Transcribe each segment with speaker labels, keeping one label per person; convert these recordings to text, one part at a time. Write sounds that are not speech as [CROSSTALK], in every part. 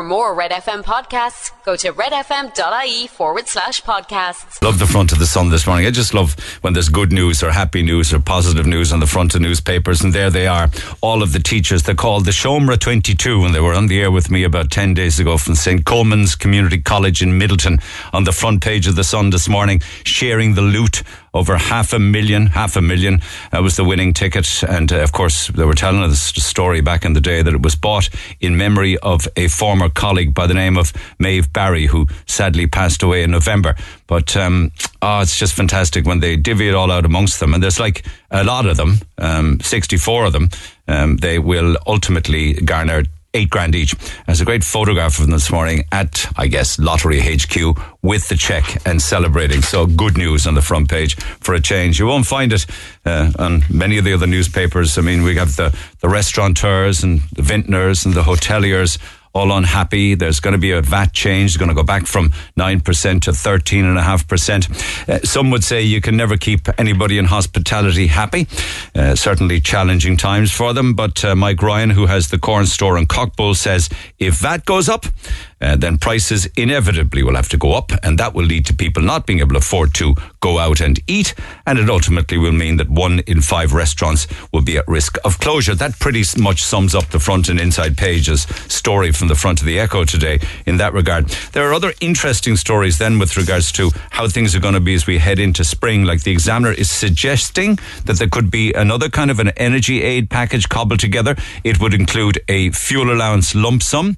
Speaker 1: For more Red FM podcasts, go to redfm.ie forward slash podcasts.
Speaker 2: Love the front of the Sun this morning. I just love when there's good news or happy news or positive news on the front of newspapers. And there they are, all of the teachers. They're called the Shomra 22 and they were on the air with me about 10 days ago from St. Colman's Community College in Midleton on the front page of the Sun this morning, sharing the loot over half a million, half a million uh, was the winning ticket. And uh, of course, they were telling us the story back in the day that it was bought in memory of a former colleague by the name of Maeve Barry, who sadly passed away in November. But um, oh, it's just fantastic when they divvy it all out amongst them. And there's like a lot of them, um, 64 of them. Um, they will ultimately garner eight grand each. There's a great photograph of them this morning at, I guess, Lottery HQ with the check and celebrating. So good news on the front page for a change. You won't find it uh, on many of the other newspapers. I mean, we have the, the restaurateurs and the vintners and the hoteliers all unhappy. There's going to be a VAT change. It's going to go back from 9% to 13.5%. Uh, some would say you can never keep anybody in hospitality happy. Uh, certainly challenging times for them. But uh, Mike Ryan, who has the corn store in Cockbull, says if VAT goes up, uh, then prices inevitably will have to go up, and that will lead to people not being able to afford to go out and eat, and it ultimately will mean that one in five restaurants will be at risk of closure. That pretty much sums up the front and inside pages story from the front of the Echo today in that regard. There are other interesting stories then with regards to how things are going to be as we head into spring. Like the Examiner is suggesting that there could be another kind of an energy aid package cobbled together. It would include a fuel allowance lump sum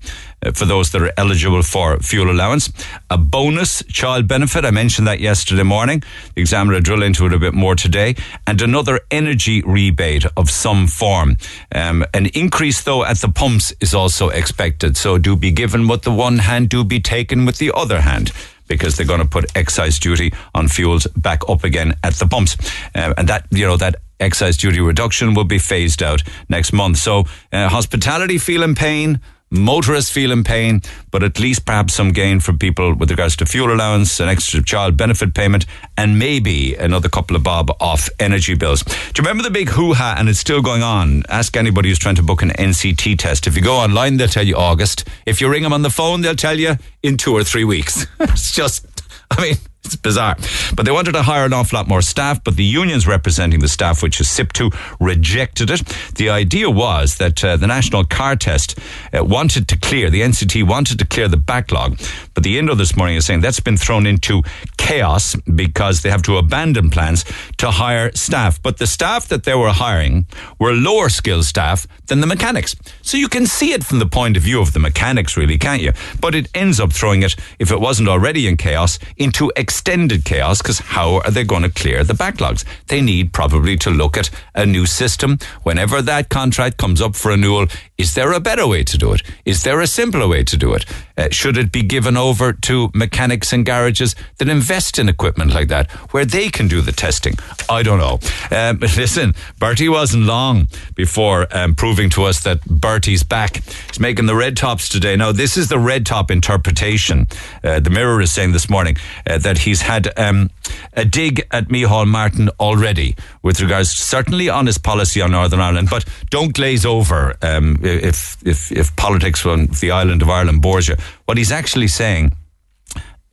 Speaker 2: for those that are eligible for fuel allowance. A bonus child benefit, I mentioned that yesterday morning. The examiner drill into it a bit more today. And another energy rebate of some form. Um, an increase, though, at the pumps is also expected. So do be given with the one hand, do be taken with the other hand because they're going to put excise duty on fuels back up again at the pumps. Uh, and that, you know, that excise duty reduction will be phased out next month. So, uh, hospitality feeling pain, motorists feeling pain, but at least perhaps some gain for people with regards to fuel allowance, an extra child benefit payment, and maybe another couple of bob off energy bills. Do you remember the big hoo ha? And it's still going on. Ask anybody who's trying to book an NCT test. If you go online, they'll tell you August. If you ring them on the phone, they'll tell you in two or three weeks. [LAUGHS] it's just, I mean, it's bizarre. But they wanted to hire an awful lot more staff, but the unions representing the staff, which is SIPTU, rejected it. The idea was that uh, the national car test uh, wanted to clear, the NCT wanted to clear the backlog, but the Indo this morning is saying that's been thrown into chaos because they have to abandon plans to hire staff. But the staff that they were hiring were lower skilled staff than the mechanics. So you can see it from the point of view of the mechanics, really, can't you? But it ends up throwing it, if it wasn't already in chaos, into extended chaos because how are they going to clear the backlogs? They need probably to look at a new system. Whenever that contract comes up for renewal, is there a better way to do it? Is there a simpler way to do it? Uh, should it be given over to mechanics and garages that invest in equipment like that where they can do the testing? I don't know. Um, but [LAUGHS] listen, Bertie wasn't long before um, proving to us that Bertie's back. He's making the red tops today. Now, this is the red top interpretation. Uh, the Mirror is saying this morning uh, that he's had um, a dig at Micheál Martin already with regards certainly on his policy on Northern Ireland, but don't glaze over um, if, if, if politics on the island of Ireland bores you. What he's actually saying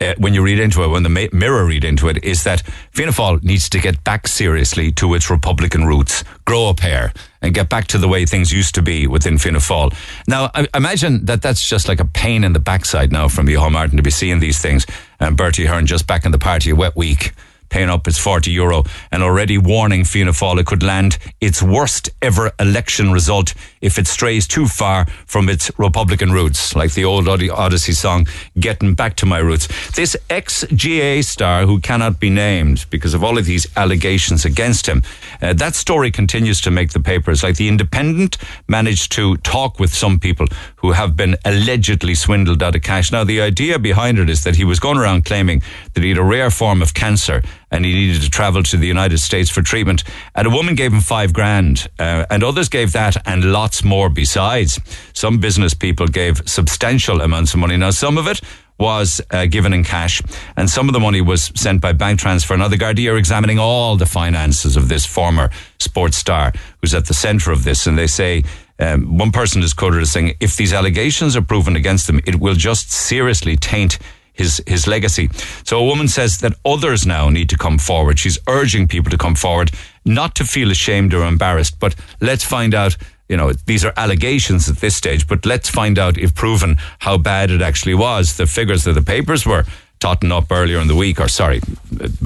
Speaker 2: uh, when you read into it, when the mirror read into it, is that Fianna Fáil needs to get back seriously to its Republican roots, grow a pair, and get back to the way things used to be within Fianna Fáil. Now, I imagine that that's just like a pain in the backside now from Micheál Martin to be seeing these things. And Bertie Ahern just back in the party a wet week paying up its 40 euro and already warning Fianna Fáil it could land its worst ever election result if it strays too far from its Republican roots, like the old Odyssey song, Getting Back to My Roots. This ex GAA star who cannot be named because of all of these allegations against him, uh, that story continues to make the papers. Like the Independent managed to talk with some people who have been allegedly swindled out of cash. Now, the idea behind it is that he was going around claiming that he had a rare form of cancer and he needed to travel to the United States for treatment. And a woman gave him five grand, uh, and others gave that and lots more besides. Some business people gave substantial amounts of money. Now, some of it was uh, given in cash, and some of the money was sent by bank transfer. Now, the Gardaí are examining all the finances of this former sports star who's at the centre of this, and they say Um, one person is quoted as saying, if these allegations are proven against them, it will just seriously taint his his legacy. So a woman says that others now need to come forward. She's urging people to come forward, not to feel ashamed or embarrassed, but let's find out. You know, these are allegations at this stage, but let's find out if proven how bad it actually was. The figures that the papers were totting up earlier in the week, or sorry,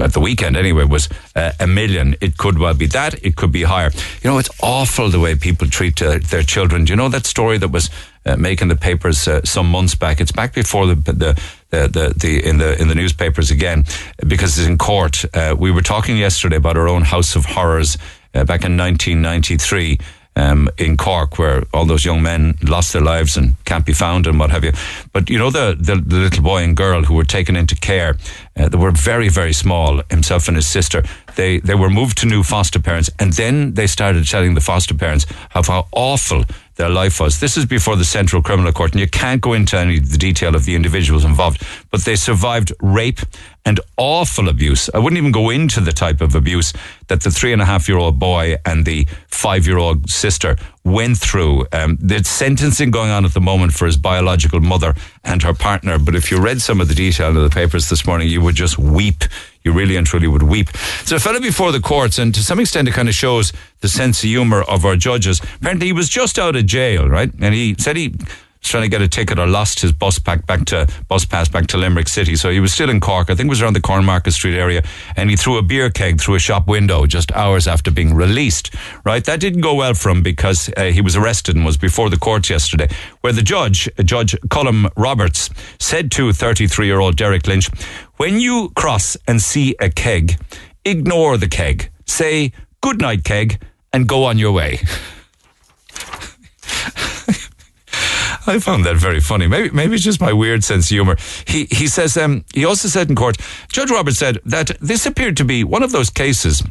Speaker 2: at the weekend anyway, was uh, a million. It could well be that. It could be higher. You know, it's awful the way people treat uh, their children. Do you know that story that was making the papers uh, some months back? It's back before the, the the, the, the, in the in the newspapers again because it's in court. Uh, we were talking yesterday about our own House of Horrors uh, back in 1993 um, in Cork, where all those young men lost their lives and can't be found and what have you. But you know the the, the little boy and girl who were taken into care, uh, they were very very small. Himself and his sister. They they were moved to new foster parents, and then they started telling the foster parents of how awful their life was. This is before the Central Criminal Court, and you can't go into any of the detail of the individuals involved, but they survived rape and awful abuse. I wouldn't even go into the type of abuse that the three and a half year old boy and the five year old sister went through. Um, there's sentencing going on at the moment for his biological mother and her partner. But if you read some of the detail in the papers this morning, you would just weep. You really and truly would weep. So, a fellow before the courts, and to some extent, it kind of shows the sense of humour of our judges. Apparently, he was just out of jail, right? And he said he was trying to get a ticket or lost his bus back back to bus pass back to Limerick City. So he was still in Cork. I think it was around the Cornmarket Street area, and he threw a beer keg through a shop window just hours after being released. Right, that didn't go well for him because uh, he was arrested and was before the courts yesterday, where the judge, Judge Colm Roberts, said to 33-year-old Derek Lynch, "When you cross and see a keg, ignore the keg. Say good night, keg." And go on your way. [LAUGHS] I found that very funny. Maybe maybe it's just my weird sense of humor. He he says um, he also said in court, Judge Roberts said that this appeared to be one of those cases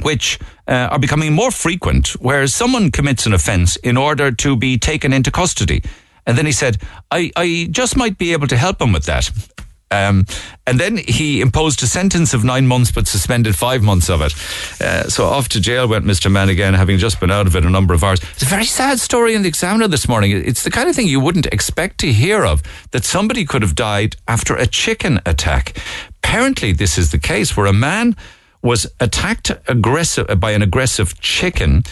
Speaker 2: which uh, are becoming more frequent, where someone commits an offence in order to be taken into custody. And then he said, I, I just might be able to help him with that. Um, and then he imposed a sentence of nine months, but suspended five months of it. Uh, so off to jail went Mr. Mann again, having just been out of it a number of hours. It's a very sad story in the Examiner this morning. It's the kind of thing you wouldn't expect to hear of that somebody could have died after a chicken attack. Apparently, this is the case where a man was attacked aggressive by an aggressive chicken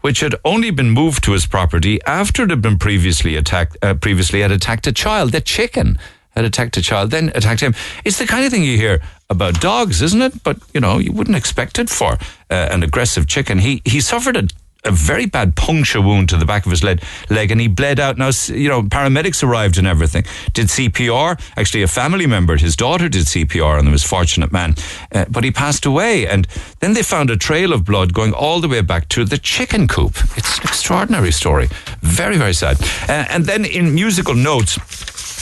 Speaker 2: which had only been moved to his property after it had been previously attacked uh, previously had attacked a child the chicken had attacked a child, then attacked him. It's the kind of thing you hear about dogs, isn't it? But you know, you wouldn't expect it for uh, an aggressive chicken. He he suffered a a very bad puncture wound to the back of his leg, leg, and he bled out. Now, you know, paramedics arrived and everything. Did CPR. Actually, a family member, his daughter, did CPR on the misfortunate man, uh, but he passed away. And then they found a trail of blood going all the way back to the chicken coop. It's an extraordinary story. Very, very sad. Uh, and then in musical notes.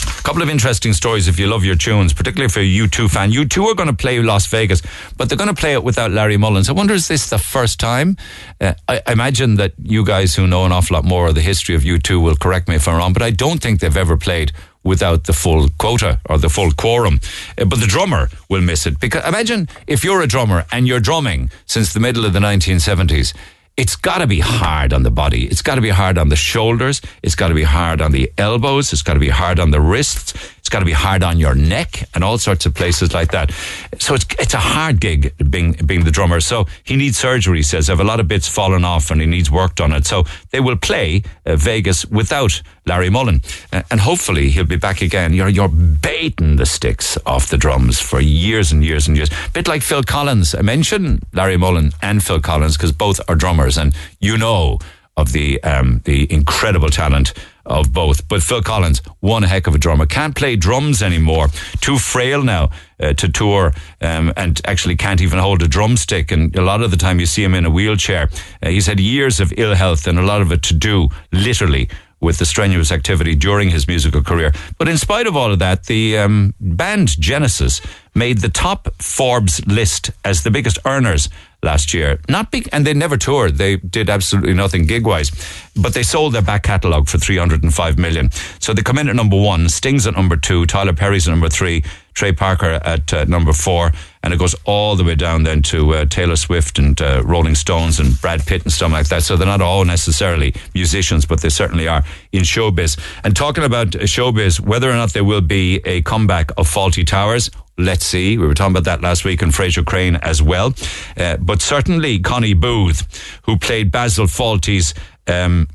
Speaker 2: A couple of interesting stories if you love your tunes, particularly for a U2 fan. U2 are going to play Las Vegas, but they're going to play it without Larry Mullen. I wonder, is this the first time? Uh, I, I, imagine that you guys who know an awful lot more of the history of U2 will correct me if I'm wrong, but I don't think they've ever played without the full quota or the full quorum. Uh, but the drummer will miss it. Because imagine if you're a drummer and you're drumming since the middle of the 1970s it's got to be hard on the body. It's got to be hard on the shoulders. It's got to be hard on the elbows. It's got to be hard on the wrists. It's got to be hard on your neck and all sorts of places like that. So it's it's a hard gig being being the drummer. So he needs surgery. He says, "I have a lot of bits fallen off and he needs work done on it." So they will play uh, Vegas without Larry Mullen, uh, and hopefully he'll be back again. You're you're baiting the sticks off the drums for years and years and years. Bit like Phil Collins. I mentioned Larry Mullen and Phil Collins because both are drummers, and you know of the um, the incredible talent of both. But Phil Collins, one heck of a drummer, can't play drums anymore. Too frail now uh, to tour, um, and actually can't even hold a drumstick. And a lot of the time, you see him in a wheelchair. Uh, he's had years of ill health, and a lot of it to do, literally, with the strenuous activity during his musical career. But in spite of all of that, the um, band Genesis made the top Forbes list as the biggest earners last year. Not big, and they never toured. They did absolutely nothing gig wise, but they sold their back catalogue for 305 million. So they come in at number one, Sting's at number two, Tyler Perry's at number three, Trey Parker at uh, number four, and it goes all the way down then to uh, Taylor Swift and uh, Rolling Stones and Brad Pitt and stuff like that. So they're not all necessarily musicians, but they certainly are in showbiz. And talking about showbiz, whether or not there will be a comeback of Fawlty Towers, let's see. We were talking about that last week on Frasier Crane as well. Uh, but certainly Connie Booth, who played Basil Fawlty's um,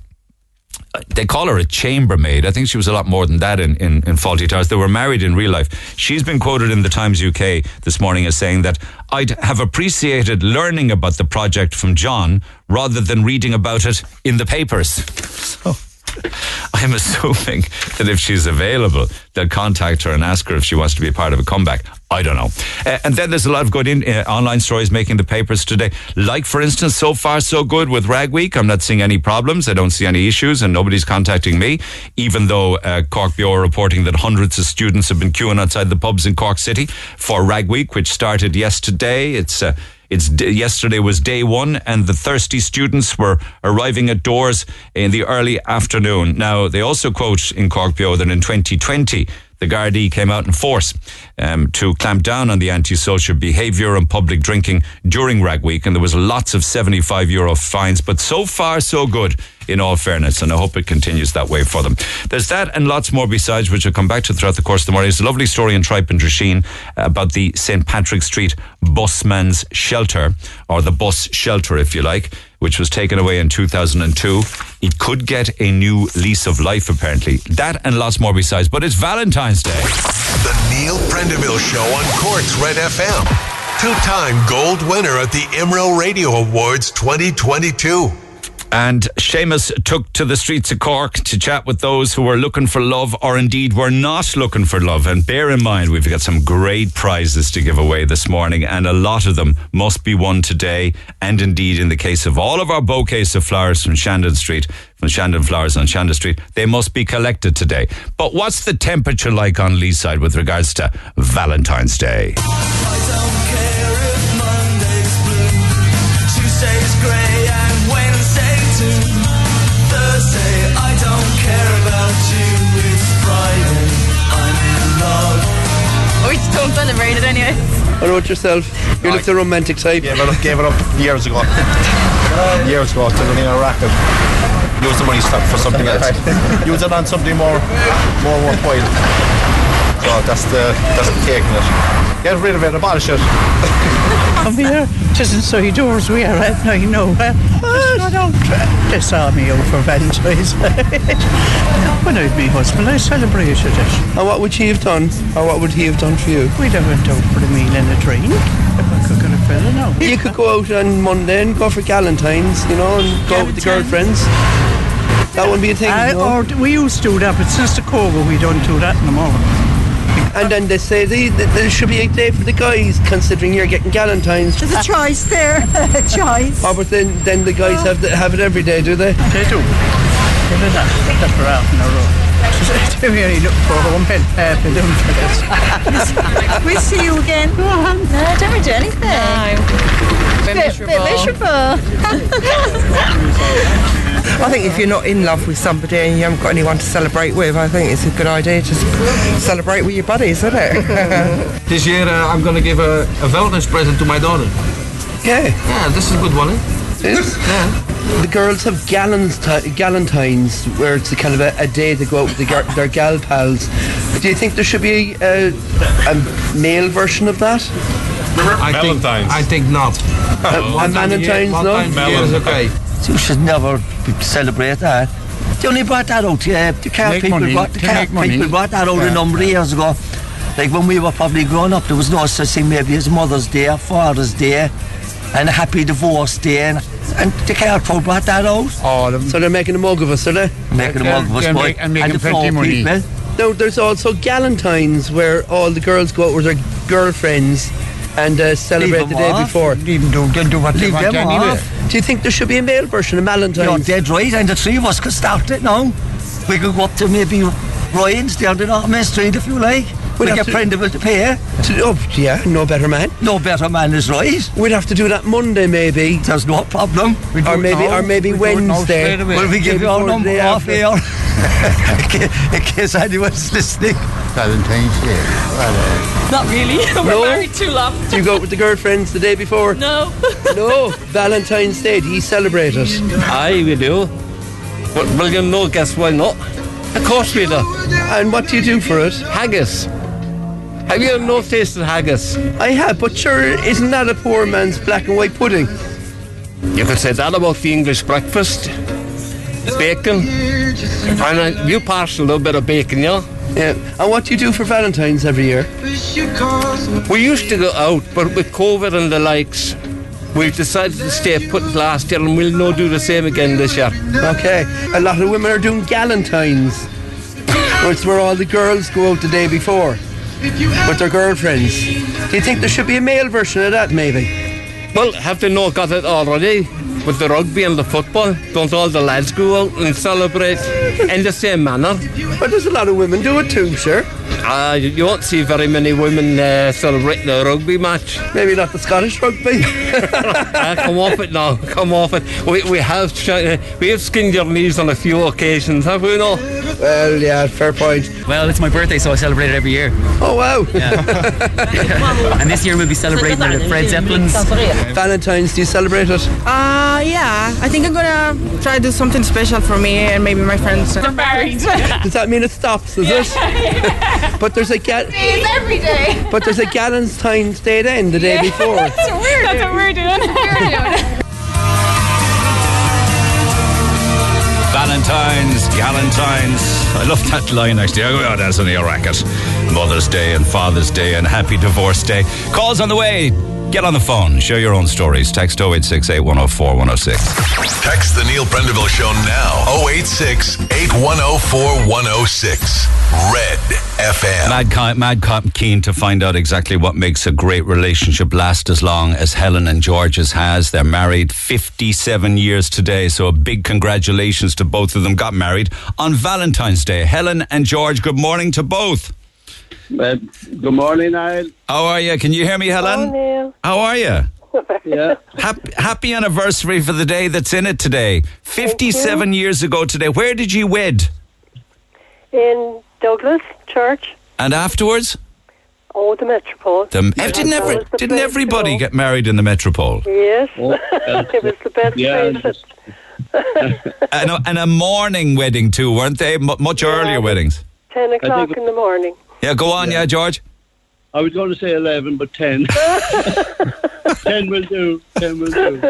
Speaker 2: they call her a chambermaid. I think she was a lot more than that in, in, in Fawlty Towers. They were married in real life. She's been quoted in the Times UK this morning as saying that I'd have appreciated learning about the project from John rather than reading about it in the papers. So. [LAUGHS] I'm assuming that if she's available, they'll contact her and ask her if she wants to be a part of a comeback. I don't know. Uh, and then there's a lot of good in, uh, online stories making the papers today. Like, for instance, so far so good with Rag Week. I'm not seeing any problems. I don't see any issues, and nobody's contacting me. Even though uh, Cork Beo are reporting that hundreds of students have been queuing outside the pubs in Cork City for Rag Week, which started yesterday. It's uh, it's yesterday was day one, and the thirsty students were arriving at doors in the early afternoon. Now they also quote in Cork Beo that in 2020 the Gardaí came out in force um, to clamp down on the antisocial behaviour and public drinking during Rag Week, and there was lots of 75 euro fines. But so far, so good. In all fairness, and I hope it continues that way for them. There's that and lots more besides, which I'll come back to throughout the course of the morning. There's a lovely story in Tripe and Drisheen about the St. Patrick Street busman's shelter, or the bus shelter, if you like which was taken away in 2002. It could get a new lease of life, apparently. That and lots more besides. But it's Valentine's Day.
Speaker 3: The Neil Prendeville Show on Cork's Red FM. Two time gold winner at the Emerald Radio Awards 2022.
Speaker 2: And Seamus took to the streets of Cork to chat with those who were looking for love or indeed were not looking for love. And bear in mind, we've got some great prizes to give away this morning, and a lot of them must be won today. And indeed, in the case of all of our bouquets of flowers from Shandon Street, from Shandon Flowers on Shandon Street, they must be collected today. But what's the temperature like on Leeside with regards to Valentine's Day?
Speaker 4: Don't celebrate it anyway.
Speaker 5: What about yourself? You look the romantic type.
Speaker 6: Gave it up, gave it up years ago. [LAUGHS] years ago, to the a racket. Use the money stuck for something else. Use it on something more, more worthwhile. So that's the that's the taking it. Get rid of it, abolish it. [LAUGHS]
Speaker 7: Come here, it isn't so doors we are at now, you know. Uh, just not out. They me out for Valentine's. [LAUGHS] when I had my husband, I celebrated it.
Speaker 5: And what would she have done? Or what would he have done for you?
Speaker 7: We'd have went out for a meal and a drink. If I could get a.
Speaker 5: You could go out on Monday and go for Galentine's, you know, and go with the girlfriends. That wouldn't be a thing.
Speaker 7: Uh,
Speaker 5: no?
Speaker 7: Or we used to do that, but since the COVID, we don't do that anymore.
Speaker 5: And then they say they, they, there should be a day for the guys, considering you're getting Galentine's.
Speaker 8: There's a choice there, [LAUGHS] a choice.
Speaker 5: Oh, but then, then the guys have the, have it every day, do they?
Speaker 7: They do. Give it that. That's for half an hour. They really look for home help, for them for this.
Speaker 8: we'll see you again.
Speaker 4: No, don't do anything. No.
Speaker 8: Bit, bit miserable.
Speaker 9: I think if you're not in love with somebody and you haven't got anyone to celebrate with, I think it's a good idea to celebrate with your buddies, isn't it? [LAUGHS]
Speaker 10: this year uh, I'm going to give a, a Valentine's present to my daughter.
Speaker 5: Yeah.
Speaker 10: Yeah, this is a good one, eh?
Speaker 5: Yeah. The girls have galentines, where it's a kind of a, a day they go out with the, their gal pals. Do you think there should be a, a male version of that?
Speaker 10: I Valentine's. Think, I think not.
Speaker 5: Uh, a Valentine's, no?
Speaker 10: Yes, okay.
Speaker 11: You should never celebrate that. They only brought that out, yeah. The car
Speaker 7: Make
Speaker 11: people,
Speaker 7: money,
Speaker 11: brought, the
Speaker 7: to
Speaker 11: car
Speaker 7: make money.
Speaker 11: people brought that out
Speaker 7: Yeah.
Speaker 11: a number of years ago. Like when we were probably growing up, there was no such thing maybe as Mother's Day, or Father's Day, and a Happy Divorce Day, and, and the car crowd brought that out.
Speaker 7: All of them.
Speaker 5: So they're making a mug of us, are they?
Speaker 11: Making a
Speaker 7: They're-
Speaker 11: mug of us, boy.
Speaker 7: make- and making
Speaker 11: the
Speaker 7: plenty of money.
Speaker 11: people.
Speaker 5: Now, there's also Galentines, where all the girls go out with their girlfriends and uh, celebrate
Speaker 11: Leave
Speaker 5: the day
Speaker 11: off.
Speaker 5: before.
Speaker 7: Leave them do, they'll do what they want
Speaker 11: them
Speaker 7: anyway.
Speaker 11: off.
Speaker 5: Do you think there should be a male version of
Speaker 11: You're dead right, and the three of us could start it now. We could go up to maybe Ryan's down in Armagh Street if you like.
Speaker 5: We'd
Speaker 11: we
Speaker 5: have
Speaker 11: get
Speaker 5: to-
Speaker 11: Prendeville to pay.
Speaker 5: To- oh, yeah, no better man.
Speaker 11: No better man is right.
Speaker 5: We'd have to do that Monday, maybe.
Speaker 11: There's no problem.
Speaker 7: We do
Speaker 5: Or maybe-
Speaker 7: now.
Speaker 5: or maybe
Speaker 7: We do it now
Speaker 5: Wednesday.
Speaker 7: straight away.
Speaker 11: Will we give
Speaker 5: Maybe
Speaker 11: you our
Speaker 5: before the
Speaker 11: number
Speaker 5: day
Speaker 11: off
Speaker 5: after.
Speaker 11: here? in, [LAUGHS] case, in case anyone's listening.
Speaker 6: Valentine's Day.
Speaker 4: Uh, not really. [LAUGHS] We're
Speaker 5: No?
Speaker 4: married too long.
Speaker 5: Do you go out with the girlfriends the day before?
Speaker 4: No. [LAUGHS]
Speaker 5: No. Valentine's Day, do you celebrate it?
Speaker 12: Aye, we do. But well, you know, guess why not? Of course we do.
Speaker 5: And what do you do for it?
Speaker 12: Haggis. Have you no tasted haggis?
Speaker 5: I have, but sure, isn't that a poor man's black and white pudding?
Speaker 12: You could say that about the English breakfast. Bacon. And uh, you pass a little bit of bacon, yeah?
Speaker 5: Yeah. And what do you do for Valentine's every year?
Speaker 12: We used to go out, but with COVID and the likes, we've decided to stay put last year and we'll no do the same again this year.
Speaker 5: Okay. A lot of women are doing galentines. it's where all the girls go out the day before with their girlfriends. Do you think there should be a male version of that, maybe?
Speaker 12: Well, have they not got it already? With the rugby and the football, don't all the lads go out and celebrate in the same manner?
Speaker 5: But there's a lot of women do it too, sir.
Speaker 12: Uh, you you won't see very many women uh, celebrating a rugby match.
Speaker 5: Maybe not the Scottish rugby. [LAUGHS] [LAUGHS]
Speaker 12: Ah, come off it now, come off it. We, we have sh- uh, we have skinned your knees on a few occasions, have we not?
Speaker 5: Well, yeah, fair point.
Speaker 13: Well, it's my birthday, so I celebrate it every year.
Speaker 5: Oh, wow. [LAUGHS]
Speaker 13: and this year we'll be celebrating it at Fred Zeppelin's.
Speaker 5: Valentine's, do you celebrate it?
Speaker 14: Uh, yeah. I think I'm gonna try to do something special for me and maybe my friends.
Speaker 4: We're married. [LAUGHS]
Speaker 5: Does that mean it stops, is it? [LAUGHS] But there's a gal-
Speaker 4: It's every day.
Speaker 5: but there's a Galentine's Day then, the day before. [LAUGHS]
Speaker 4: That's what we're That's what we're doing. We're doing.
Speaker 2: Valentine's, Galentine's. I love that line actually. I go, oh, that's only a racket. Mother's Day and Father's Day and Happy Divorce Day. Calls on the way. Get on the phone. Share your own stories. Text 0868 104 106.
Speaker 3: Text the Neil Prendeville Show now. 086 8104 106. Red FM.
Speaker 2: Mad, Mad keen to find out exactly what makes a great relationship last as long as Helen and George's has. They're married 57 years today, so a big congratulations to both of them. Got married on Valentine's Day. Helen and George, good morning to both.
Speaker 15: Uh, good morning, Neil.
Speaker 2: How are you? Can you hear me, Helen?
Speaker 15: Neil.
Speaker 2: How are you?
Speaker 15: Yeah.
Speaker 2: Happy, happy anniversary for the day that's in it today. 57 years ago today. Where did you wed?
Speaker 16: in Douglas Church.
Speaker 2: And afterwards?
Speaker 16: Oh, the Metropole.
Speaker 2: The, eh, didn't
Speaker 16: That
Speaker 2: every,
Speaker 16: the
Speaker 2: didn't everybody get married in the Metropole?
Speaker 16: Yes,
Speaker 15: Oh, [LAUGHS]
Speaker 16: it was the best
Speaker 15: Yeah,
Speaker 16: place. [LAUGHS]
Speaker 2: and, a, and a morning wedding too, weren't they? M- much earlier weddings.
Speaker 16: Ten o'clock in the morning.
Speaker 2: Yeah, go on, yeah, George.
Speaker 15: I was going to say 11, but 10. [LAUGHS] [LAUGHS] 10 will do. 10 will do.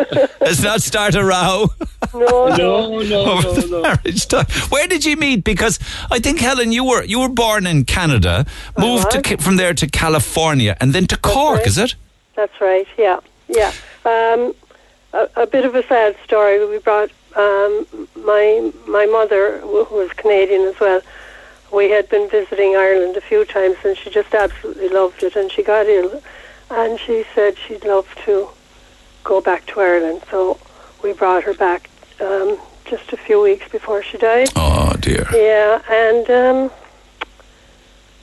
Speaker 2: Let's not start a row. [LAUGHS]
Speaker 16: No,
Speaker 15: No, no,
Speaker 2: over
Speaker 15: no, no.
Speaker 2: marriage time. Where did you meet? Because I think Helen, you were you were born in Canada, moved to, from there to California, and then to Cork.
Speaker 16: right.
Speaker 2: Is it?
Speaker 16: That's right. Yeah, yeah. Um, a, a bit of a sad story. We brought um, my my mother, who was Canadian as well. We had been visiting Ireland a few times, and she just absolutely loved it. And she got ill, and she said she'd love to go back to Ireland. So we brought her back um, just a few weeks before she died.
Speaker 2: Oh dear.
Speaker 16: Yeah, and um,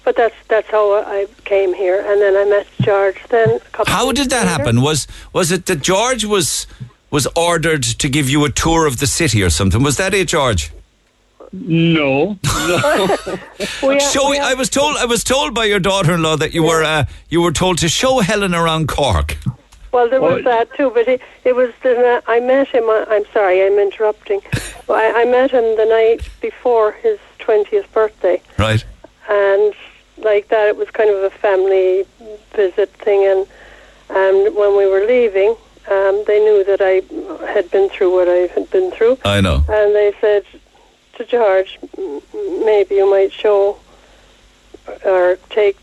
Speaker 16: but that's that's how I came here, and then I met George. Then a couple
Speaker 2: How did that
Speaker 16: later.
Speaker 2: happen? Was was it that George was was ordered to give you a tour of the city or something? Was that it, George?
Speaker 15: No. no. [LAUGHS]
Speaker 16: We are-
Speaker 2: Show.
Speaker 16: we are-
Speaker 2: I was told. I was told by your daughter-in-law that you were. Uh, you were told to show Helen around Cork.
Speaker 16: Well, there was that too, but it, it was the, I met him. I, I'm sorry, I'm interrupting. I, I met him the night before his twentieth birthday,
Speaker 2: Right.
Speaker 16: and like that, it was kind of a family visit thing. And and when we were leaving, um, they knew that I had been through what I had been through,
Speaker 2: I know.
Speaker 16: and they said to George, maybe you might show or take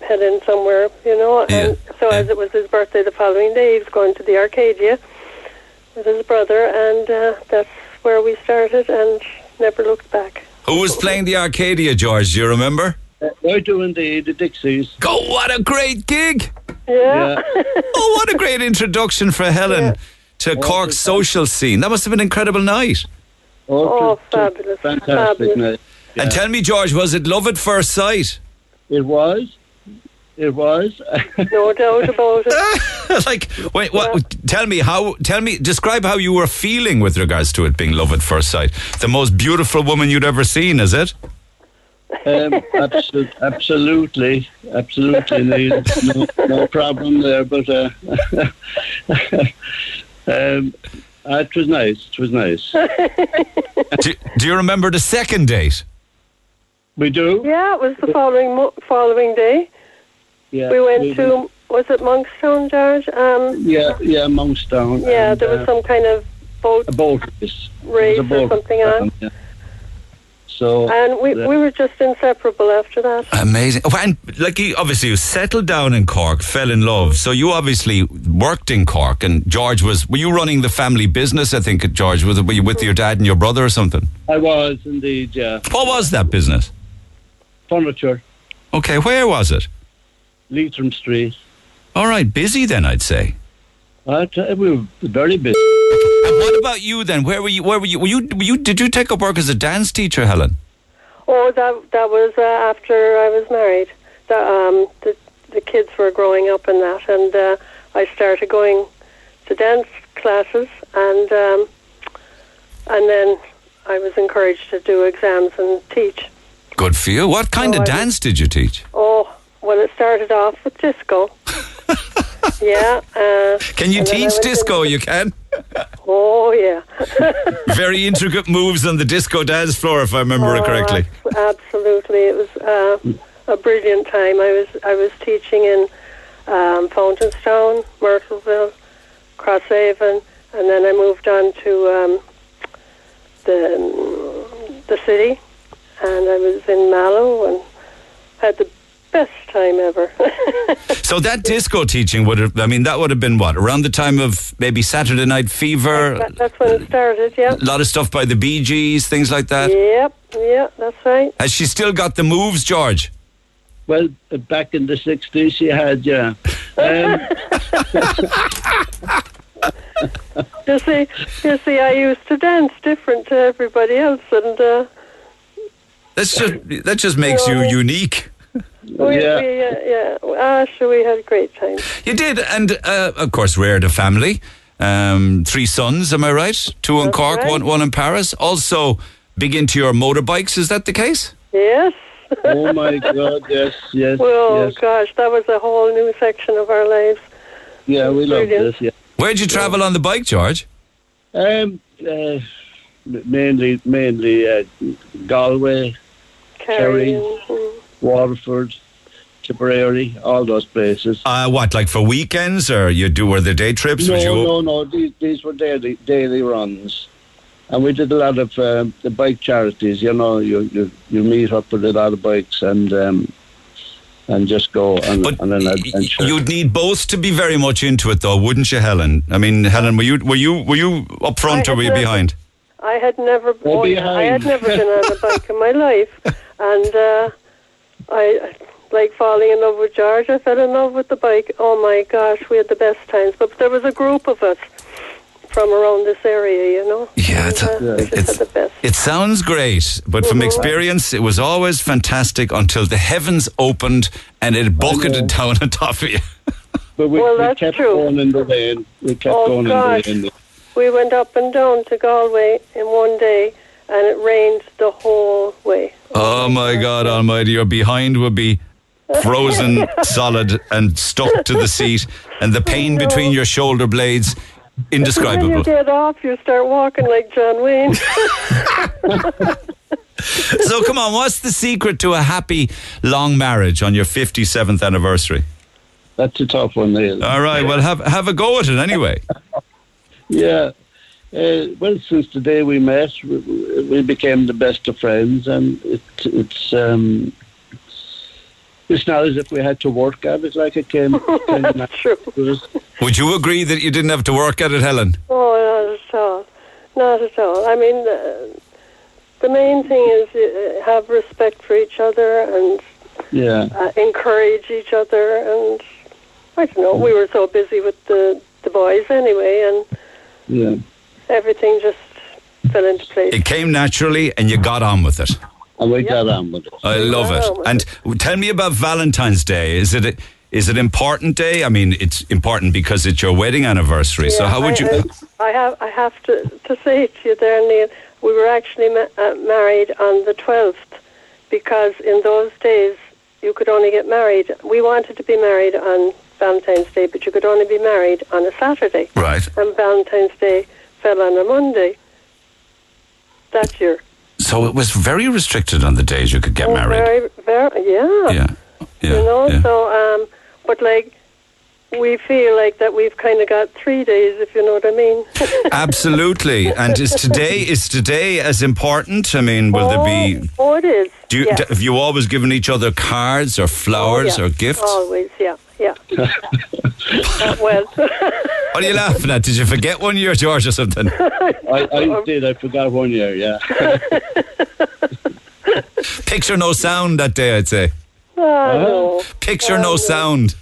Speaker 16: Helen somewhere, you know.
Speaker 2: Yeah,
Speaker 16: And so as it was his birthday the following day, he was going to the Arcadia with his brother, and uh, that's where we started and never looked back.
Speaker 2: Who was playing the Arcadia, George? Do you remember?
Speaker 15: I do indeed, the Dixies.
Speaker 2: Go! What a great gig!
Speaker 16: Yeah. [LAUGHS]
Speaker 2: Oh, what a great introduction for Helen to Cork's social scene. That must have been an incredible night.
Speaker 16: Oh, fabulous.
Speaker 15: Fantastic
Speaker 16: fabulous.
Speaker 15: night.
Speaker 2: And tell me, George, was it love at first sight?
Speaker 15: It was. It was. [LAUGHS]
Speaker 16: no doubt about it. [LAUGHS]
Speaker 2: like, wait, what? Tell me how. Tell me, describe how you were feeling with regards to it being love at first sight. The most beautiful woman you'd ever seen, is it?
Speaker 15: Um, abso- absolutely, absolutely, No, no problem there. But uh, [LAUGHS] um, uh, it was nice. It was nice. [LAUGHS]
Speaker 2: do, do you remember the second date?
Speaker 15: We do.
Speaker 16: Yeah, it was the following mo- following day.
Speaker 15: Yeah,
Speaker 16: we went
Speaker 15: we
Speaker 16: to was it Monkstown, George? Um,
Speaker 15: Yeah, yeah, Monkstown.
Speaker 16: yeah,
Speaker 15: and,
Speaker 16: there was
Speaker 15: uh,
Speaker 16: some kind of boat
Speaker 15: a boat race.
Speaker 16: race
Speaker 15: It was a
Speaker 16: or something on,
Speaker 15: yeah. So
Speaker 16: and we
Speaker 15: yeah.
Speaker 16: we were just inseparable after that.
Speaker 2: Amazing. Oh, and like, you, obviously, you settled down in Cork, fell in love. So you obviously worked in Cork, and George was. Were you running the family business? I think George was. Were you with your dad and your brother or something?
Speaker 15: I was indeed. Yeah,
Speaker 2: What was that business?
Speaker 15: furniture,
Speaker 2: Okay, where was it?
Speaker 15: Leitrim Street.
Speaker 2: All right, busy then, I'd say.
Speaker 15: I tell you, we were very busy.
Speaker 2: And what about you then? Where were you? Where were you? Were you? Were you? Did you take up work as a dance teacher, Helen?
Speaker 16: Oh, that that was uh, after I was married. The um the the kids were growing up and that, and uh, I started going to dance classes, and um, and then I was encouraged to do exams and teach.
Speaker 2: Good for you. What kind
Speaker 16: Oh,
Speaker 2: of
Speaker 16: I-
Speaker 2: dance did you teach?
Speaker 16: Oh, well, it started off with disco. [LAUGHS] yeah. Uh,
Speaker 2: Can you
Speaker 16: and then I
Speaker 2: teach disco? You can. [LAUGHS]
Speaker 16: Oh, yeah. [LAUGHS]
Speaker 2: Very intricate moves on the disco dance floor, if I remember it
Speaker 16: Oh,
Speaker 2: correctly.
Speaker 16: abs- absolutely, it was uh, a brilliant time. I was I was teaching in um, Fountainstown, Myrtleville, Crosshaven, and then I moved on to um, the the city, and I was in Mallow and had the best time ever. [LAUGHS]
Speaker 2: So that disco teaching would have, I mean, that would have been what? Around the time of maybe Saturday Night Fever?
Speaker 16: That- that's when it started. Yeah.
Speaker 2: A lot of stuff by the Bee Gees, things like that.
Speaker 16: Yep. Yeah, that's right.
Speaker 2: Has she still got the moves, George?
Speaker 15: Well, uh, back in the '60s, she had yeah. Um, [LAUGHS]
Speaker 16: You see, you see, I used to dance different to everybody else, and uh,
Speaker 2: That's just, that just makes you unique.
Speaker 16: We, we, uh, yeah, ah, sure, we had a great time.
Speaker 2: You did, and uh, of course, reared a family. Um, three sons, am I right? Two in Cork,
Speaker 16: right.
Speaker 2: one, one in Paris. Also, big into your motorbikes, is that the case?
Speaker 16: Yes.
Speaker 15: oh my God! Yes, yes, [LAUGHS]
Speaker 16: Well,
Speaker 15: yes.
Speaker 16: gosh, that was a whole new section of our lives.
Speaker 15: Yeah, we love this. Yeah.
Speaker 2: Where'd you travel on the bike, George?
Speaker 15: Um, uh, mainly, mainly uh, Galway, Kerry,
Speaker 16: Carrying. mm.
Speaker 15: Waterford, Tipperary, all those places.
Speaker 2: Uh, what, like for weekends, or you do were there day trips?
Speaker 15: No,
Speaker 2: you-
Speaker 15: no, no. These, these were daily daily runs, and we did a lot of um, the bike charities. You know, you, you you meet up with a lot of bikes and um, and just go on, on an adventure.
Speaker 2: You'd need both to be very much into it, though, wouldn't you, Helen? I mean, Helen, were you were you were you up front
Speaker 16: I
Speaker 2: or were you
Speaker 16: had
Speaker 2: behind?
Speaker 16: I had never,
Speaker 15: oh,
Speaker 16: yeah, I had
Speaker 15: behind.
Speaker 16: never been on a bike in my life, [LAUGHS] and uh, I like falling in love with George. I fell in love with the bike. Oh my gosh, we had the best times. But there was a group of us from around this area, you know.
Speaker 2: Yeah, it's,
Speaker 16: And, uh, we just had the best.
Speaker 2: It sounds great, but from
Speaker 16: Mhm.
Speaker 2: experience, it was always fantastic until the heavens opened and it bucketed down on top of you. [LAUGHS]
Speaker 15: But we,
Speaker 16: Well,
Speaker 15: we
Speaker 16: that's
Speaker 15: kept
Speaker 16: true.
Speaker 15: going in the rain. We kept
Speaker 16: Oh,
Speaker 15: going
Speaker 16: gosh.
Speaker 15: in the rain.
Speaker 16: We went up and down to Galway in one day, and it rained the whole way.
Speaker 2: Oh my God Almighty, your behind would be frozen [LAUGHS] solid and stuck to the seat, and the pain between your shoulder blades, indescribable.
Speaker 16: When you
Speaker 2: indescribable.
Speaker 16: get off, you start walking like John Wayne. [LAUGHS]
Speaker 2: So come on, what's the secret to a happy long marriage on your 57th anniversary?
Speaker 15: That's a tough one, Neil.
Speaker 2: All right, well, have have a go at it anyway. [LAUGHS]
Speaker 15: Yeah. Uh, well, since the day we met, we, we became the best of friends, and it, it's um, it's not as if we had to work at it. Like it came [LAUGHS] kind of
Speaker 16: True.
Speaker 2: Would you agree that you didn't have to work at it, Helen?
Speaker 16: Oh, not at all. Not at all. I mean, uh, the main thing is uh, have respect for each other and
Speaker 15: Yeah.
Speaker 16: uh, encourage each other. And I don't know, we were so busy with the, the boys anyway, and
Speaker 15: Yeah.
Speaker 16: Everything just fell into place.
Speaker 2: It came naturally, and you got on with it.
Speaker 15: and we got on with it.
Speaker 2: I love it. And tell me about Valentine's Day. Is it a, is it important day? I mean, it's important because it's your wedding anniversary. so how would
Speaker 16: I,
Speaker 2: you?
Speaker 16: I, I have I have to, to say to you there, Neil, we were actually ma- uh, married on the 12th because in those days you could only get married. We wanted to be married on Valentine's Day, but you could only be married on a Saturday.
Speaker 2: Right.
Speaker 16: And Valentine's Day fell on a Monday that year.
Speaker 2: So it was very restricted on the days you could get
Speaker 16: Oh,
Speaker 2: married.
Speaker 16: Very, very, yeah.
Speaker 2: Yeah. Yeah.
Speaker 16: you know,
Speaker 2: yeah.
Speaker 16: so, um, but like, we feel like that we've kind of got three days, if you know what I mean. [LAUGHS]
Speaker 2: Absolutely. And is today is today as important? I mean, will there be?
Speaker 16: Oh, it is.
Speaker 2: Do you,
Speaker 16: yeah.
Speaker 2: have you always given each other cards or flowers
Speaker 16: Oh, yeah.
Speaker 2: or gifts?
Speaker 16: Always, yeah, yeah. Uh, [LAUGHS] well,
Speaker 2: What are you laughing at? Did you forget one year, George, or something?
Speaker 15: I, I did. I forgot one year. Yeah. [LAUGHS]
Speaker 2: Picture no sound that day, I'd say.
Speaker 16: ah, no.
Speaker 2: Picture no sound.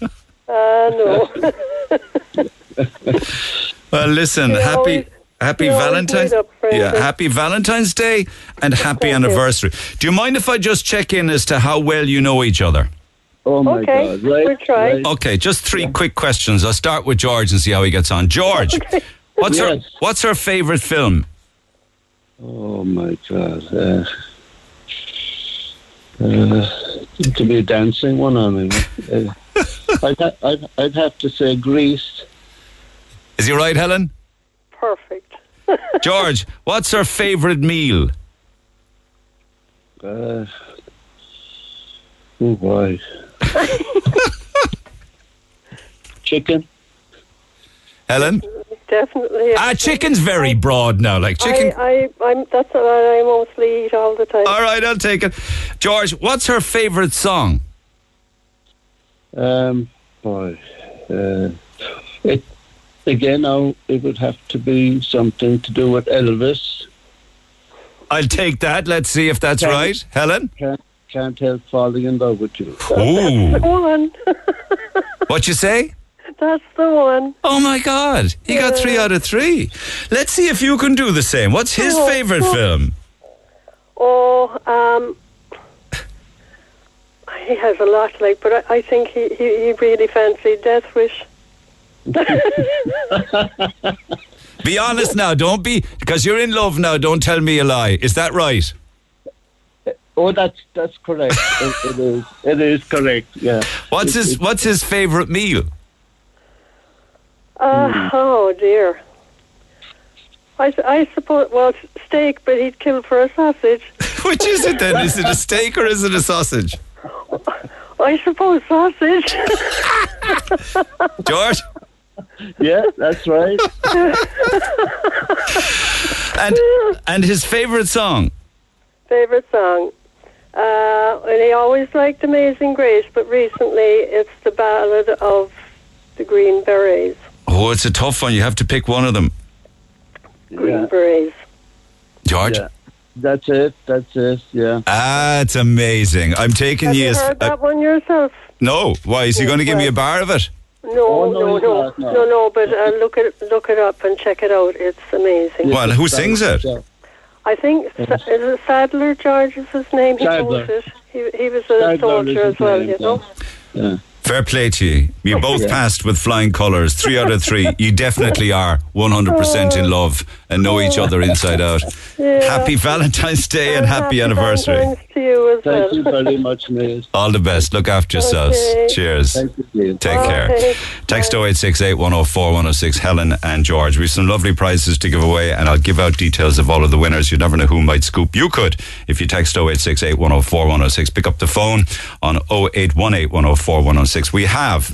Speaker 16: Ah, no. [LAUGHS]
Speaker 2: Well, listen,
Speaker 16: You
Speaker 2: happy.
Speaker 16: always-
Speaker 2: Happy
Speaker 16: you
Speaker 2: Valentine's,
Speaker 16: meet up,
Speaker 2: yeah, happy Valentine's Day and happy anniversary. Do you mind if I just check in as to how well you know each other?
Speaker 15: Oh my
Speaker 16: Okay,
Speaker 15: God! Right.
Speaker 16: we'll try.
Speaker 15: right.
Speaker 2: Okay, just three quick questions. I'll start with George and see how he gets on. George, what's her what's her favorite film?
Speaker 15: Oh my God! Uh, uh, to be a dancing one on me. Uh, [LAUGHS] I'd, ha- I'd, I'd have to say Grease.
Speaker 2: Is he right, Helen?
Speaker 16: Perfect. [LAUGHS]
Speaker 2: George, what's her favorite meal?
Speaker 15: Uh, oh boy. [LAUGHS] Chicken.
Speaker 2: Helen?
Speaker 16: Definitely.
Speaker 2: Ah, chicken's very broad now. Like chicken.
Speaker 16: I, I, I'm, that's what I mostly eat all the time.
Speaker 2: All right, I'll take it. George, what's her favorite song?
Speaker 15: Um, boy. Uh, it, again, now it would have to be something to do with Elvis.
Speaker 2: I'll take that. Let's see if that's
Speaker 15: Can't-
Speaker 2: right. Helen?
Speaker 15: Can't, can't help falling in love with you.
Speaker 2: Ooh.
Speaker 16: The one. [LAUGHS]
Speaker 2: What you say?
Speaker 16: That's the one.
Speaker 2: Oh my God. He got three out of three. Let's see if you can do the same. What's his
Speaker 16: Oh,
Speaker 2: favorite
Speaker 16: oh.
Speaker 2: film?
Speaker 16: Oh, um, he has a lot, like, but I, I think he, he, he really fancied Death Wish. [LAUGHS]
Speaker 2: Be honest now. Don't be, because you're in love now. Don't tell me a lie. Is that right?
Speaker 15: Oh, that's that's correct. it, it is. It is correct. Yeah.
Speaker 2: What's his What's his favorite meal?
Speaker 16: Uh, Oh, dear. I, I suppose, well, steak, but he'd kill for a sausage. [LAUGHS]
Speaker 2: Which is it then? Is it a steak or is it a sausage? [LAUGHS]
Speaker 16: I suppose sausage. [LAUGHS]
Speaker 2: George?
Speaker 15: Yeah, that's right.
Speaker 2: And and his favorite song?
Speaker 16: Favorite song. Uh, and he always liked Amazing Grace, but recently it's the ballad of the Green Berets.
Speaker 2: Oh, it's a tough one. You have to pick one of them.
Speaker 16: Green
Speaker 15: Yeah.
Speaker 16: Berets.
Speaker 2: George?
Speaker 15: Yeah. That's it. That's it. Yeah.
Speaker 2: Ah, it's amazing. I'm taking
Speaker 16: Have
Speaker 2: you
Speaker 16: you
Speaker 2: as.
Speaker 16: heard
Speaker 2: uh,
Speaker 16: that one yourself?
Speaker 2: no. Why? Is he going to give me a bar of it?
Speaker 16: No,
Speaker 15: Oh, no,
Speaker 16: no, no,
Speaker 15: no.
Speaker 16: no, no. But uh, look it, look it up and check it out. It's amazing.
Speaker 2: Well, who sings it?
Speaker 15: Yeah.
Speaker 16: I think Sa- is it Sadler George is his name. He
Speaker 15: Sadler.
Speaker 16: it. He, he was a
Speaker 15: Sadler
Speaker 16: soldier as well,
Speaker 15: name,
Speaker 16: you know.
Speaker 15: Yeah.
Speaker 2: Fair play to you. You both
Speaker 15: Yeah.
Speaker 2: passed with flying colours. Three out of three. You definitely are 100% in oh. love and know each other inside out.
Speaker 16: Yeah.
Speaker 2: Happy Valentine's Day and happy anniversary.
Speaker 16: Valentine's to you as
Speaker 15: Thank you very much, Neil.
Speaker 2: All the best. Look after yourselves.
Speaker 16: Okay.
Speaker 2: Cheers.
Speaker 15: Thank you, Neil.
Speaker 2: Take care.
Speaker 16: Okay.
Speaker 2: Text 0868 104 106, Helen and George. We have some lovely prizes to give away, and I'll give out details of all of the winners. You never know who might scoop. You could if you text 0868 104 106. Pick up the phone on 0818 104 106. We have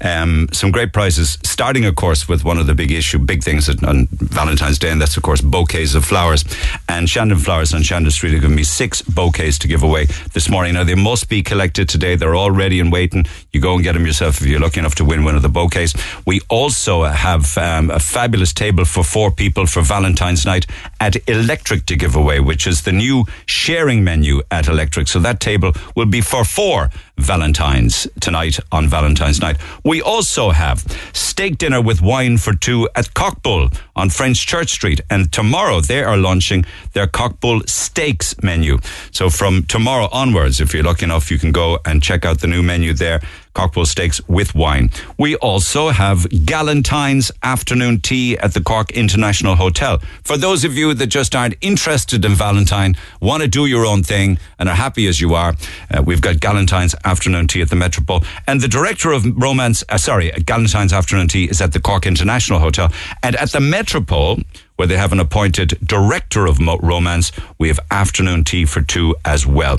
Speaker 2: um, some great prizes, starting, of course, with one of the big issue, big things on Valentine's Day, and that's, of course, bouquets of flowers. And Shandon Flowers on Shandon Street have given me six bouquets to give away this morning. Now, they must be collected today. They're all ready and waiting. You go and get them yourself if you're lucky enough to win one of the bouquets. We also have um, a fabulous table for four people for Valentine's night at Electric to give away, which is the new sharing menu at Electric. So that table will be for four Valentine's tonight on Valentine's night. We also have steak dinner with wine for two at Cockbull on French Church Street. And tomorrow they are launching their Cockbull Steaks menu. So from tomorrow onwards, if you're lucky enough, you can go and check out the new menu there. Cockbull steaks with wine. We also have Galentine's afternoon tea at the Cork International Hotel. For those of you that just aren't interested in Valentine, want to do your own thing, and are happy as you are, uh, we've got Galentine's afternoon tea at the Metropole. And the director of romance, uh, sorry, Galentine's afternoon tea is at the Cork International Hotel. And at the Metropole, where they have an appointed director of romance. We have afternoon tea for two as well.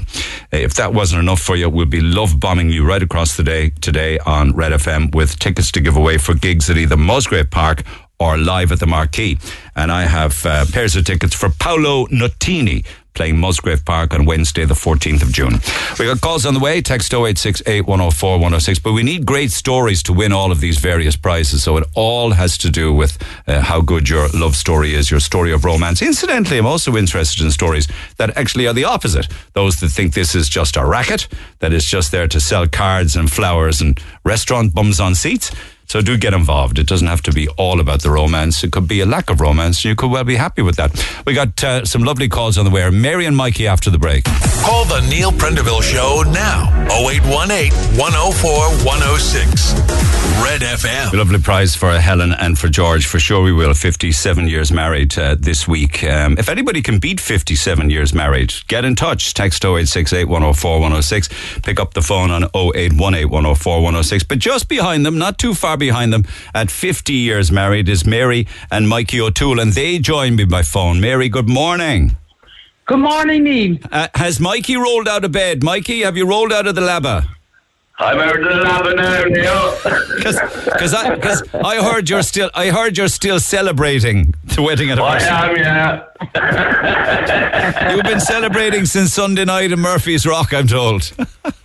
Speaker 2: If that wasn't enough for you, we'll be love bombing you right across the day today on Red FM with tickets to give away for gigs at either Musgrave Park or live at the Marquee. And I have uh, pairs of tickets for Paolo Nutini playing Musgrave Park on Wednesday, the 14th of June. We got calls on the way. Text 0868 104 106. But we need great stories to win all of these various prizes. So it all has to do with uh, how good your love story is, your story of romance. Incidentally, I'm also interested in stories that actually are the opposite. Those that think this is just a racket, that is just there to sell cards and flowers and restaurant bums on seats. So do get involved. It doesn't have to be all about the romance. It could be a lack of romance. You could well be happy with that. We got uh, some lovely calls on the way. Mary and Mikey after the break.
Speaker 3: Call the Neil Prendeville Show now. 0818 104 106. Red FM.
Speaker 2: A lovely prize for Helen and for George. For sure we will. 57 years married uh, this week. Um, if anybody can beat 57 years married, get in touch. Text 0868 104 106. Pick up the phone on 0818 104 106. But just behind them, not too far behind them, at 50 years married, is Mary and Mikey O'Toole. And they join me by phone. Mary, good morning.
Speaker 17: Good morning, Neil.
Speaker 2: Uh, has Mikey rolled out of bed? Mikey, have you rolled out of the labba?
Speaker 18: I'm out of the lab now, Neil.
Speaker 2: Because I, cause I heard you're still, I heard you're still celebrating the wedding anniversary.
Speaker 18: I am, yeah.
Speaker 2: You've been celebrating since Sunday night in Murphy's Rock, I'm told.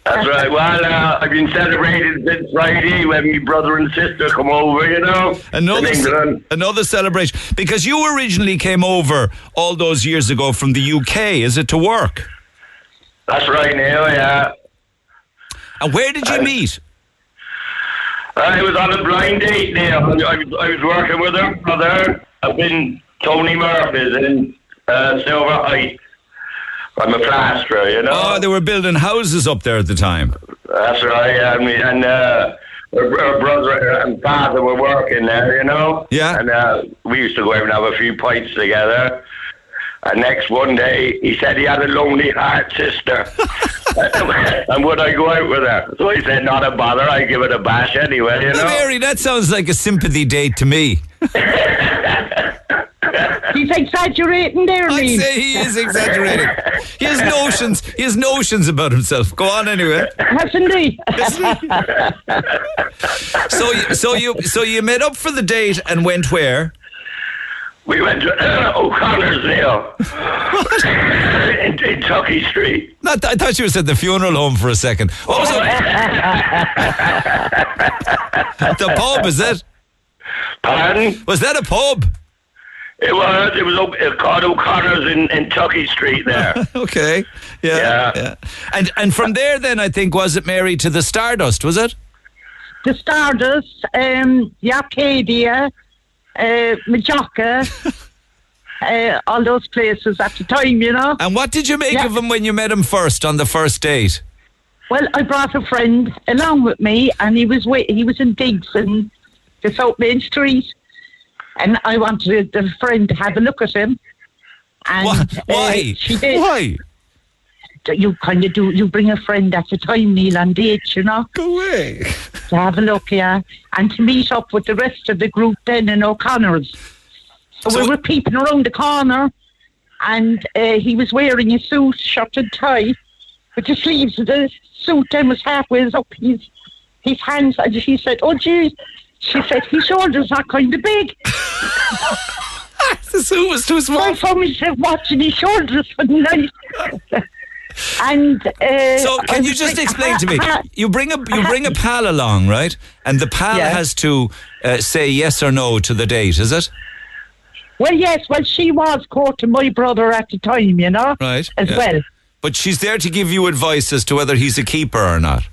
Speaker 18: That's right. Well, uh, I've been celebrating since Friday when my brother and sister come over, you know.
Speaker 2: Another,
Speaker 18: in England.
Speaker 2: another celebration. Because you originally came over all those years ago from the UK, is it to work?
Speaker 18: That's right, Neil, yeah.
Speaker 2: And where did you meet?
Speaker 18: I was on a blind date, Neil. I was, I was working with her brother up in Tony Murphy's in uh, Silver Heights. I'm a plasterer, you know.
Speaker 2: Oh, they were building houses up there at the time.
Speaker 18: That's right, yeah. And, we, and uh, her, her brother and father were working there, you know.
Speaker 2: Yeah.
Speaker 18: And uh, we used to go out and have a few pints together. And next one day, he said he had a lonely heart sister. [LAUGHS] and would I go out with her? So he said, not a bother. I give it a bash anyway, you
Speaker 2: Now,
Speaker 18: know.
Speaker 2: Mary, that sounds like a sympathy date to me. [LAUGHS]
Speaker 17: He's exaggerating there,
Speaker 2: I'd
Speaker 17: Neil.
Speaker 2: say he is exaggerating. He has notions. He has notions about himself. Go on anyway.
Speaker 17: Hasn't he? [LAUGHS]
Speaker 2: So, you, so you, so you met up for the date and went where?
Speaker 18: We went to uh, [COUGHS] O'Connor's Neil. in, in Tuckey Street.
Speaker 2: Not, I thought you said the funeral home for a second. What was it? the pub, is it?
Speaker 18: Pardon?
Speaker 2: Was that a pub?
Speaker 18: It was. It was o- it called O'Connor's in, in Tuckey Street there. [LAUGHS]
Speaker 2: okay. Yeah, yeah. And and from there, then I think was it Mary to the Stardust? Was it?
Speaker 17: The Stardust, um, the Arcadia, uh, Majorca, uh, all those places at the time, you know.
Speaker 2: And what did you make
Speaker 17: Yeah.
Speaker 2: of him when you met him first on the first date?
Speaker 17: Well, I brought a friend along with me, and he was wa- he was in digs in the South Main Street, and I wanted the friend to have a look at him. And
Speaker 2: Why?
Speaker 17: Uh, she did.
Speaker 2: Why?
Speaker 17: You kind of do. You bring a friend at a time, Neil, on dates, you know.
Speaker 2: Go away.
Speaker 17: To have a look, yeah, and to meet up with the rest of the group then in O'Connor's. So, we were peeping around the corner, and uh, he was wearing a suit, shirt and tie, but the sleeves of the suit then was halfway up his his hands, and she said, "Oh, geez," she said, "His shoulders are kind of big." [LAUGHS]
Speaker 2: the suit was too small.
Speaker 17: I found myself watching his shoulders for the night. [LAUGHS] and uh,
Speaker 2: So can you just explain to me? [LAUGHS]
Speaker 17: "Ah,
Speaker 2: You bring a you bring a pal along, right? And the pal
Speaker 17: Yeah.
Speaker 2: has to uh, say yes or no to the date, is it?
Speaker 17: Well, yes, well, she was courting my brother at the time, you know,
Speaker 2: Right.
Speaker 17: as
Speaker 2: yeah.
Speaker 17: well.
Speaker 2: But she's there to give you advice as to whether he's a keeper or not.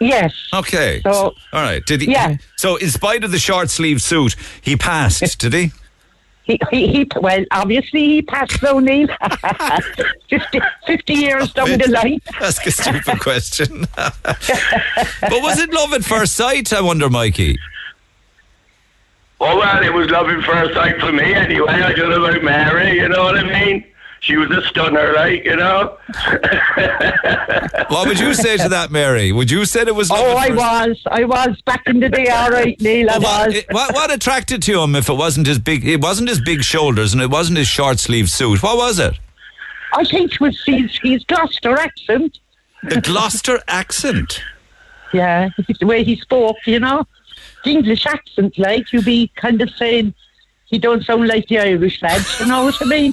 Speaker 17: Yes.
Speaker 2: Okay.
Speaker 17: So-
Speaker 2: all right. Did he?
Speaker 17: Yeah.
Speaker 2: So, in spite of the short sleeve suit, he passed. [LAUGHS] did he?
Speaker 17: He, he, he, well, obviously he passed O'Neill [LAUGHS] 50, 50 years down the line.
Speaker 2: Ask a stupid [LAUGHS] question. [LAUGHS] but was it love at first sight? I wonder, Mikey.
Speaker 18: Oh well, it was love at first sight for me anyway. I don't know about Mary, you know what I mean? She was a stunner, like you know.
Speaker 2: What would you say to that, Mary? Would you say it was?
Speaker 17: Oh, I
Speaker 2: first-
Speaker 17: was. I was back in the day, all right, Neil. I
Speaker 2: Well,
Speaker 17: was.
Speaker 2: what, what, what attracted to him if it wasn't his big? It wasn't his big shoulders and it wasn't his short sleeve suit. What was it?
Speaker 17: I think it was his, his Gloucester accent.
Speaker 2: The Gloucester accent.
Speaker 17: Yeah, the way he spoke, you know. The English accent, like, you'd be kind of saying, he don't sound like the Irish lads, you know what I mean?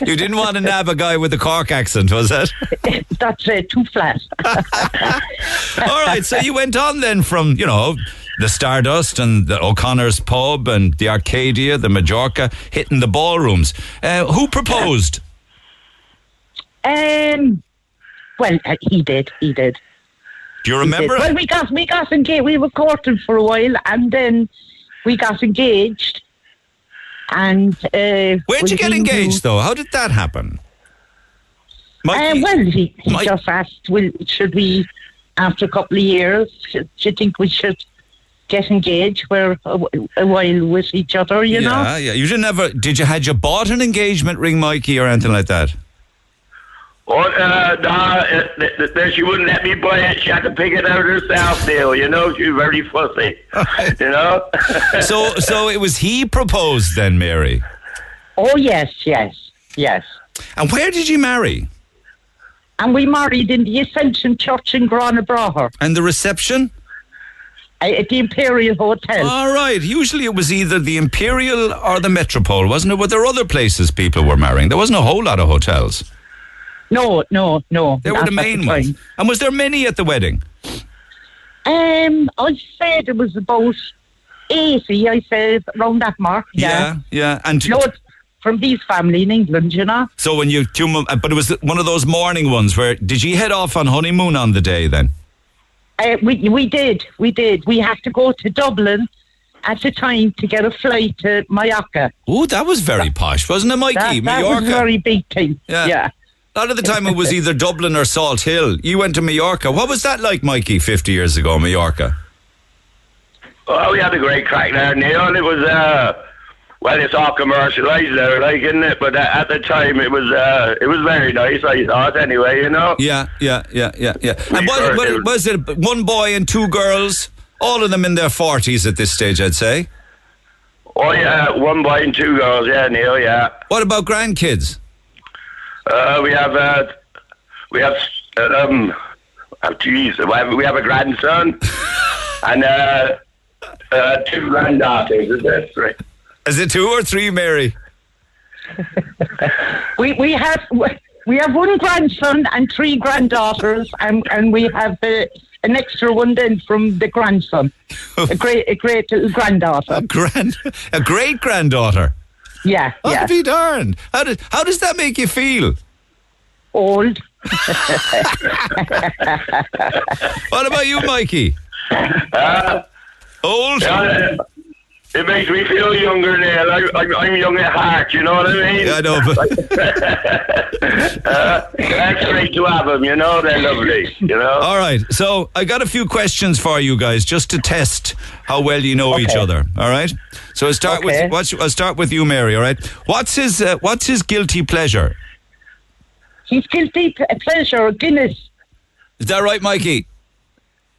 Speaker 2: You didn't want to nab a guy with a Cork accent, was it? [LAUGHS]
Speaker 17: That's it, too flat. [LAUGHS]
Speaker 2: All right, so you went on then from, you know, the Stardust and the O'Connor's Pub and the Arcadia, the Majorca, hitting the ballrooms. Uh, who proposed?
Speaker 17: Um, well, uh, he did, he did.
Speaker 2: Do you remember?
Speaker 17: Well, we got, we got engaged, we were courting for a while, and then we got engaged. And uh,
Speaker 2: Where'd you get
Speaker 17: do-
Speaker 2: engaged, though? How did that happen?
Speaker 17: Uh, well, he, he just asked, "Will should we, after a couple of years, should, do you think we should get engaged? We're a, a while with each other, you
Speaker 2: yeah,
Speaker 17: know."
Speaker 2: yeah. You didn't ever. Did you had you bought an engagement ring, Mikey, or anything like that?
Speaker 18: Oh, uh, nah, uh, th- th- th- she wouldn't let me buy it. She had to pick it out herself, Neil. You know, she was very fussy. you know. [LAUGHS]
Speaker 2: so, so it was he proposed then, Mary.
Speaker 17: Oh yes, yes, yes.
Speaker 2: And where did you marry?
Speaker 17: And we married in the Ascension Church in Gurranabraher
Speaker 2: And the reception?
Speaker 17: uh, at the Imperial Hotel.
Speaker 2: All right. Usually it was either the Imperial or the Metropole, wasn't it? But there were other places people were marrying. There wasn't a whole lot of hotels.
Speaker 17: No, no, no.
Speaker 2: They were the main
Speaker 17: time.
Speaker 2: ones. And was there many at the wedding?
Speaker 17: Um, I said it was about eighty. I said around that mark. Yeah,
Speaker 2: yeah. And
Speaker 17: Loads from these family in England, you know.
Speaker 2: so when you two, but it was one of those morning ones where did you head off on honeymoon on the day then?
Speaker 17: Uh, we we did, we did. We had to go to Dublin at the time to get a flight to Mallorca.
Speaker 2: Oh, that was very posh, wasn't it, Mikey?
Speaker 17: That, that
Speaker 2: Mallorca.
Speaker 17: was very big thing.
Speaker 2: Yeah.
Speaker 17: yeah.
Speaker 2: A lot of the time it was either Dublin or Salthill. You went to Mallorca. What was that like, Mikey, 50 years ago, Mallorca?
Speaker 18: Oh, we had a great crack there, Neil. It was, uh, well, it's all commercialised now, like, isn't it? But uh, at the time, it was, uh, it was very nice. I thought, anyway, you know.
Speaker 2: Yeah, yeah, yeah, yeah, yeah. And
Speaker 18: We
Speaker 2: what, what, was it one boy and two girls? All of them in their 40s at this stage, I'd say.
Speaker 18: Oh yeah, one boy and two girls. Yeah, Neil. Yeah.
Speaker 2: What about grandkids?
Speaker 18: Uh, we have, uh, we have, uh, um, oh, geez, we have, we have a grandson [LAUGHS] and uh, uh, two granddaughters. Is that right?
Speaker 2: Is it two or three, Mary? [LAUGHS]
Speaker 17: We we have we have one grandson and three granddaughters, and and we have uh, an extra one then from the grandson, a [LAUGHS] great a great granddaughter.
Speaker 2: A grand, a great granddaughter.
Speaker 17: Yeah,
Speaker 2: I'll
Speaker 17: yeah.
Speaker 2: be darned. How, did, how does that make you feel?
Speaker 17: Old. [LAUGHS] [LAUGHS]
Speaker 2: What about you, Mikey?
Speaker 18: Uh,
Speaker 2: Old?
Speaker 18: Yeah, it makes me feel younger, Neil. I, I'm, I'm young at heart, you know what I mean?
Speaker 2: Yeah, I know, but [LAUGHS]
Speaker 18: uh, that's great to have them, you know? They're lovely, you know?
Speaker 2: All right. So I got a few questions for you guys just to test how well you know each other. All right. So I'll start
Speaker 17: Okay.
Speaker 2: with what's, I'll start with you, Mary. All right. What's his uh, What's his guilty pleasure?
Speaker 17: He's guilty p- pleasure Guinness.
Speaker 2: Is that right, Mikey?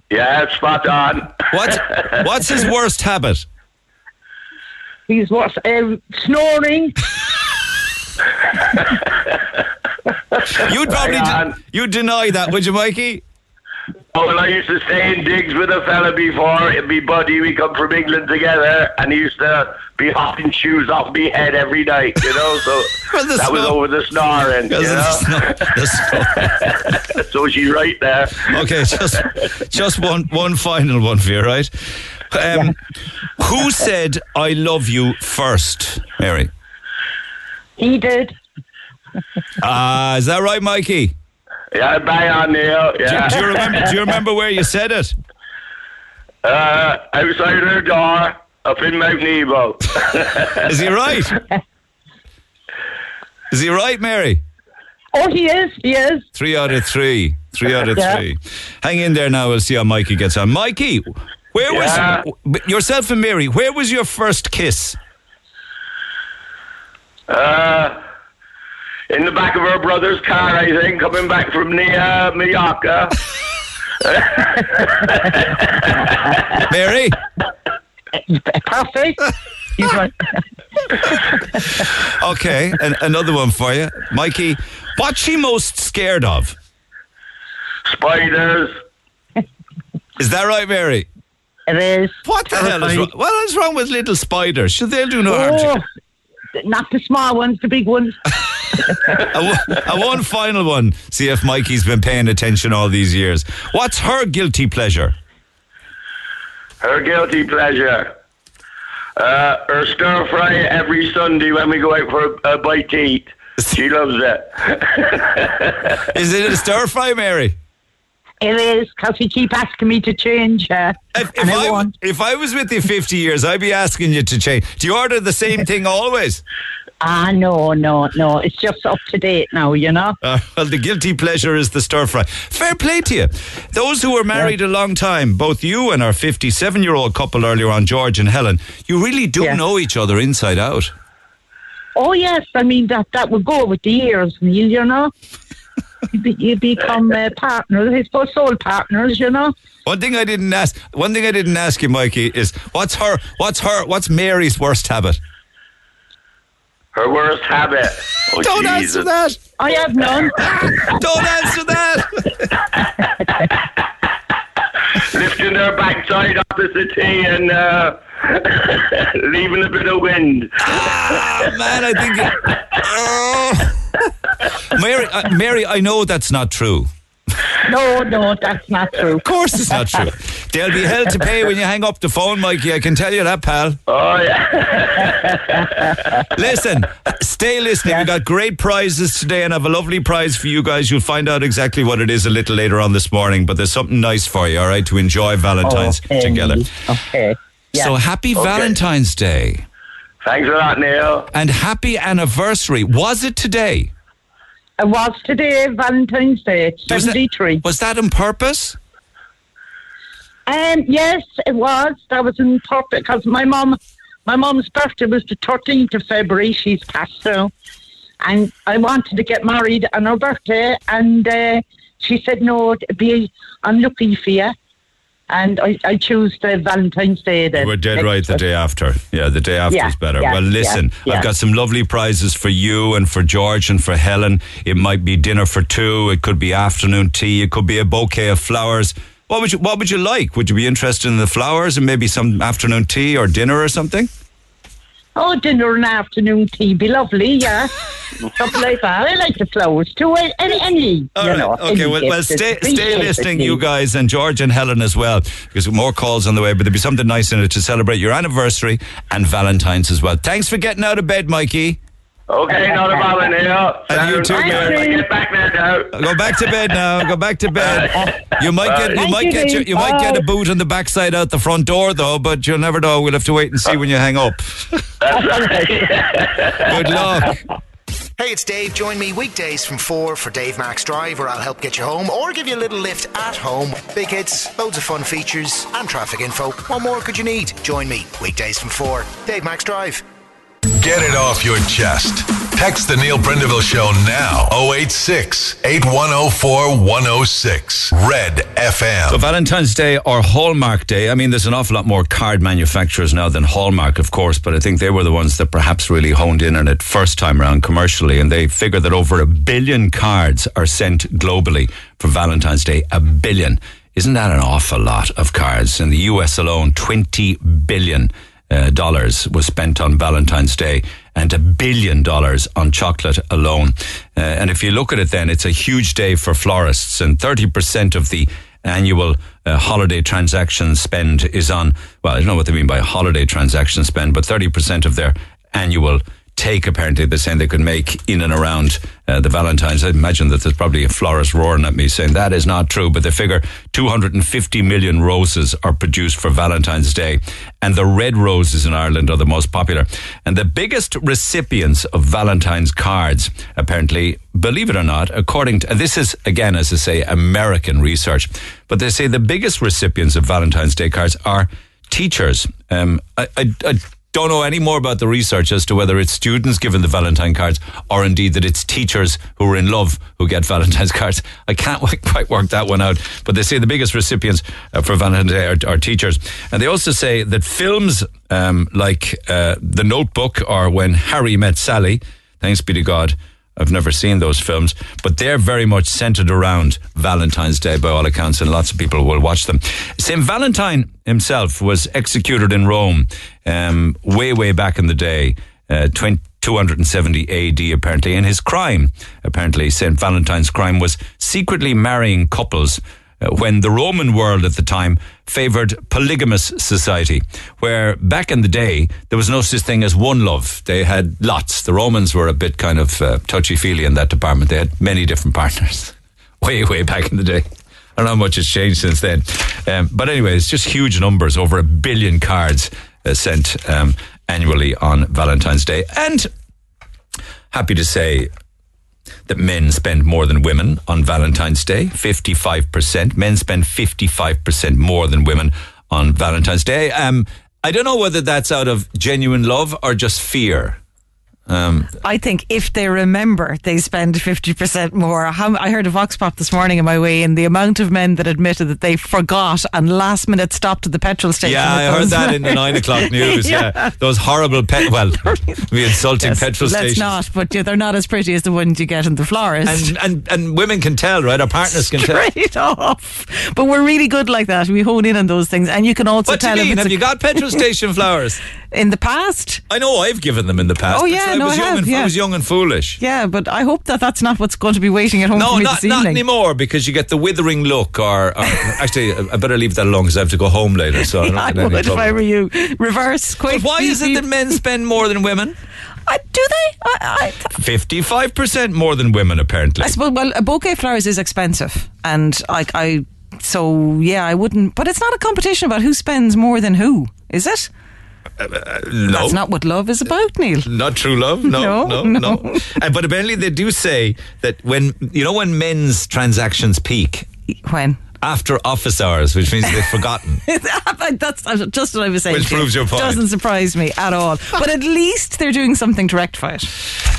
Speaker 18: Yeah, spot on.
Speaker 2: What's What's his worst habit?
Speaker 17: He's what um, snoring.
Speaker 2: You'd probably de- you'd deny that, would you, Mikey?
Speaker 18: Oh, well, I used to stay in digs with a fella before. It'd be Buddy. We come from England together, and he used to be hopping shoes off me head every night, you know? So [LAUGHS] that was over the snoring, you know?
Speaker 2: the snow- the [LAUGHS]
Speaker 18: so she's right there.
Speaker 2: Okay, just just one one final one for you, right? Um, Who said "I love you" first, Mary?
Speaker 17: He did.
Speaker 2: Ah, is that right, Mikey?
Speaker 18: Yeah, bang on, Neil.
Speaker 2: Do,
Speaker 18: Yeah.
Speaker 2: do you remember? Do you remember where you said it?
Speaker 18: Uh, outside her door, up in Mount Nebo. [LAUGHS]
Speaker 2: Is he right? Is he right, Mary?
Speaker 17: Oh, he is. He is.
Speaker 2: Three out of three. Three out of
Speaker 17: Yeah.
Speaker 2: three. Hang in there now. We'll see how Mikey gets on. Mikey, where
Speaker 18: Yeah.
Speaker 2: was yourself and Mary? Where was your first kiss?
Speaker 18: Uh, in the back of her brother's car, I think, coming back from the uh, Mallorca. [LAUGHS]
Speaker 2: Mary?
Speaker 17: Perfect. He's right. [LAUGHS]
Speaker 2: Okay, and another one for you, Mikey. What's she most scared of?
Speaker 18: Spiders.
Speaker 2: Is that right, Mary?
Speaker 17: It is.
Speaker 2: What the hell is wrong? What is wrong with little spiders? Should they do no harm? to you?
Speaker 17: Oh, not the small ones, the big ones. [LAUGHS]
Speaker 2: a, one- a one final one. See if Mikey's been paying attention all these years. What's her guilty pleasure?
Speaker 18: Her guilty pleasure. Uh, her stir fry every Sunday when we go out for a, a bite to eat. She loves it. [LAUGHS]
Speaker 2: Is it a stir fry, Mary?
Speaker 17: It is, because he keep asking me to change. Uh,
Speaker 2: If, if
Speaker 17: I
Speaker 2: if I was with you 50 years, I'd be asking you to change. Do you order the same thing always?
Speaker 17: Ah, no, no, no. It's just up to date now, you know?
Speaker 2: Uh, well, the guilty pleasure is the stir fry. Fair play to you. Those who were married a long time, both you and our 57 year old couple earlier on, George and Helen, you really do
Speaker 17: Yeah.
Speaker 2: know each other inside out.
Speaker 17: Oh, yes. I mean, that, that would go with the years, Neil, you know? You, become uh, partners, I suppose, soul partners, you know?
Speaker 2: One thing I didn't ask, one thing I didn't ask you, Mikey, is what's her, what's her, what's Mary's worst habit?
Speaker 18: Her worst habit. Oh,
Speaker 2: Don't
Speaker 18: Jesus.
Speaker 2: answer that.
Speaker 17: I have none. [LAUGHS]
Speaker 2: Don't answer that.
Speaker 18: Lifting her backside up opposite tea and uh, [LAUGHS] leaving a bit of wind.
Speaker 2: Ah, man, I think. Oh. Mary, uh, Mary, I know that's not true.
Speaker 17: No, no, that's not true.
Speaker 2: Of course, it's not true. There'll be hell to pay when you hang up the phone, Mikey. I can tell you that, pal.
Speaker 18: Oh, yeah.
Speaker 2: Listen, stay listening. We got great prizes today, and I have a lovely prize for you guys. You'll find out exactly what it is a little later on this morning. But there's something nice for you, all right, to enjoy Valentine's
Speaker 17: Okay.
Speaker 2: together.
Speaker 17: Okay. Yeah.
Speaker 2: So happy
Speaker 18: Okay.
Speaker 2: Valentine's Day
Speaker 18: Thanks a lot, Neil.
Speaker 2: and happy anniversary. Was it today?
Speaker 17: It was today, Valentine's Day,
Speaker 2: Was that- Was that on purpose?
Speaker 17: Um, yes, it was. That was in purpose because my mum, my mum's birthday was the 13th of February. She's passed now. And I wanted to get married on her birthday. And uh, she said, no, it'd be unlucky for you. And I, I choose the Valentine's Day then.
Speaker 2: You were dead right the day after. Yeah, the day after
Speaker 17: Yeah,
Speaker 2: is better.
Speaker 17: yeah,
Speaker 2: well, listen,
Speaker 17: yeah.
Speaker 2: I've got some lovely prizes for you and for George and for Helen. It might be dinner for two. It could be afternoon tea. It could be a bouquet of flowers. What would you What would you like? Would you be interested in the flowers and maybe some afternoon tea or dinner or something?
Speaker 17: Oh, dinner and afternoon tea be lovely, yeah. Something like that. I like the flowers too. Any, any
Speaker 2: All
Speaker 17: you
Speaker 2: right.
Speaker 17: know.
Speaker 2: okay. Well, well stay stay listening, you guys, and George and Helen as well, because more calls on the way. But there'll be something nice in it to celebrate your anniversary and Valentine's as well. Thanks for getting out of bed, Mikey.
Speaker 18: Okay, [LAUGHS] not a bother, Neil.
Speaker 2: And you too, man.
Speaker 18: Get back there now.
Speaker 2: Go back to bed now. Go back to bed. [LAUGHS] You might get you
Speaker 17: Thank
Speaker 2: might
Speaker 17: you,
Speaker 2: get your,
Speaker 17: Dave.
Speaker 2: you might get a boot on the backside out the front door though, but you'll never know. We'll have to wait and see when you hang up. [LAUGHS] Good luck.
Speaker 19: Hey, it's Dave. Join me weekdays from 4 for Dave Max Drive, where I'll help get you home or give you a little lift at home. Big hits, loads of fun features, and traffic info. What more could you need? Join me weekdays from 4. Dave Max Drive.
Speaker 3: Get it off your chest. Text the Neil Prendeville Show now. 086 8104 106. Red FM.
Speaker 2: So Valentine's Day or Hallmark Day. I mean, there's an awful lot more card manufacturers now than Hallmark, of course, but I think they were the ones that perhaps really honed in on it first time around commercially, and they figure that over a billion cards are sent globally for Valentine's Day. A billion. Isn't that an awful lot of cards? In the US alone, 20 billion dollars was spent on Valentine's Day and a billion dollars on chocolate alone. Uh, and if you look at it then, it's a huge day for florists and 30% of the annual uh, holiday transaction spend is on, well, I don't know what they mean by holiday transaction spend, but 30% of their annual take, apparently, they're saying they could make in and around uh, the Valentine's. I imagine that there's probably a florist roaring at me saying that is not true, but they figure 250 million roses are produced for Valentine's Day, and the red roses in Ireland are the most popular. And the biggest recipients of Valentine's cards, apparently, believe it or not, according to, this is, again, as I say, American research, but they say the biggest recipients of Valentine's Day cards are teachers. Um, I, I, I don't know any more about the research as to whether it's students given the Valentine cards or indeed that it's teachers who are in love who get Valentine's [LAUGHS] cards. I can't [LAUGHS] quite work that one out. But they say the biggest recipients uh, for Valentine's Day are, are, teachers. And they also say that films um, like uh, The Notebook or When Harry Met Sally, thanks be to God, I've never seen those films, but they're very much centered around Valentine's Day by all accounts, and lots of people will watch them. St. Valentine himself was executed in Rome um, way, way back in the day, uh, 20, 270 AD, apparently. And his crime, apparently, St. Valentine's crime was secretly marrying couples uh, when the Roman world at the time favored polygamous society, where back in the day there was no such thing as one love. They had lots. The Romans were a bit kind of uh, touchy feely in that department. They had many different partners, [LAUGHS] way way back in the day. I don't know how much has changed since then. Um, but anyway, it's just huge numbers. Over a billion cards sent um, annually on Valentine's Day, and happy to say that men spend more than women on Valentine's Day, 55%. Men spend 55% more than women on Valentine's Day. Um, I don't know whether that's out of genuine love or just fear. Um,
Speaker 20: I think if they remember, they spend 50% more. How, I heard a Vox Pop this morning on my way in, the amount of men that admitted that they forgot and last minute stopped at the petrol station.
Speaker 2: Yeah, I heard that in the nine o'clock [LAUGHS] news. yeah. yeah. Those horrible, pet, well, [LAUGHS] the insulting yes, petrol
Speaker 20: let's
Speaker 2: stations.
Speaker 20: not, but yeah, they're not as pretty as the ones you get in the florist.
Speaker 2: And, and, and women can tell, right? Our partners can
Speaker 20: tell. [LAUGHS] Straight off. But we're really good like that. We hone in on those things. And you can also
Speaker 2: what
Speaker 20: tell.
Speaker 2: Do you mean? Have you got petrol station flowers?
Speaker 20: in the past.
Speaker 2: I know I've given them in the past.
Speaker 20: Oh yeah, no,
Speaker 2: was
Speaker 20: I
Speaker 2: young
Speaker 20: have,
Speaker 2: and
Speaker 20: yeah.
Speaker 2: I was young and foolish.
Speaker 20: Yeah, but I hope that that's not what's going to be waiting at home
Speaker 2: no,
Speaker 20: for me
Speaker 2: not,
Speaker 20: this evening.
Speaker 2: not anymore because you get the withering look. Or, or [LAUGHS] actually, I better leave that alone because I have to go home later. So I, don't [LAUGHS]
Speaker 20: I
Speaker 2: get
Speaker 20: would if I were you. Reverse, quick.
Speaker 2: But why is it that men spend more than women? [LAUGHS]
Speaker 20: Do they?
Speaker 2: Fifty-five percent more than women, apparently.
Speaker 20: I suppose. Well, a bouquet of flowers is expensive, and like I, so yeah, I wouldn't. But it's not a competition about who spends more than who, is it?
Speaker 2: Uh, no.
Speaker 20: That's not what love is about, Neil.
Speaker 2: Not true love? No, no, no. no. no. Uh, but apparently they do say that when, you know, when men's transactions peak.
Speaker 20: When?
Speaker 2: After office hours, which means they've forgotten. [LAUGHS]
Speaker 20: That's just what I was saying.
Speaker 2: Which proves your point.
Speaker 20: Doesn't surprise me at all. But at least they're doing something to rectify it.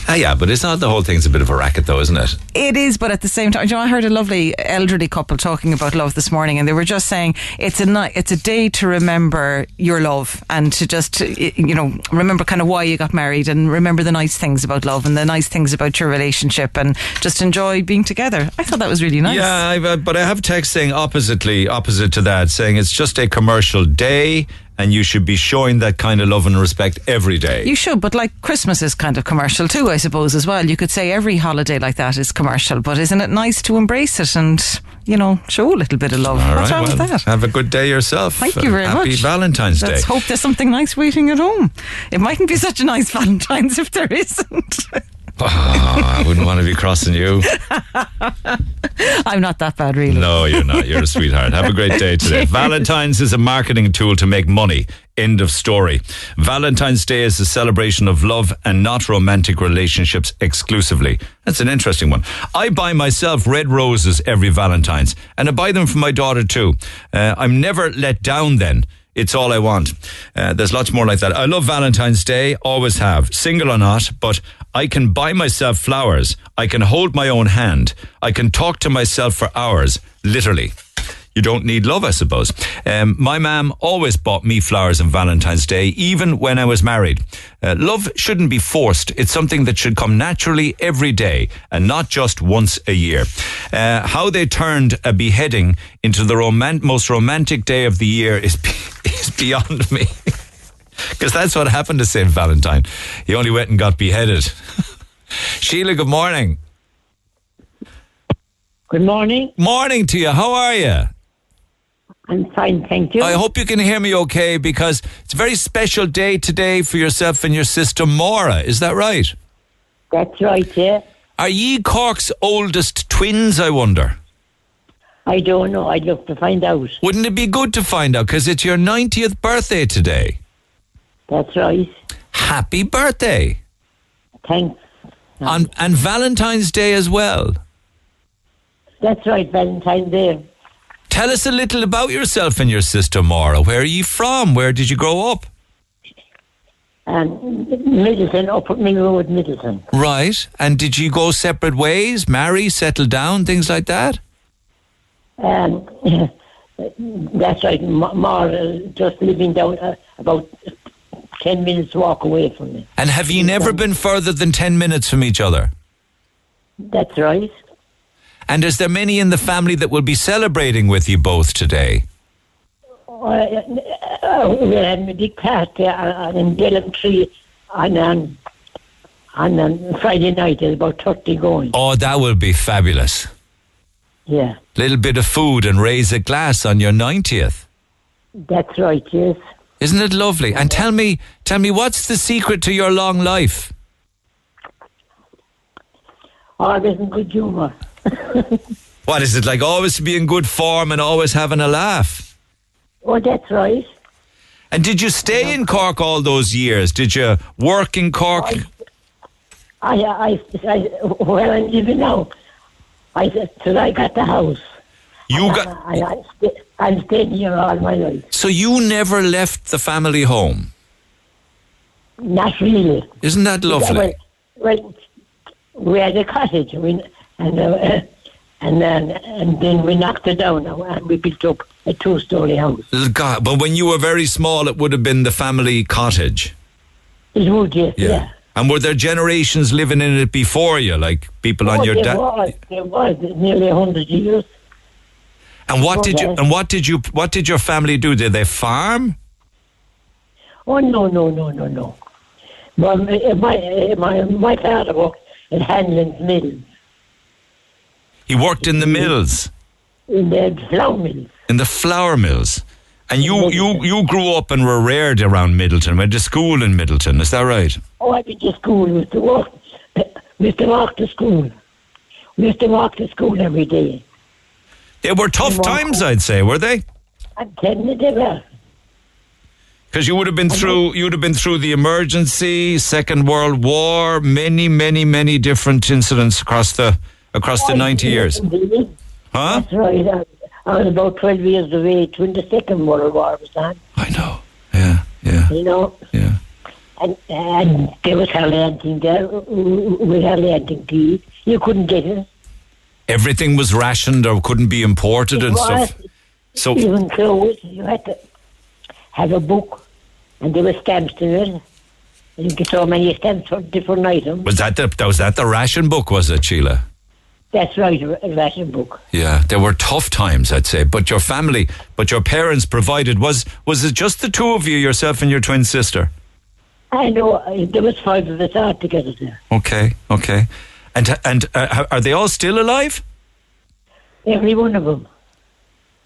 Speaker 2: Uh, yeah, but it's not the whole thing's a bit of a racket, though, isn't it?
Speaker 20: It is, but at the same time, you know, I heard a lovely elderly couple talking about love this morning, and they were just saying it's a night, it's a day to remember your love and to just, you know, remember kind of why you got married and remember the nice things about love and the nice things about your relationship and just enjoy being together. I thought that was really nice.
Speaker 2: Yeah, I've, but I have text saying oppositely, opposite to that, saying it's just a commercial day and you should be showing that kind of love and respect every day.
Speaker 20: You should, but like Christmas is kind of commercial too, I suppose, as well. You could say every holiday like that is commercial, but isn't it nice to embrace it and, you know, show a little bit of love?
Speaker 2: All
Speaker 20: What's
Speaker 2: right,
Speaker 20: wrong
Speaker 2: well,
Speaker 20: with that?
Speaker 2: Have a good day yourself.
Speaker 20: Thank you uh, very
Speaker 2: Happy
Speaker 20: much.
Speaker 2: Happy Valentine's Day.
Speaker 20: Let's hope there's something nice waiting at home. It mightn't be such a nice [LAUGHS] Valentine's if there isn't. [LAUGHS]
Speaker 2: Oh, I wouldn't want to be crossing you. [LAUGHS]
Speaker 20: I'm not that bad, really.
Speaker 2: No, you're not. You're a sweetheart. Have a great day today. [LAUGHS] Valentine's is a marketing tool to make money. End of story. Valentine's Day is a celebration of love and not romantic relationships exclusively. That's an interesting one. I buy myself red roses every Valentine's, and I buy them for my daughter too. Uh, I'm never let down then. It's all I want. Uh, there's lots more like that. I love Valentine's Day, always have, single or not, but I can buy myself flowers. I can hold my own hand. I can talk to myself for hours, literally. You don't need love, I suppose. Um, my mum always bought me flowers on Valentine's Day, even when I was married. Uh, love shouldn't be forced. It's something that should come naturally every day and not just once a year. Uh, how they turned a beheading into the most romantic day of the year is, be- [LAUGHS] is beyond me. [LAUGHS] Because that's what happened to St. Valentine. He only went and got beheaded. [LAUGHS] Sheila, good morning.
Speaker 21: Good morning.
Speaker 2: Morning to you. How are you?
Speaker 21: I'm fine, thank you.
Speaker 2: I hope you can hear me okay because it's a very special day today for yourself and your sister Maura. Is that right?
Speaker 21: That's right, yeah.
Speaker 2: Are ye Cork's oldest twins, I wonder?
Speaker 21: I don't know. I'd love to find out.
Speaker 2: Wouldn't it be good to find out? Because it's your 90th birthday today.
Speaker 21: That's right.
Speaker 2: Happy birthday.
Speaker 21: Thanks.
Speaker 2: On, and Valentine's Day as well.
Speaker 21: That's right, Valentine's Day.
Speaker 2: Tell us a little about yourself and your sister Maura. Where are you from? Where did you grow up?
Speaker 21: And Midleton, up at Mill Road, Midleton.
Speaker 2: Right. And did you go separate ways, marry, settle down, things like that?
Speaker 21: And [LAUGHS] that's right, Ma- Maura, just living down uh, about 10 minutes walk away from me.
Speaker 2: And have you never been further than 10 minutes from each other?
Speaker 21: That's right.
Speaker 2: And is there many in the family that will be celebrating with you both today?
Speaker 21: Uh, uh, we had a big party uh, in the Elm Tree on, on Friday night. There's about 30 going.
Speaker 2: Oh, that will be fabulous.
Speaker 21: Yeah,
Speaker 2: Little bit of food and raise a glass on your 90th.
Speaker 21: that's right, yes.
Speaker 2: Isn't it lovely? And tell me, tell me, what's the secret to your long life?
Speaker 21: Always in good humour.
Speaker 2: What is it like? Always to be in good form and always having a laugh.
Speaker 21: Oh, that's right.
Speaker 2: And did you stay in Cork all those years? Did you work in Cork?
Speaker 21: I, I, I, where I'm living now, I till I got the house.
Speaker 2: You got.
Speaker 21: I, I, I'm staying here all my life.
Speaker 2: So you never left the family home.
Speaker 21: Not really.
Speaker 2: Isn't that lovely?
Speaker 21: Well, well we had a cottage, we, and uh, [LAUGHS] and then and then we knocked it down and we built up a two-story house.
Speaker 2: God, but when you were very small, it would have been the family cottage.
Speaker 21: It would, yes, yeah.
Speaker 2: And were there generations living in it before you, like people on
Speaker 21: oh,
Speaker 2: your
Speaker 21: there
Speaker 2: dad?
Speaker 21: was, there was nearly a hundred years.
Speaker 2: And what did you? And what did you? What did your family do? Did they farm?
Speaker 21: Oh no, no, no, no, no. My my my, my father worked at Hallinan's Mills
Speaker 2: He worked in the mills,
Speaker 21: in the flour mills.
Speaker 2: in the flour mills. And you, you, you grew up and were reared around Midleton. Went to school in Midleton. Is that right?
Speaker 21: Oh, I went to school. We used to walk. We used to walk to school. We used to walk to school every day.
Speaker 2: They were tough times, I'd say, were they?
Speaker 21: I'm telling you, they were.
Speaker 2: Because you would have been through, you would have been through the emergency, Second World War, many, many, many different incidents across the across the ninety years. Huh?
Speaker 21: That's right. I, was about 12 years of age when the Second World War was on.
Speaker 2: I know. Yeah, yeah.
Speaker 21: You know?
Speaker 2: Yeah.
Speaker 21: And, and there was hardly anything there. We hardly anything to eat. You couldn't get it.
Speaker 2: Everything was rationed or couldn't be imported and
Speaker 21: was.
Speaker 2: stuff. So
Speaker 21: Even clothes, you had to have a book, and there were stamps in it. You get so many stamps for different items.
Speaker 2: was that the was that the ration book? Was it Sheila?
Speaker 21: That's right, a ration book.
Speaker 2: Yeah, there were tough times, I'd say. But your family, but your parents provided. Was was it just the two of you, yourself and your twin sister?
Speaker 21: I know there was five of us all together there.
Speaker 2: Okay, okay. And and uh, are they all still alive?
Speaker 21: Every one of them.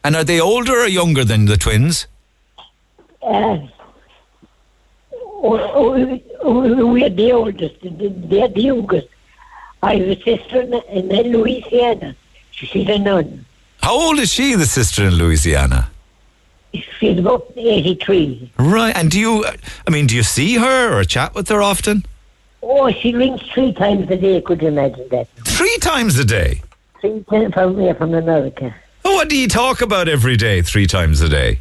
Speaker 2: And are they older or younger than the twins?
Speaker 21: Uh, oh, oh, we are the oldest, They are the youngest. I have a sister in Louisiana. She's a nun.
Speaker 2: How old is she, the sister in Louisiana?
Speaker 21: She's about 83.
Speaker 2: Right. And do you? I mean, do you see her or chat with her often?
Speaker 21: Oh, she rings three times a day, could you imagine that?
Speaker 2: Three times a day.
Speaker 21: Three times from here from America.
Speaker 2: Oh, what do you talk about every day? Three times a day.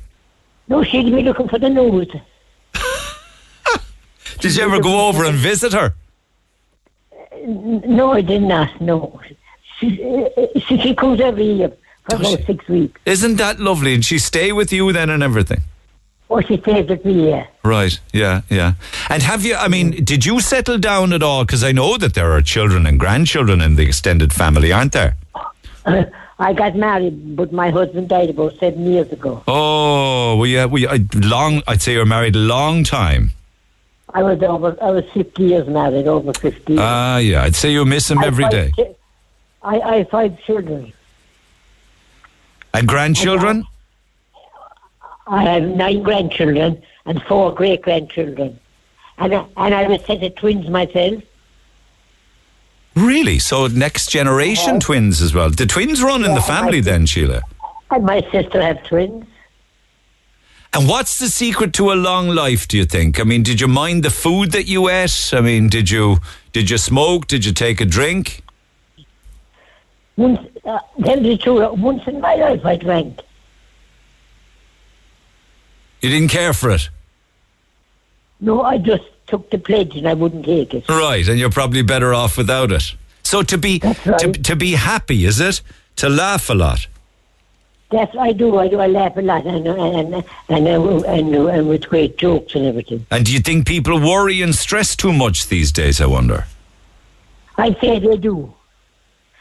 Speaker 21: No, she'd be looking for the news. [LAUGHS]
Speaker 2: Did you ever go over and visit her?
Speaker 21: No, I did not, no. She, uh, she, she comes every year for about six weeks.
Speaker 2: Isn't that lovely? And she stay with you then and everything.
Speaker 21: Oh, she stays with me, yeah.
Speaker 2: Right. Yeah. Yeah. And have you? I mean, did you settle down at all? Because I know that there are children and grandchildren in the extended family, aren't there?
Speaker 21: Uh, I got married, but my husband died about seven years ago.
Speaker 2: Oh, well, yeah. We I, long. I'd say you're married a long time.
Speaker 21: I was over, I was 50 years married, over 50 years.
Speaker 2: Ah, yeah. I'd say you miss him
Speaker 21: I
Speaker 2: every
Speaker 21: chi- I, I have five children.
Speaker 2: And grandchildren?
Speaker 21: I have nine grandchildren and four great grandchildren. And I, and I was set of twins myself.
Speaker 2: Really? So next generation twins as well. The twins run in the family then, Sheila.
Speaker 21: And my sister have twins.
Speaker 2: And what's the secret to a long life? Do you think? I mean, did you mind the food that you ate? I mean, did you did you smoke? Did you take a drink?
Speaker 21: Once, uh, tell the truth, once in my life I drank.
Speaker 2: You didn't care for it,
Speaker 21: No, I just took the pledge and I wouldn't take it.
Speaker 2: right? And you're probably better off without it. So to be to, to be happy, is it? To laugh a lot.
Speaker 21: Yes, I do. I do. I laugh a lot and and and and, and, and, and with great jokes and everything.
Speaker 2: And do you think people worry and stress too much these days? I wonder.
Speaker 21: I say they do.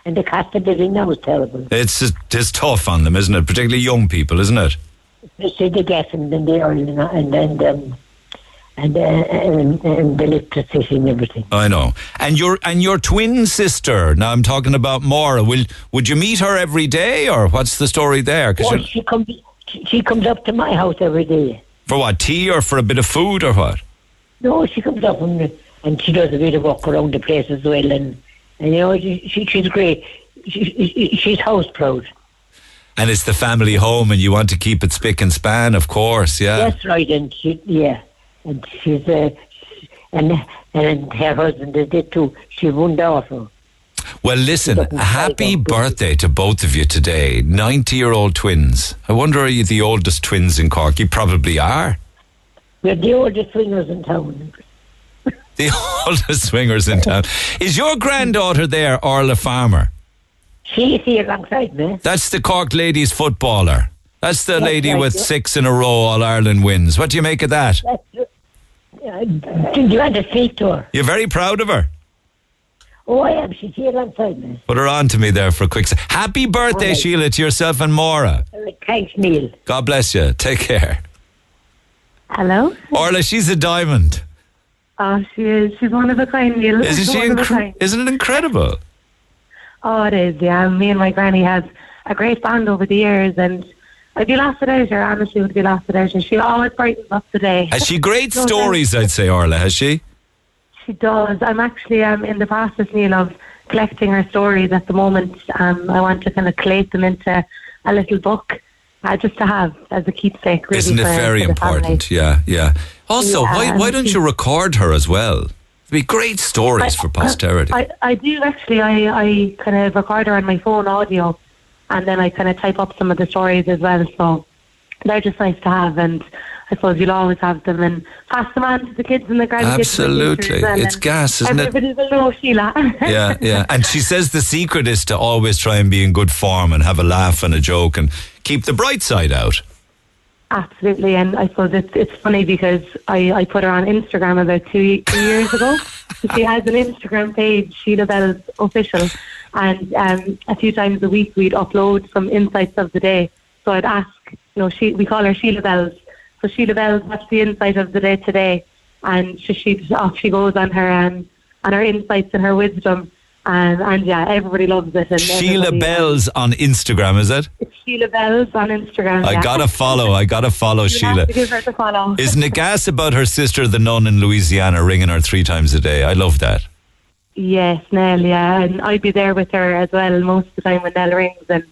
Speaker 21: And the cost of living now is terrible.
Speaker 2: It's it's tough on them, isn't it? Particularly young people, isn't it?
Speaker 21: Especially the gas and then the oil and and and, um, and, uh, and, and the electricity and everything.
Speaker 2: I know. And your and your twin sister. Now I'm talking about Maura. Will would you meet her every day, or what's the story there? 'Cause you're-
Speaker 21: she comes. She she comes up to my house every day.
Speaker 2: for what tea or for a bit of food or what?
Speaker 21: No, she comes up and, and she does a bit of walk around the place as well, and, and you know she, she she's great. She, she, she's house proud.
Speaker 2: And it's the family home, and you want to keep it spick and span, of course. Yeah.
Speaker 21: That's right, and she yeah, and she's uh, and and her husband is it too. She's one daughter.
Speaker 2: Well, listen. Happy birthday to both of you today. Ninety-year-old twins. I wonder, are you the oldest twins in Cork? You probably are.
Speaker 21: We're the oldest swingers in town. [LAUGHS]
Speaker 2: The oldest swingers in town. Is your granddaughter there, Orla Farmer?
Speaker 21: She's here alongside me.
Speaker 2: That's the Cork ladies footballer. That's the
Speaker 21: That's
Speaker 2: lady
Speaker 21: right,
Speaker 2: with
Speaker 21: yeah.
Speaker 2: six in a row All Ireland wins. What do you make of that?
Speaker 21: That's, you want to speak to her?
Speaker 2: You're very proud of her.
Speaker 21: Oh, I am. She's here alongside me.
Speaker 2: Put her on to me there for a quick sec. Happy birthday,
Speaker 21: All right.
Speaker 2: Sheila, to yourself and Maura.
Speaker 21: Thanks, Neil.
Speaker 2: God bless you. Take care.
Speaker 22: Hello.
Speaker 2: Orla, she's a diamond.
Speaker 22: Oh, she is. She's one of a kind, Neil.
Speaker 2: Isn't
Speaker 22: She's
Speaker 2: she?
Speaker 22: one of a kind.
Speaker 2: isn't it incredible?
Speaker 22: Oh, it is. Yeah, me and my granny has a great bond over the years, and I'd be lost without her. Honestly, would be lost without her. She always brightens up the day.
Speaker 2: Has she great [LAUGHS] stories, I'd say, Orla, has she?
Speaker 22: She does. I'm actually um, in the process, Neil, of collecting her stories at the moment. Um, I want to kind of collate them into a little book, uh, just to have as a keepsake. Really,
Speaker 2: Isn't it
Speaker 22: for-
Speaker 2: very
Speaker 22: for the family.
Speaker 2: important? Yeah, yeah. Also,
Speaker 22: Yeah,
Speaker 2: why, why don't you record her as well? It'd be great stories for posterity.
Speaker 22: I, I do actually. I, I kind of record her on my phone audio, and then I kind of type up some of the stories as well. So they're just nice to have, and I suppose you'll always have them and pass them on to the kids and the grandkids. and
Speaker 2: Absolutely.
Speaker 22: and
Speaker 2: It's
Speaker 22: then
Speaker 2: gas, isn't it?
Speaker 22: Everybody will know Sheila.
Speaker 2: yeah, yeah. [LAUGHS] And she says the secret is to always try and be in good form and have a laugh and a joke and keep the bright side out.
Speaker 22: Absolutely, and I suppose it's it's funny because I, I put her on Instagram about two, two years ago. [LAUGHS] she has an Instagram page, Sheila Bell's official, and um, a few times a week we'd upload some insights of the day. So I'd ask, you know, she we call her Sheila Bells. So Sheila Bells, what's the insight of the day today? And she, she off she goes on her um, on her insights and her wisdom, and and yeah, everybody loves it. And
Speaker 2: Sheila
Speaker 22: everybody-
Speaker 2: Bells on Instagram, is it?
Speaker 22: It's Sheila Bells on Instagram.
Speaker 2: I
Speaker 22: yeah.
Speaker 2: gotta follow. I gotta follow Sheila.
Speaker 22: give her the follow.
Speaker 2: Isn't it gas about her sister, the nun in Louisiana, ringing her three times a day? I love that.
Speaker 22: Yes, Nell, yeah. And I'd be there with her as well most of the time when Nell rings and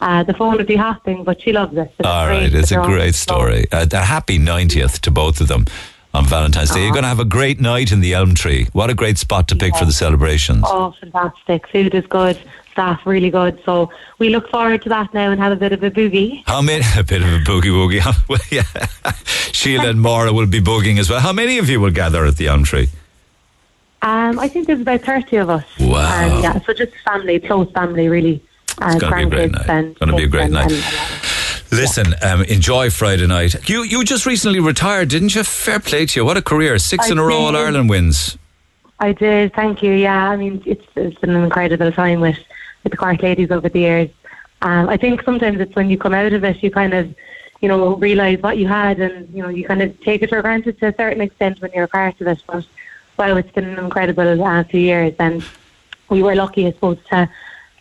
Speaker 22: uh, the phone would be hopping, but she loves it.
Speaker 2: All right, it's a great story. Uh, a happy 90th to both of them on Valentine's Day. You're going to have a great night in the Elm Tree. What a great spot to pick for the celebrations.
Speaker 22: Oh, fantastic. Food is good, staff really good. So we look forward to that now and have a bit of a boogie.
Speaker 2: How many? [LAUGHS] A bit of a boogie woogie. [LAUGHS] yeah. [LAUGHS] Sheila and Maura will be boogieing as well. How many of you will gather at the Elm Tree?
Speaker 22: Um, I think there's about 30 of us.
Speaker 2: Wow.
Speaker 22: And yeah, so just family, close family, really. Uh,
Speaker 2: It's gonna be a great night.
Speaker 22: and
Speaker 2: Gonna be a great night.
Speaker 22: and-
Speaker 2: Listen, um, enjoy Friday night. You you just recently retired, didn't you? Fair play to you. What a career. Six
Speaker 22: I
Speaker 2: in a row All. Ireland wins.
Speaker 22: I did, thank you. Yeah, I mean, it's it's been an incredible time with, with the Cork ladies over the years. Um, I think sometimes it's when you come out of it, you kind of, you know, realise what you had and, you know, you kind of take it for granted to a certain extent when you're a part of it. But, wow, it's been an incredible uh, few years and we were lucky, I suppose, to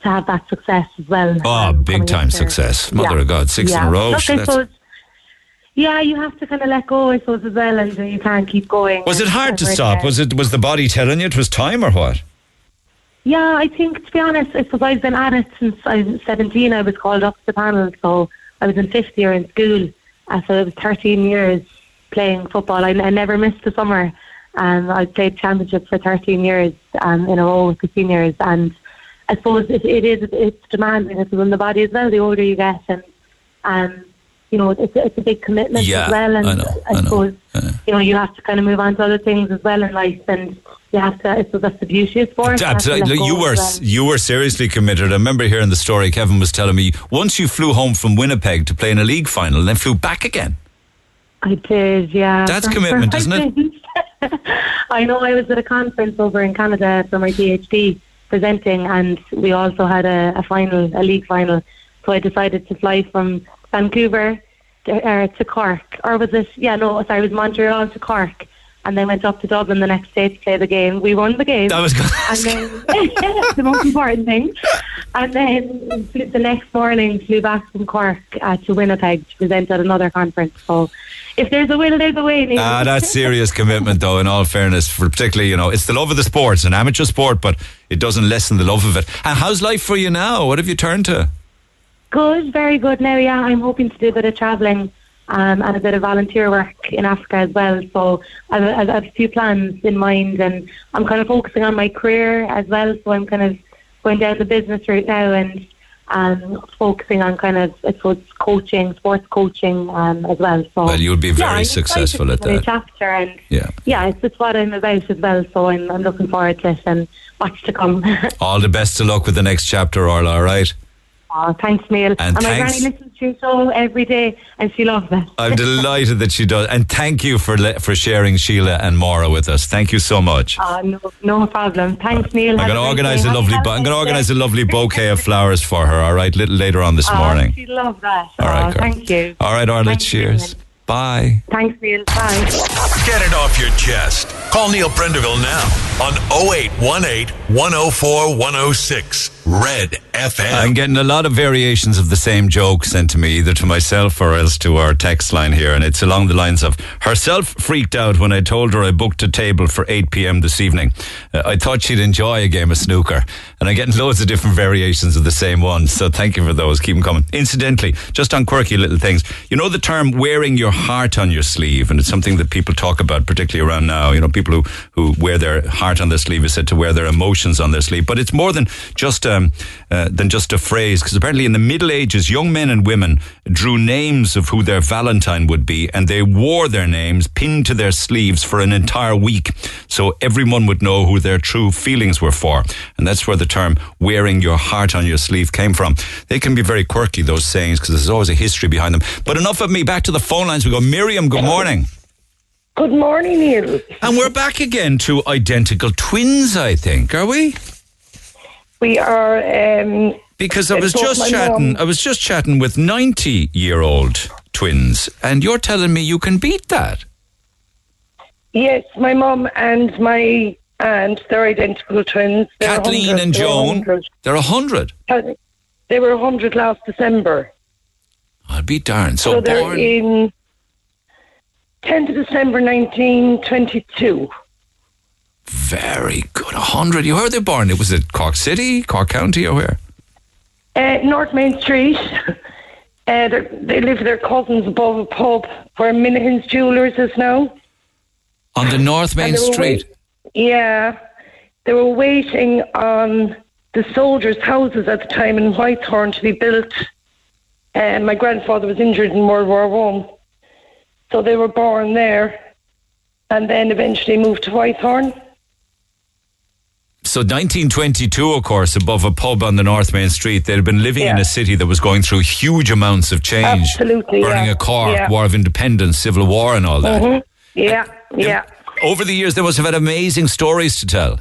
Speaker 22: to have that success as well.
Speaker 2: Oh, big time success. Mother
Speaker 22: Yeah.
Speaker 2: of God, six in
Speaker 22: Yeah.
Speaker 2: a row.
Speaker 22: Look, I suppose yeah, you have to kind of let go, I suppose, as well, and you can't keep going.
Speaker 2: Was it hard to stop?
Speaker 22: there.
Speaker 2: Was it was the body telling you it was time or what?
Speaker 22: Yeah, I think to be honest, I suppose I've been at it since I was 17. I was called up to the panel, so I was in fifth year in school. Uh, so it was 13 years playing football. I, I never missed the summer. Um, I played championship for 13 years um, in a row with the seniors, and I suppose it, it is it's demanding. It's on the body as well. The older you get, and um, you know, it's it's a big commitment
Speaker 2: Yeah,
Speaker 22: as well. And
Speaker 2: I know, I know.
Speaker 22: suppose you know you have to kind of move on to other things as well in life, and you have to. I suppose that's the beauty of sport. you have to let
Speaker 2: Absolutely. You were
Speaker 22: well.
Speaker 2: you were seriously committed. I remember hearing the story. Kevin was telling me once you flew home from Winnipeg to play in a league final, and then flew back again.
Speaker 22: I did, yeah.
Speaker 2: That's
Speaker 22: For-
Speaker 2: commitment,
Speaker 22: for
Speaker 2: isn't it? [LAUGHS]
Speaker 22: I know I was at a conference over in Canada for my PhD presenting, and we also had a, a final, a league final. So I decided to fly from Vancouver to, uh, to Cork, or was it? Yeah, no, sorry, it was Montreal to Cork, and then went up to Dublin the next day to play the game. We won the game.
Speaker 2: That was good.
Speaker 22: And then [LAUGHS] the most important thing. And then the next morning flew back from Cork uh, to Winnipeg to present at another conference. So if there's a will, there's a way.
Speaker 2: Ah, that's [LAUGHS] serious commitment, though. In all fairness, for particularly, you know, it's the love of the sport. It's an amateur sport, but it doesn't lessen the love of it. And how's life for you now? What have you turned to?
Speaker 22: Good, very good. Now, yeah, I'm hoping to do a bit of travelling um, and a bit of volunteer work in Africa as well. So I've, I've, I've a few plans in mind, and I'm kind of focusing on my career as well. So I'm kind of going down the business route now and um, focusing on kind of, I suppose, coaching, sports coaching um, as well. So
Speaker 2: Well, you'll be very
Speaker 22: I'm
Speaker 2: successful at that.
Speaker 22: Chapter and
Speaker 2: Yeah.
Speaker 22: yeah, it's, it's what I'm about as well. So I'm, I'm looking forward to it and what's to come. [LAUGHS]
Speaker 2: All the best of luck with the next chapter, Orla, all right?
Speaker 22: Oh, thanks, Neil.
Speaker 2: And
Speaker 22: my
Speaker 2: thanks-
Speaker 22: granny listens to your show every day, and she loves it.
Speaker 2: I'm [LAUGHS] delighted that she does. And thank you for le- for sharing Sheila and Maura with us. Thank you so much.
Speaker 22: Uh, no, no problem. Thanks, Neil.
Speaker 2: I'm going to organise a lovely. Bu- I'm going to organise a lovely bouquet of flowers for her. All right, little later on this morning.
Speaker 22: She'd love that.
Speaker 2: All right,
Speaker 22: oh,
Speaker 2: girl.
Speaker 22: thank you.
Speaker 2: All right, Orla. Cheers. Bye.
Speaker 22: Thanks, Neil. Bye.
Speaker 3: Get it off your chest. Call Neil Prendeville now on 0818 104 106 Red FM.
Speaker 2: I'm getting a lot of variations of the same joke sent to me, either to myself or else to our text line here. And it's along the lines of herself freaked out when I told her I booked a table for 8 p.m. this evening. Uh, I thought she'd enjoy a game of snooker. And I'm getting loads of different variations of the same one. So thank you for those. Keep them coming. Incidentally, just on quirky little things, you know the term wearing your heart on your sleeve, and it's something that people talk about, particularly around now. You know, people who, who wear their heart on their sleeve is said to wear their emotions on their sleeve. But it's more than just um, uh, than just a phrase, because apparently in the Middle Ages, young men and women drew names of who their Valentine would be, and they wore their names pinned to their sleeves for an entire week, so everyone would know who their true feelings were for. And that's where the term "wearing your heart on your sleeve" came from. They can be very quirky, those sayings, because there's always a history behind them. But enough of me. Back to the phone lines. We go. Miriam, good morning.
Speaker 23: Good morning, Neil.
Speaker 2: And we're back again to identical twins, I think, are we?
Speaker 23: We are. Um,
Speaker 2: Because I was just chatting,
Speaker 23: mum-
Speaker 2: I was just chatting with ninety-year-old twins, and you're telling me you can beat that.
Speaker 23: Yes, my mum and my aunt, they're identical twins. They're
Speaker 2: Kathleen
Speaker 23: 100.
Speaker 2: and
Speaker 23: They're
Speaker 2: Joan,
Speaker 23: 100.
Speaker 2: they're a hundred.
Speaker 23: They were 100 last December.
Speaker 2: I'll be darned. So,
Speaker 23: So, they're
Speaker 2: born.
Speaker 23: in 10th of December 1922.
Speaker 2: Very good. A hundred. You heard they're born. It was at Cork City, Cork County, or where?
Speaker 23: Uh, North Main Street. [LAUGHS] Uh, they live with their cousins above a pub where Minahan's Jewelers is now.
Speaker 2: On the North Main
Speaker 23: And they were
Speaker 2: Street.
Speaker 23: wait- yeah. They were waiting on the soldiers' houses at the time in Whitehorn to be built. And my grandfather was injured in World War One. So they were born there and then eventually moved to Whitehorn.
Speaker 2: So 1922, of course, above a pub on the North Main Street, they'd been living in a city that was going through huge amounts of change.
Speaker 23: Absolutely,
Speaker 2: Burning
Speaker 23: yeah.
Speaker 2: a Cork,
Speaker 23: Yeah.
Speaker 2: War of Independence, Civil War, and all that.
Speaker 23: Mhm. Yeah, yeah.
Speaker 2: Over the years, they must have had amazing stories to tell.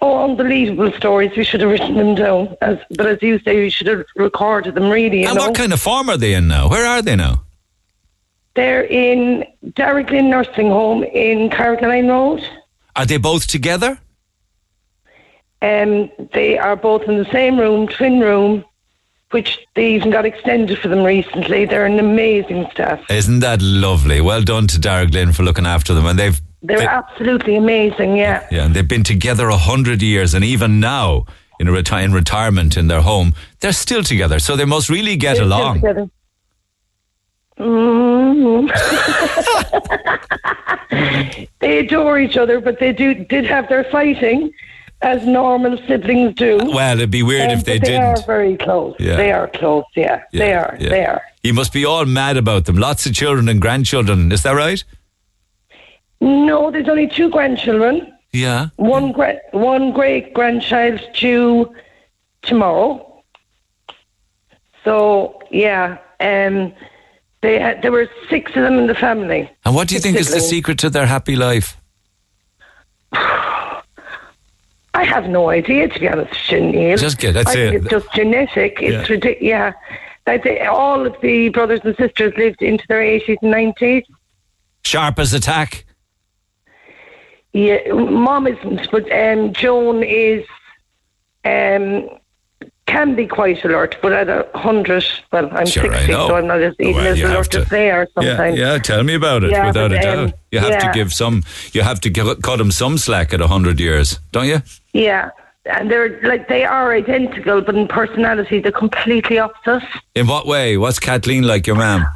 Speaker 23: Oh, unbelievable stories. We should have written them down. As, but as you say, we should have recorded them really.
Speaker 2: And
Speaker 23: know?
Speaker 2: what kind of farm are they in now? Where are they now?
Speaker 23: They're in Darraglynn Nursing Home in Carrigaline Road.
Speaker 2: Are they both together?
Speaker 23: Um, they are both in the same room, twin room, which they even got extended for them recently. They're an amazing staff.
Speaker 2: Isn't that lovely? Well done to Darraglynn for looking after them. And they've
Speaker 23: They're
Speaker 2: they-
Speaker 23: absolutely amazing. Yeah.
Speaker 2: yeah, and they've been together a hundred years, and even now in a reti- in retirement in their home, they're still together. So they must really get
Speaker 23: They're
Speaker 2: along.
Speaker 23: together. [LAUGHS] Mm. [LAUGHS] they adore each other, but they do did have their fighting, as normal siblings do.
Speaker 2: Well, it'd be weird
Speaker 23: Um,
Speaker 2: if they
Speaker 23: They didn't. They are very close.
Speaker 2: Yeah.
Speaker 23: They are close. Yeah, they are.
Speaker 2: yeah.
Speaker 23: They are.
Speaker 2: You must be all mad about them. Lots of children and grandchildren. Is that right?
Speaker 23: No, there's only two grandchildren.
Speaker 2: Yeah.
Speaker 23: One gra- one great grandchild due tomorrow. So yeah, um, they had there were six of them in the family.
Speaker 2: And what do you think is the secret to their happy life? [SIGHS] [SIGHS]
Speaker 23: I have no idea, to be honest, Neil.
Speaker 2: Just get- that's
Speaker 23: I
Speaker 2: it.
Speaker 23: It's just genetic. It's
Speaker 2: Yeah.
Speaker 23: ridiculous. Yeah, like they, all of the brothers and sisters lived into their eighties and nineties.
Speaker 2: Sharp as a tack.
Speaker 23: Yeah, mom isn't, but um, Joan is. Um, can be quite alert, but at a hundred, well, I'm
Speaker 2: Sure,
Speaker 23: sixty, so I'm not as, even
Speaker 2: Well,
Speaker 23: as alert
Speaker 2: to-
Speaker 23: as they are sometimes.
Speaker 2: yeah. Tell me about it.
Speaker 23: Yeah,
Speaker 2: without a doubt,
Speaker 23: um,
Speaker 2: you have to give some. You have to give, cut them some slack at hundred years, don't you?
Speaker 23: Yeah, and they're like they are identical, but in personality they're completely opposite.
Speaker 2: In what way? What's Kathleen like, your mum?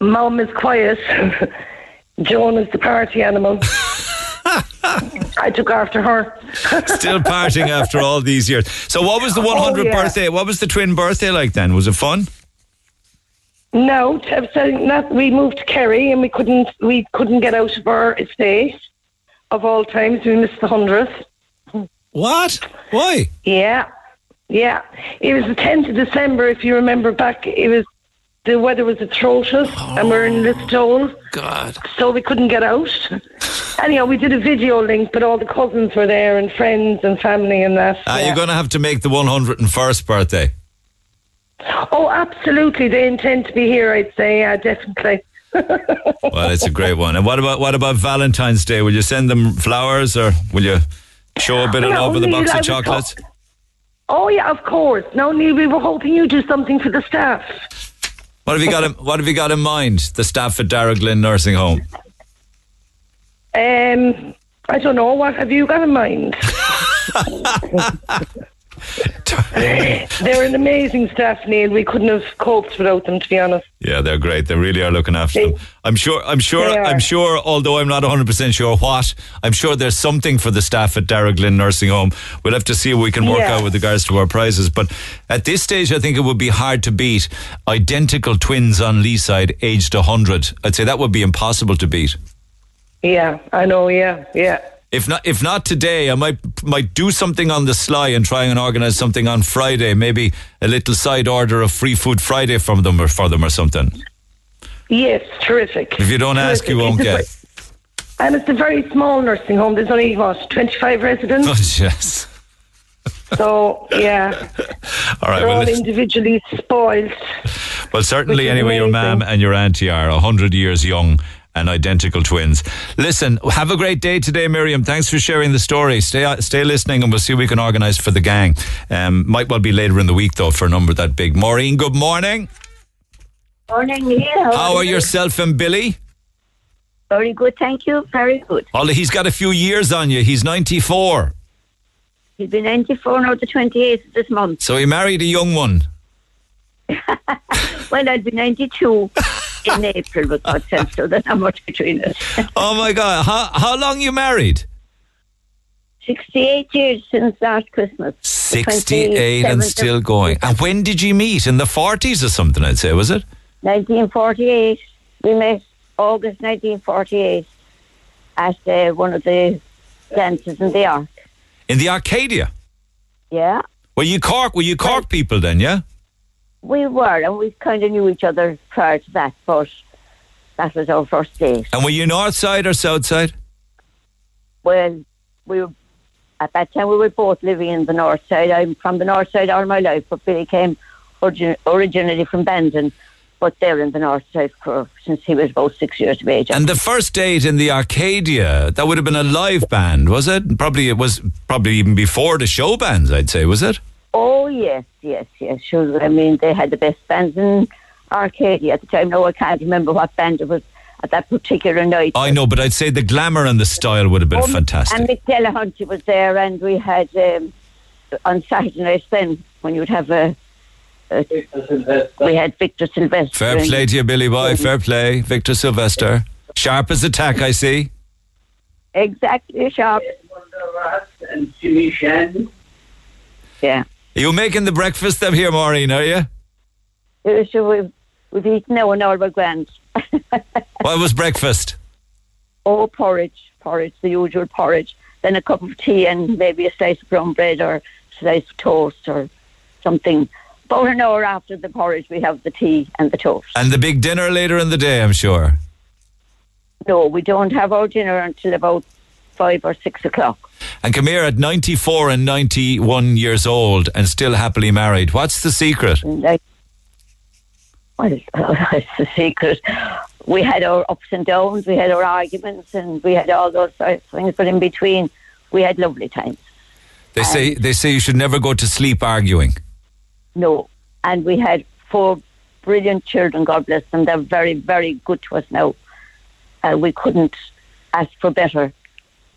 Speaker 23: Mom is quiet. [LAUGHS] Joan is the party animal. [LAUGHS] I took after her. [LAUGHS]
Speaker 2: Still partying after all these years. So, what was the 100th
Speaker 23: Oh, yeah.
Speaker 2: birthday? What was the twin birthday like then? Was it fun?
Speaker 23: No, we moved to Kerry and we couldn't we couldn't get out of our estate. Of all times, we missed the hundredth.
Speaker 2: What? Why?
Speaker 23: Yeah, yeah. It was the tenth of December. If you remember back, it was the weather was atrocious, and we're in Listowel.
Speaker 2: God.
Speaker 23: So we couldn't get out. [LAUGHS] Anyhow, we did a video link, but all the cousins were there and friends and family and that.
Speaker 2: Ah,
Speaker 23: yeah.
Speaker 2: You're going to have to make the 101st birthday.
Speaker 23: Oh, absolutely. They intend to be here. I'd say, yeah, definitely. [LAUGHS]
Speaker 2: Well, it's a great one. And what about what about Valentine's Day? Will you send them flowers or will you show a bit of love with a box
Speaker 23: I
Speaker 2: of chocolates?
Speaker 23: Oh yeah, of course. No, Neil, we were hoping you'd do something for the staff.
Speaker 2: What have you got? In, what have you got in mind? The staff at Darraglynn Nursing Home.
Speaker 23: Um, I don't know. What have you got in mind? [LAUGHS] [LAUGHS] They're an amazing staff, Neil. We couldn't have coped without them, to be honest.
Speaker 2: Yeah, they're great. They really are looking after them. I'm sure. I'm sure. I'm sure. Although I'm not 100 percent sure what, I'm sure there's something for the staff at Darraglynn Nursing Home. We'll have to see what we can work
Speaker 23: Yeah.
Speaker 2: out with regards to our prizes. But at this stage, I think it would be hard to beat identical twins on Lee side, aged 100. I'd say that would be impossible to beat.
Speaker 23: Yeah, I know. Yeah, yeah.
Speaker 2: If not, if not today, I might might do something on the sly and try and organise something on Friday. Maybe a little side order of free food Friday from them or for them or something.
Speaker 23: Yes, terrific.
Speaker 2: If you don't ask, you won't get.
Speaker 23: And it's a very small nursing home. There's only what 25 residents.
Speaker 2: Oh yes. [LAUGHS]
Speaker 23: So yeah,
Speaker 2: All right.
Speaker 23: they're
Speaker 2: Well,
Speaker 23: all individually spoiled.
Speaker 2: well certainly, anyway, your
Speaker 23: amazing.
Speaker 2: mum and your auntie are hundred years young and identical twins. Listen, have a great day today, Miriam. Thanks for sharing the story. Stay stay listening, and we'll see what we can organise for the gang. Um, might well be later in the week though for a number that big. Maureen, good morning.
Speaker 24: Morning, Neil.
Speaker 2: How are yourself and Billy?
Speaker 24: Very good, thank you. Very good.
Speaker 2: Well, he's got a few years on you. He's ninety four,
Speaker 24: He's been 94 now, the 28th of this month.
Speaker 2: so he married a young one. [LAUGHS]
Speaker 24: Well, I'll be 92 [LAUGHS] [LAUGHS] in April, with God's help, so there's not much between us.
Speaker 2: Oh my God! How how long you married?
Speaker 24: 68 years since last Christmas.
Speaker 2: 68 and still going. And when did you meet? In the 40s or something, I'd say, was it?
Speaker 24: 1948. We met August 1948 at uh, one of the dances in the Ark.
Speaker 2: In the Arcadia.
Speaker 24: Yeah,
Speaker 2: Were you Cork? Were you Cork people then, yeah?
Speaker 24: We were, and we kind of knew each other prior to that, but that was our first date.
Speaker 2: And were you North Side or South Side?
Speaker 24: Well, we were, at that time we were both living in the north side. I'm from the north side all my life, but Billy came origin- originally from Bandon, but they're in the north side for, since he was about six years of age.
Speaker 2: And the first date in the Arcadia, that would have been a live band, was it? Probably it was probably even before the show bands, I'd say, was it?
Speaker 24: Oh
Speaker 25: yes, yes, yes. Sure. I mean, they had the best bands in Arcadia at the time. No, I can't remember what band it was at that particular night.
Speaker 2: I know, but I'd say the glamour and the style would have been
Speaker 25: Oh,
Speaker 2: fantastic.
Speaker 25: And Mick Delahunty was there, and we had um, on Saturday nights then when you'd have a. a we had Victor Silvester.
Speaker 2: Fair play to you, Billy Boy. Fair play. Victor Silvester. Sharp as attack, I see.
Speaker 25: Exactly, sharp.
Speaker 15: And Jimmy Shannon.
Speaker 25: Yeah.
Speaker 2: Are you making the breakfast up here, Maureen, are you?
Speaker 25: Uh, So we've, we've eaten now and all we're grand.
Speaker 2: What was breakfast?
Speaker 25: Oh, porridge, porridge, the usual porridge. Then a cup of tea and maybe a slice of brown bread or a slice of toast or something. About an hour after the porridge, we have the tea and the toast.
Speaker 2: And the big dinner later in the day, I'm sure.
Speaker 25: No, we don't have our dinner until about five or six o'clock.
Speaker 2: And come here at 94 and 91 years old and still happily married. What's the secret?
Speaker 25: Like, well, [LAUGHS] it's the secret. We had our ups and downs, we had our arguments, and we had all those sorts of things. But in between, we had lovely times.
Speaker 2: They say they say you should never go to sleep arguing.
Speaker 25: No, and we had four brilliant children. God bless them. They're very, very good to us now. Uh, we couldn't ask for better.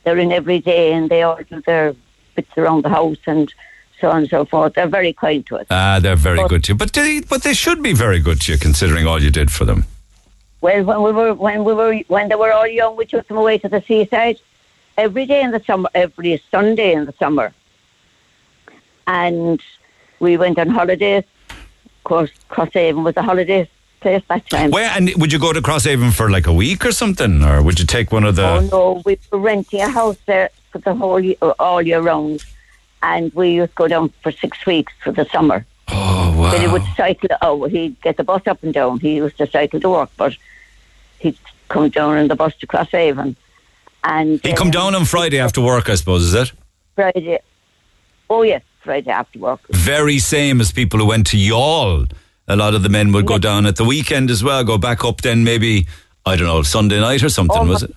Speaker 25: They're in every day, and they all do their bits around the house and so on and so forth. They're very kind to us.
Speaker 2: Ah, they're very
Speaker 25: But-
Speaker 2: good to you. But they, but they should be very good to you considering all you did for them.
Speaker 25: Well, when we were when we were when they were all young, we took them away to the seaside every day in the summer, every Sunday in the summer, and we went on holidays. Of course, Crosshaven was a holiday place that time.
Speaker 2: Where and would you go to Crosshaven for like a week or something, or would you take one of the?
Speaker 25: Oh no, we were renting a house there for the whole year, all year round, and we used to go down for six weeks for the summer.
Speaker 2: Oh wow!
Speaker 25: Then he would cycle. Oh, he'd get the bus up and down. He used to cycle to work, but he'd come down in the bus to Crosshaven, and
Speaker 2: he'd come
Speaker 25: uh,
Speaker 2: down on Friday after work, I suppose. Is it
Speaker 25: Friday. Oh yes, Friday after work.
Speaker 2: very same as people who went to Youghal? A lot of the men would go down at the weekend as well. Go back up then maybe I don't know Sunday night or something.
Speaker 25: Oh,
Speaker 2: was it?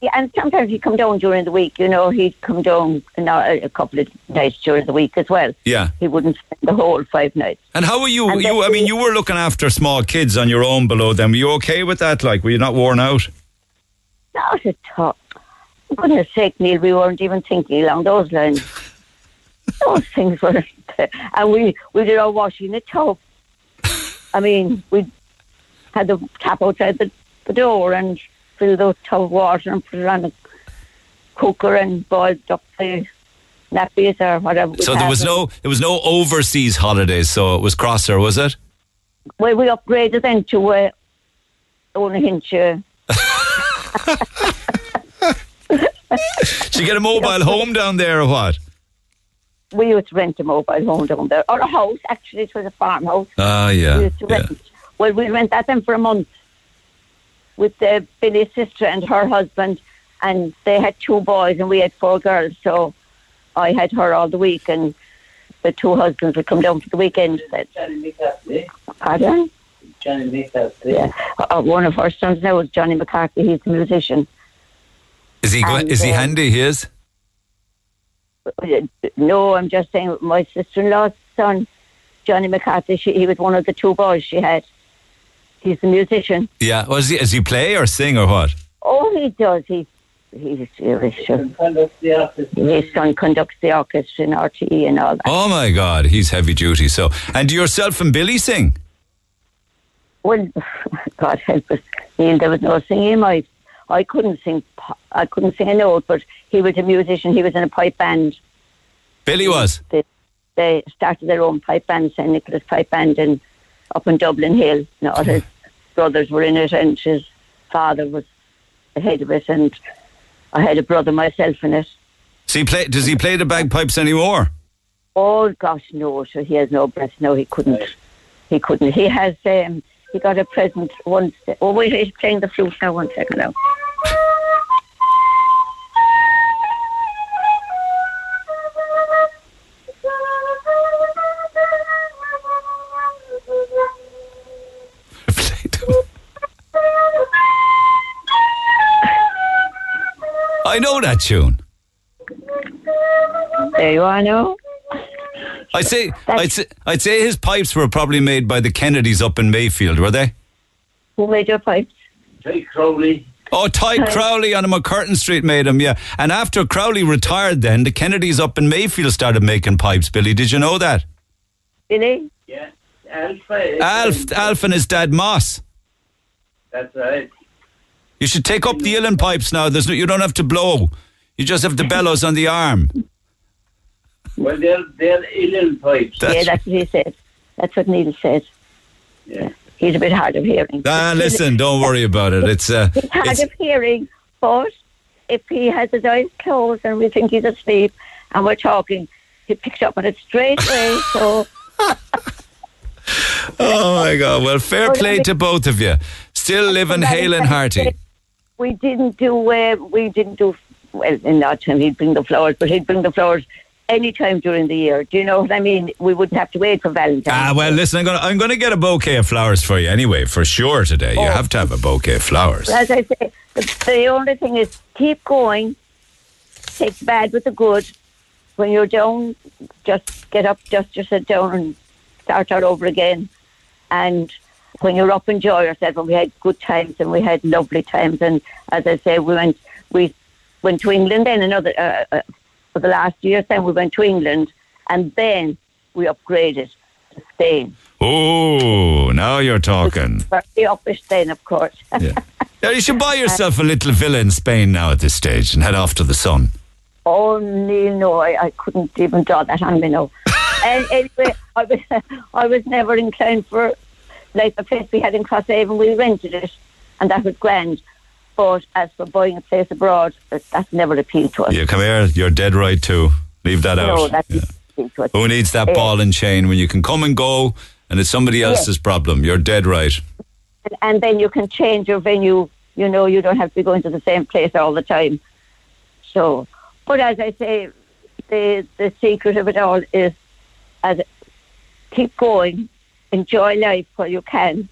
Speaker 25: Yeah, and sometimes he'd come down during the week. You know, he'd come down a couple of nights during the week as well.
Speaker 2: Yeah.
Speaker 25: He wouldn't spend the whole five nights.
Speaker 2: And how were you?
Speaker 25: And
Speaker 2: You, I mean, you were looking after small kids on your own below them. Were you okay with that? Like, were you not worn out?
Speaker 25: Not at all. For goodness sake, Neil, we weren't even thinking along those lines. [LAUGHS] those things were, [LAUGHS] and we we did our washing in a tub. I mean, we had the tap outside the, the door and filled the tub of water and put it on the cooker and boiled up the nappies or whatever.
Speaker 2: So there was no, there was no overseas holidays. So it was Crosser, was it?
Speaker 25: Well, we upgraded then to uh, a hinge. Uh, [LAUGHS]
Speaker 2: Did you get a mobile [LAUGHS] home down there or what?
Speaker 25: We used to rent a mobile home down there, or a house. Actually, it was a farmhouse.
Speaker 2: Ah,
Speaker 25: we
Speaker 2: yeah.
Speaker 25: used to
Speaker 2: yeah.
Speaker 25: Well, we rent that then for a month with uh, Billy's sister and her husband, and they had two boys and we had four girls. So I had her all the week, and the two husbands would come down for the weekend.
Speaker 15: Johnny McCarthy.
Speaker 25: Pardon?
Speaker 15: Johnny McCarthy.
Speaker 25: Yeah. Uh, one of our sons now is Johnny McCarthy. He's a musician.
Speaker 2: Is he?
Speaker 25: And,
Speaker 2: is he
Speaker 25: uh,
Speaker 2: handy? He is.
Speaker 25: No, I'm just saying my sister-in-law's son, Johnny McCarthy. She, he was one of the two boys she had. He's a musician.
Speaker 2: Yeah. Was he? Does he play or sing or what?
Speaker 25: Oh, he does. He he's serious. Sure.
Speaker 15: Conducts the orchestra.
Speaker 25: His son conducts the orchestra in RTE and all that.
Speaker 2: Oh my God, he's heavy duty. So, and yourself and Billy sing?
Speaker 25: Well, [LAUGHS] God help us, Neil. There was no singing. I I couldn't sing. I couldn't sing a note, but he was a musician. He was in a pipe band.
Speaker 2: Billy was.
Speaker 25: They, they started their own pipe band, St Nicholas Pipe Band, in up in Dublin Hill. You know, his [LAUGHS] brothers were in it, and his father was the head of it, and I had a brother myself in it.
Speaker 2: Does he play? Does he play the bagpipes anymore?
Speaker 25: Oh gosh, no! So he has no breath. No, he couldn't. He couldn't. He has. Um, he got a present once. Oh wait, he's playing the flute now. One second now. [LAUGHS]
Speaker 2: I know that tune.
Speaker 25: There you are now.
Speaker 2: I'd say, I'd say, I'd say his pipes were probably made by the Kennedys up in Mayfield, were they?
Speaker 25: Who made your pipes?
Speaker 15: Ty Crowley.
Speaker 2: Oh, Ty
Speaker 25: Ty.
Speaker 2: Crowley on MacCurtain Street made them, yeah. And after Crowley retired, then the Kennedys up in Mayfield started making pipes. Billy, did you know that?
Speaker 25: Billy?
Speaker 15: Yeah. Alf.
Speaker 2: Uh, Alf, Alf and his dad Moss.
Speaker 15: That's right.
Speaker 2: You should take up the uilleann pipes now. There's no, you don't have to blow. You just have the bellows on the arm.
Speaker 15: Well, they're they're uilleann pipes.
Speaker 25: yeah, that's what he said. That's what Neil said.
Speaker 15: Yeah.
Speaker 25: He's a bit hard of hearing.
Speaker 2: Ah, listen, don't worry about it. It's uh,
Speaker 25: He's hard
Speaker 2: it's,
Speaker 25: of hearing, but if he has his eyes closed and we think he's asleep and we're talking, he picks up on it straight away. So [LAUGHS]
Speaker 2: oh my God. Well, fair play to both of you. Still living hale and hearty.
Speaker 25: we didn't do uh, we didn't do well in that time he'd bring the flowers, but he'd bring the flowers any time during the year. Do you know what I mean? We wouldn't have to wait for Valentine's.
Speaker 2: Ah, well, listen, I'm gonna I'm gonna get a bouquet of flowers for you anyway, for sure today. You
Speaker 25: Oh.
Speaker 2: have to have a bouquet of flowers.
Speaker 25: As I say, the, the only thing is keep going. Take the bad with the good. When you're down, just get up, just just sit down and start all over again. And when you're up, enjoy yourself. And we had good times and we had lovely times. And as I say, we went we went to England then another uh, uh, for the last year. Then we went to England, and then we upgraded to Spain.
Speaker 2: Oh, now you're talking.
Speaker 25: Very uppish then, of course. [LAUGHS]
Speaker 2: Yeah, you should buy yourself a little villa in Spain now at this stage and head off to the sun.
Speaker 25: Oh, Neil, no, I, I couldn't even draw that on me, no. and anyway, I was, [LAUGHS] I was never inclined for, like the place we had in Crosshaven, we rented it, and that was grand. But as for buying a place abroad, that's never appealed to us.
Speaker 2: Yeah, come here. You're dead right too. Leave that
Speaker 25: no,
Speaker 2: out.
Speaker 25: that's appealed to us.
Speaker 2: Who needs that
Speaker 25: Eh,
Speaker 2: ball and chain when you can come and go and it's somebody
Speaker 25: Yes.
Speaker 2: else's problem? You're dead right.
Speaker 25: and, and then you can change your venue. You know, you don't have to be going to the same place all the time. So, but as I say, the the secret of it all is, as keep going, enjoy life while you can,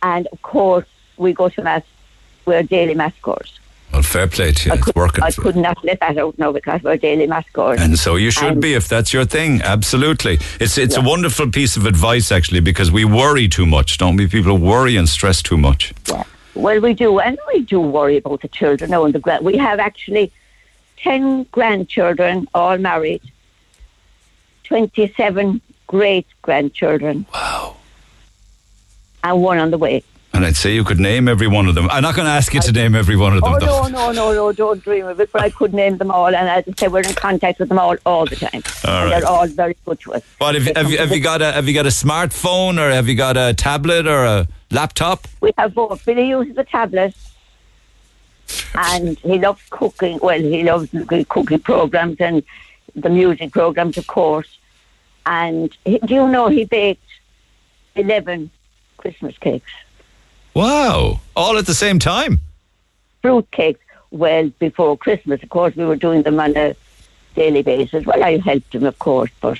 Speaker 25: and of course we go to mass. We're daily mass.
Speaker 2: Well, fair play to you. It's working.
Speaker 25: I
Speaker 2: you.
Speaker 25: could not let that out now because we're daily mass.
Speaker 2: And so you should
Speaker 25: And-
Speaker 2: be if that's your thing. Absolutely. It's it's a wonderful piece of advice actually because we worry too much, don't we? People worry and stress too much. Yeah.
Speaker 25: Well, we do, and we do worry about the children now and the grand. We have actually ten grandchildren, all married. Twenty-seven great grandchildren.
Speaker 2: Wow!
Speaker 25: And one on the way.
Speaker 2: And I'd say you could name every one of them. I'm not going to ask you to name every one of them.
Speaker 25: Oh
Speaker 2: though.
Speaker 25: no, no, no, no! Don't dream of it. But I could name them all, and as I say, we're in contact with them all all the time.
Speaker 2: All
Speaker 25: and they're all very good to us.
Speaker 2: What have, you- have, have you got a have you got a smartphone or have you got a tablet or a laptop?
Speaker 25: We have both. Billy uses a tablet, and he loves cooking. Well, he loves cooking programs and the music programs, of course. And he, do you know he baked eleven Christmas cakes,
Speaker 2: Wow! All at the same time.
Speaker 25: fruit cakes. Well, before Christmas, of course, we were doing them on a daily basis. Well, I helped him, of course, but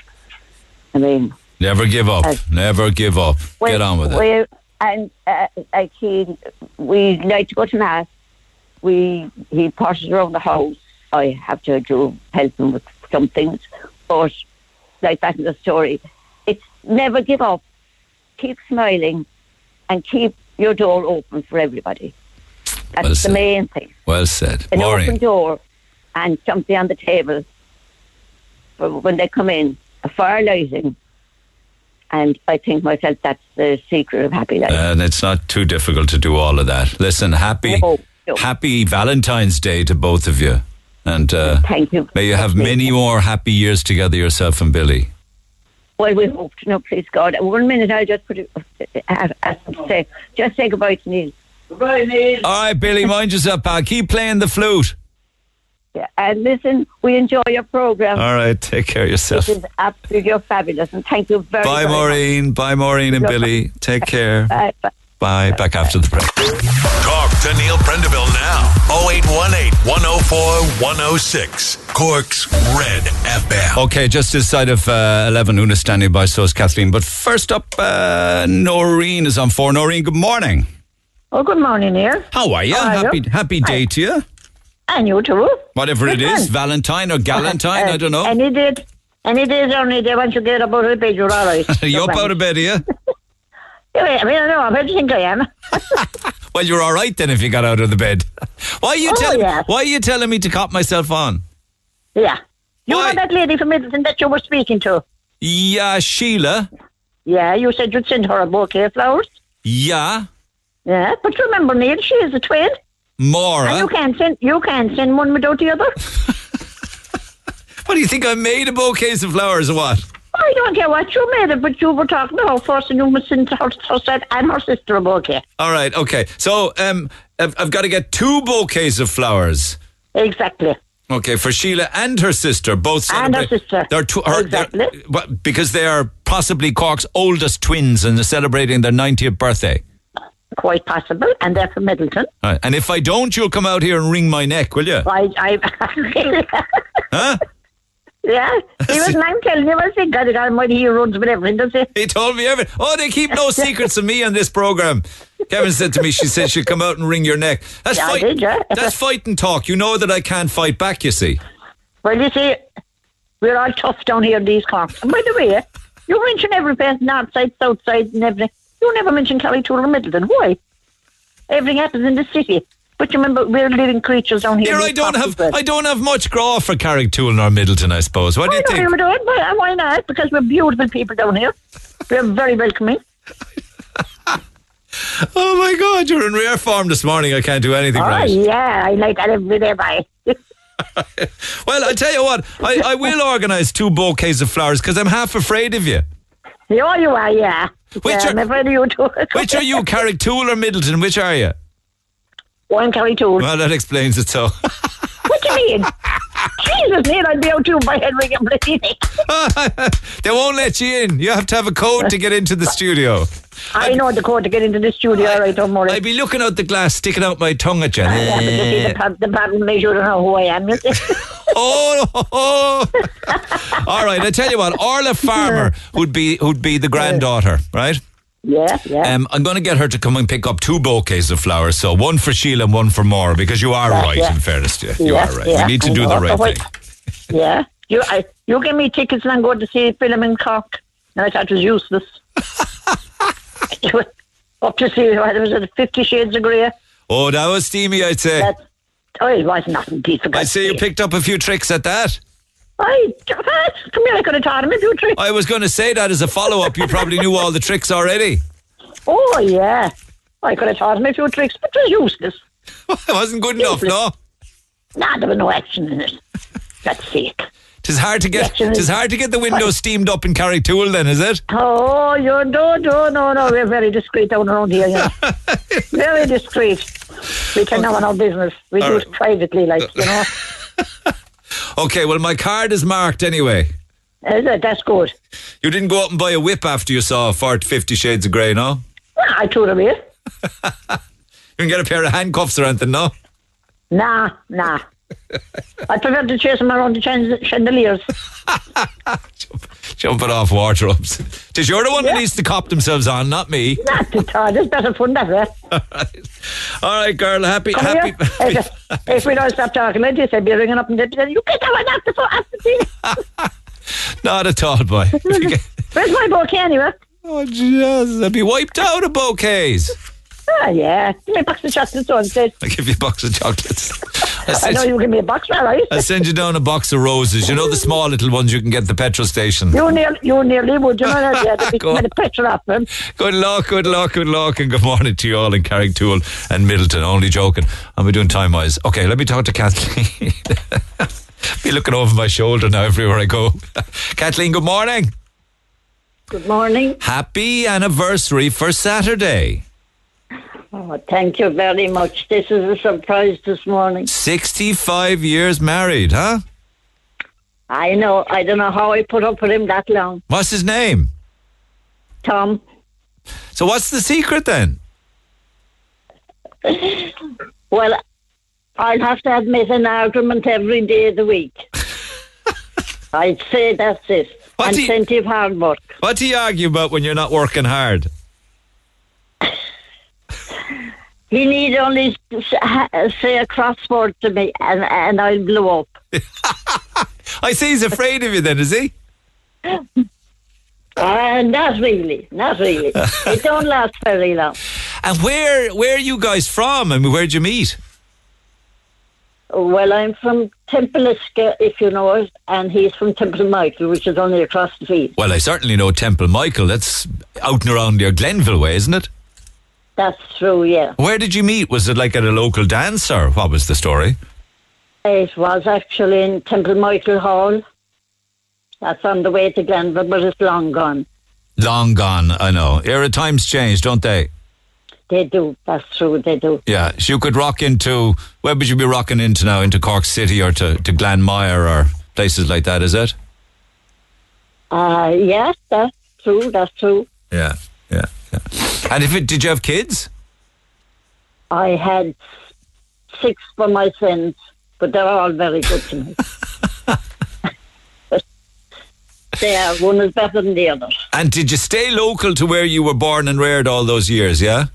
Speaker 25: I mean,
Speaker 2: Never give up.
Speaker 25: Uh,
Speaker 2: Never give up.
Speaker 25: Well,
Speaker 2: Get on with it.
Speaker 25: well, and uh, like he, we like to go to mass. We he passes around the house. I have to do help him with some things, but like that in the story, it's never give up. Keep smiling, and keep your door open for everybody. That's
Speaker 2: Well
Speaker 25: the
Speaker 2: said.
Speaker 25: main thing.
Speaker 2: Well said.
Speaker 25: An
Speaker 2: Maureen.
Speaker 25: open door and something on the table for when they come in. A fire lighting. And I think myself that's the secret of happy life.
Speaker 2: And it's not too difficult to do all of that. Listen, happy happy Valentine's Day to both of you. And uh,
Speaker 25: Thank you.
Speaker 2: may you have many more happy years together, yourself and Billy.
Speaker 25: Well, we hoped. No, please God. One minute, I'll just put it. Ask ask them say, just say goodbye to Neil. Goodbye, Neil.
Speaker 2: All right, Billy, mind yourself, pal. Keep playing the flute.
Speaker 25: Yeah, and listen, we enjoy your program.
Speaker 2: All right, take care of yourself.
Speaker 25: It is absolutely fabulous, and thank you very, much.
Speaker 2: Bye,
Speaker 25: very
Speaker 2: Maureen. Bye, Maureen and Billy. Take care.
Speaker 25: much. Bye.
Speaker 2: Bye. Back after the break.
Speaker 3: Talk to Neil Prendeville now. 0818 104 106. Cork's Red FM.
Speaker 2: Okay, just this side of uh, 11, Una standing by, so is Kathleen. But first up, uh, Noreen is on four. Noreen, good morning.
Speaker 21: Oh, good morning, Neil.
Speaker 2: How are you?
Speaker 21: How are
Speaker 2: happy
Speaker 21: you?
Speaker 2: happy day to you.
Speaker 21: And you too.
Speaker 2: Whatever it
Speaker 21: Good
Speaker 2: is,
Speaker 21: one.
Speaker 2: Valentine or Galentine,
Speaker 21: Uh,
Speaker 2: I don't know.
Speaker 21: Any day, Any days or any day once you get up out of bed, you're all right. [LAUGHS]
Speaker 2: Are you up out of bed, are you? [LAUGHS]
Speaker 21: Yeah, I mean, I know, where do you think I am?
Speaker 2: Well, you're all right then if you got out of the bed. [LAUGHS] Why are you
Speaker 21: Oh,
Speaker 2: telling?
Speaker 21: yeah.
Speaker 2: Why are you telling me to cop myself on?
Speaker 21: Yeah. You know that lady from Midleton that you were speaking to?
Speaker 2: Yeah, Sheila.
Speaker 21: Yeah, you said you'd send her a bouquet of flowers.
Speaker 2: Yeah,
Speaker 21: Yeah, but remember, Neil, she is a twin. And you can't send you can't send one without the other. [LAUGHS]
Speaker 2: What do you think? I made a bouquet of flowers or what?
Speaker 21: I don't care what you made it, but you were talking about first, and you must send her, her set and her sister a bouquet.
Speaker 2: All right, okay. So um, I've, I've got to get two bouquets of flowers.
Speaker 21: Exactly.
Speaker 2: Okay, for Sheila and her sister, both
Speaker 21: And her sister.
Speaker 2: They're two, her,
Speaker 21: Exactly.
Speaker 2: they're- because they are possibly Cork's oldest twins and they're celebrating their 90th birthday.
Speaker 21: Quite possible, and they're from
Speaker 2: Midleton. Right, And if I don't, you'll come out here and wring my neck, will you?
Speaker 21: I, I, [LAUGHS]
Speaker 2: Huh?
Speaker 21: Yeah. He was. I'm telling you, I think God, God Almighty, he runs with everything, does he?
Speaker 2: He told me everything. Oh, they keep no [LAUGHS] secrets of me on this program. Kevin said to me, she said she'll come out and wring your neck. That's,
Speaker 21: Yeah, I
Speaker 2: fight,
Speaker 21: did, yeah.
Speaker 2: that's fight and talk. You know that I can't fight back, you see.
Speaker 21: Well, you see, we're all tough down here in these corners. And by the way, [LAUGHS] you mention every place, north side, south side, and everything. You never mention Carrigtwohill or Midleton. Why? Everything happens in the city. But you remember, we're living creatures down here.
Speaker 2: Here, I don't have
Speaker 21: well.
Speaker 2: I don't have much graw for Carrigtwohill nor Midleton, I suppose. What do you
Speaker 21: I
Speaker 2: think?
Speaker 21: you do it, but uh, why not? Because we're beautiful people down here. We're very welcoming. [LAUGHS]
Speaker 2: Oh my God, you're in rare form this morning. I can't do anything
Speaker 21: Oh,
Speaker 2: right.
Speaker 21: yeah, I like that every day, bye. [LAUGHS]
Speaker 2: Well, I tell you what, I, I will organise two bouquets of flowers because I'm half afraid of you.
Speaker 21: Yeah, you are, yeah.
Speaker 2: Which
Speaker 21: yeah,
Speaker 2: are-
Speaker 21: I'm afraid of you too.
Speaker 2: Which are you, Carrigtwohill or Midleton? Which are you?
Speaker 21: Oh, I'm Carrigtwohill.
Speaker 2: Well, that explains it. So, [LAUGHS]
Speaker 21: What do you mean? Jesus, Neil, I'd be out too by Henry and
Speaker 2: they won't let you in. You have to have a code to get into the studio.
Speaker 21: I know the code to get into the studio, all right, don't worry.
Speaker 2: I'd be looking out the glass, sticking out my tongue at you.
Speaker 21: Yeah, but you see, the, the problem is you don't know who I am. You [LAUGHS] see.
Speaker 2: oh, [LAUGHS] oh. All right, I tell you what, Orla Farmer would be who'd be the granddaughter, right?
Speaker 21: Yeah, yeah.
Speaker 2: Um, I'm going to get her to come and pick up two bouquets of flowers. So one for Sheila and one for Maura because you are
Speaker 21: Yeah,
Speaker 2: right.
Speaker 21: yeah.
Speaker 2: In fairness to you, you
Speaker 21: Yeah,
Speaker 2: are right.
Speaker 21: yeah,
Speaker 2: we need to
Speaker 21: I
Speaker 2: do the right
Speaker 21: Oh,
Speaker 2: thing.
Speaker 21: yeah. You, I, you give me tickets and I'm going to see a film in Cork. And I thought it was useless. [LAUGHS] Up to see, what was it, Fifty Shades of Grey?
Speaker 2: Oh, that was steamy, I'd say.
Speaker 21: That, oh, it was nothing.
Speaker 2: I'd say you picked up a few tricks at that.
Speaker 21: I, come here, I could have taught him a few tricks.
Speaker 2: I was going to say that as a follow up. You probably knew all the tricks already.
Speaker 21: Oh, yeah. I could have taught him a few tricks, but it was useless. [LAUGHS]
Speaker 2: it wasn't good enough, no?
Speaker 21: Nah, there was no action in it. That's sake. [LAUGHS]
Speaker 2: Tis hard to get.
Speaker 21: Actually-
Speaker 2: Tis hard to get the windows [LAUGHS] steamed up in Carrigtwohill, then, is it?
Speaker 21: Oh, you no, no, no, no. We're very discreet down around here. Know. very discreet. We can have our business. We
Speaker 2: All
Speaker 21: do
Speaker 2: right.
Speaker 21: it privately, like you know.
Speaker 2: Okay, well, my card is marked anyway.
Speaker 21: Is it? That's good.
Speaker 2: You didn't go out and buy a whip after you saw Fort Fifty Shades of Grey, no?
Speaker 21: Nah, I told him here. [LAUGHS]
Speaker 2: You can get a pair of handcuffs or anything, no?
Speaker 21: Nah, nah. I prefer to chase him around the chan- chandeliers. [LAUGHS]
Speaker 2: Jumping off wardrobes. Tis you're the one that needs to cop themselves on, not me. [LAUGHS]
Speaker 21: Not at all. There's better fun that eh? [LAUGHS] way.
Speaker 2: All right, girl. Happy,
Speaker 21: Come
Speaker 2: happy.
Speaker 21: here. If, if we don't stop talking like this, I'd be ringing up and saying, "You get that one after so after tea."
Speaker 2: Not at all, boy.
Speaker 21: Where's my bouquet anyway?
Speaker 2: Oh, Jesus. I'd be wiped out of bouquets.
Speaker 21: Ah, yeah. Give me a box of chocolates on instead.
Speaker 2: I give you a box of chocolates. I
Speaker 21: I know you'll give me a box, all right?
Speaker 2: I send you down a box of roses. You know the small little ones you can get at the petrol station.
Speaker 21: You nearly, you nearly would, you know that, yeah, [LAUGHS] the big
Speaker 2: Go
Speaker 21: petrol off them.
Speaker 2: Good luck, good luck, good luck, and good morning to you all in Carrigtwohill and Midleton. Only joking. I'll be doing time wise. Okay, let me talk to Kathleen. [LAUGHS] be looking over my shoulder now everywhere I go. [LAUGHS] Kathleen, good morning.
Speaker 21: Good morning.
Speaker 2: Happy anniversary for Saturday.
Speaker 21: Oh, thank you very much. This is a surprise this morning.
Speaker 2: 65 years married, huh?
Speaker 21: I know. I don't know how I put up with him that long.
Speaker 2: What's his name?
Speaker 21: Tom.
Speaker 2: So, what's the secret then? [LAUGHS]
Speaker 21: Well, I'll have to admit an argument every day of the week. [LAUGHS] I'd say that's it.
Speaker 2: What
Speaker 21: and
Speaker 2: you-
Speaker 21: plenty of hard work.
Speaker 2: What do you argue about when you're not working hard?
Speaker 21: He need only say a crossword to me and, and I'll blow up. [LAUGHS]
Speaker 2: I see he's afraid of you then, is he? [LAUGHS]
Speaker 21: Uh, not really, not really. [LAUGHS] it don't last very long.
Speaker 2: And where where are you guys from? I mean, where'd you meet?
Speaker 21: Well, I'm from Templiska, if you know it, and he's from Temple Michael, which is only across the field.
Speaker 2: Well, I certainly know Temple Michael. That's out and around your Glenville way, isn't it?
Speaker 21: That's true, yeah.
Speaker 2: Where did you meet? Was it like at a local dance or what was the story?
Speaker 21: It was actually in Temple Michael Hall. That's on the way to Glenville, but it's long gone.
Speaker 2: Long gone, I know. Era times change, don't they?
Speaker 21: They do. That's true. They do.
Speaker 2: Yeah, so you could rock into where would you be rocking into now? Into Cork City or to, to Glanmire or places like that, is it?
Speaker 21: Uh, yes, that's true. That's true.
Speaker 2: Yeah, yeah, yeah. And if it, did you have kids?
Speaker 21: I had six for my sins, but they're all very good to me. [LAUGHS] they are. One is better than the other.
Speaker 2: And did you stay local to where you were born and reared all those years? Yeah.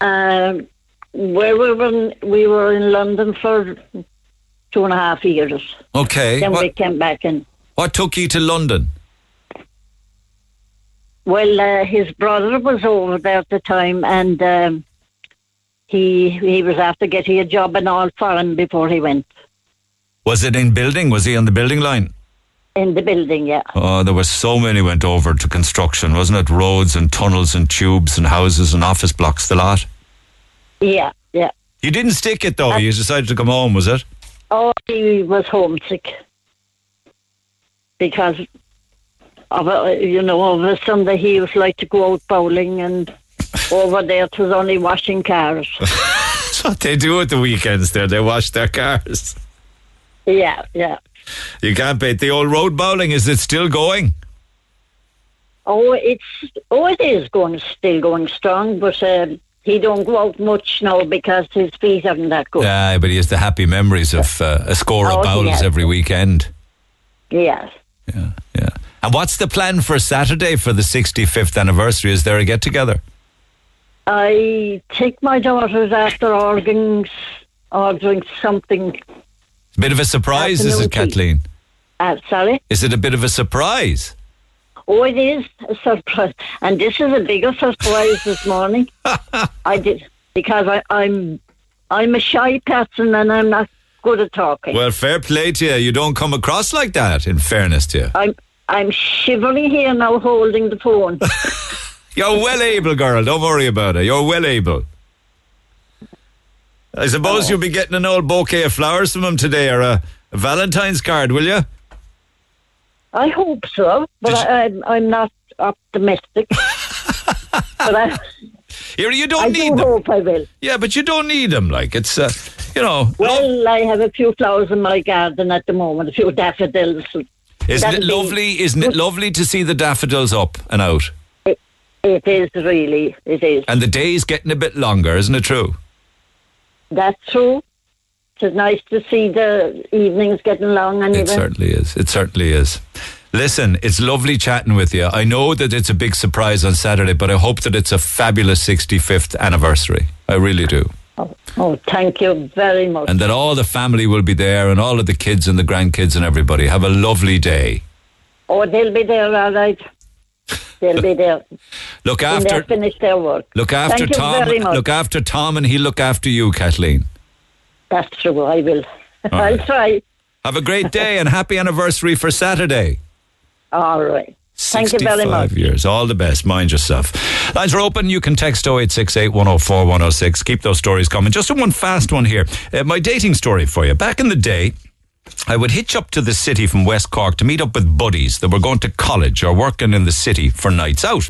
Speaker 21: Um, where we were, in, we were in London for two and a half years.
Speaker 2: Okay.
Speaker 21: Then we came back and
Speaker 2: what took you to London?
Speaker 21: Well, uh, his brother was over there at the time, and um, he he was after getting a job in all foreign before he went
Speaker 2: Was it in building? Was he on the building line?
Speaker 21: in the building. Yeah,
Speaker 2: Oh, there were so many went over to construction, wasn't it? Roads and tunnels and tubes and houses and office blocks, the lot.
Speaker 21: yeah, yeah.
Speaker 2: You didn't stick it though. you decided to come home, was it?
Speaker 21: Oh, he was homesick because of a, you know a Sunday he used like to go out bowling and over there it was only washing cars. [LAUGHS]
Speaker 2: That's what they do at the weekends there. They wash their cars.
Speaker 21: yeah, yeah.
Speaker 2: You can't beat the old road bowling. Is it still going?
Speaker 21: Oh, it's oh, it is going still going strong, but um, he don't go out much now because his feet aren't that good.
Speaker 2: Yeah, but he has the happy memories of uh, a score
Speaker 21: Oh,
Speaker 2: of bowls
Speaker 21: yes.
Speaker 2: every weekend.
Speaker 21: Yes.
Speaker 2: And what's the plan for Saturday for the 65th anniversary? Is there a get together?
Speaker 21: I take my daughters after ordering ordering something.
Speaker 2: A Bit of a surprise, is it,
Speaker 21: tea.
Speaker 2: Kathleen?
Speaker 21: Uh, sorry.
Speaker 2: Is it a bit of a surprise?
Speaker 21: Oh, it is a surprise, and this is a bigger surprise this morning. [LAUGHS] I did because I, I'm I'm a shy person and I'm not good at talking.
Speaker 2: Well, fair play to you. You don't come across like that, in fairness to you.
Speaker 21: I'm I'm shivering here now, holding the phone. [LAUGHS]
Speaker 2: You're well able, girl. Don't worry about it. You're well able. I suppose you'll be getting an old bouquet of flowers from him today or a, a Valentine's card, will you?
Speaker 21: I hope so, but I, I'm I'm not optimistic. [LAUGHS] but I,
Speaker 2: Here, you don't
Speaker 21: I
Speaker 2: need
Speaker 21: do
Speaker 2: them.
Speaker 21: hope I will.
Speaker 2: Yeah, but you don't need them. Like, it's, uh, you know.
Speaker 21: Well, I have a few flowers in my garden at the moment, a few daffodils.
Speaker 2: Isn't
Speaker 21: That'll
Speaker 2: it lovely? Isn't it lovely to see the daffodils up and out?
Speaker 21: It, it is really, it is.
Speaker 2: And the day's getting a bit longer, isn't it true?
Speaker 21: That's true. It's nice to see the evenings getting long and
Speaker 2: It
Speaker 21: even.
Speaker 2: certainly is. It certainly is. Listen, it's lovely chatting with you. I know that it's a big surprise on Saturday, but I hope that it's a fabulous 65th anniversary. I really do.
Speaker 21: Oh, oh, thank you very much.
Speaker 2: And that all the family will be there and all of the kids and the grandkids and everybody. Have a lovely day.
Speaker 21: Oh, they'll be there, all right. They'll be there. [LAUGHS]
Speaker 2: Look after
Speaker 21: finish their work.
Speaker 2: look after
Speaker 21: Thank you
Speaker 2: Tom.
Speaker 21: very much.
Speaker 2: Look after Tom and he'll look after you, Kathleen.
Speaker 21: That's true, I will. [LAUGHS] I'll try.
Speaker 2: Have a great day and happy anniversary for Saturday.
Speaker 21: All right. Thank you very
Speaker 2: 65
Speaker 21: much.
Speaker 2: years. All the best. Mind yourself. Lines are open. You can text 0868 104 106. Keep those stories coming. Just one fast one here. Uh, my dating story for you. Back in the day, I would hitch up to the city from West Cork to meet up with buddies that were going to college or working in the city for nights out.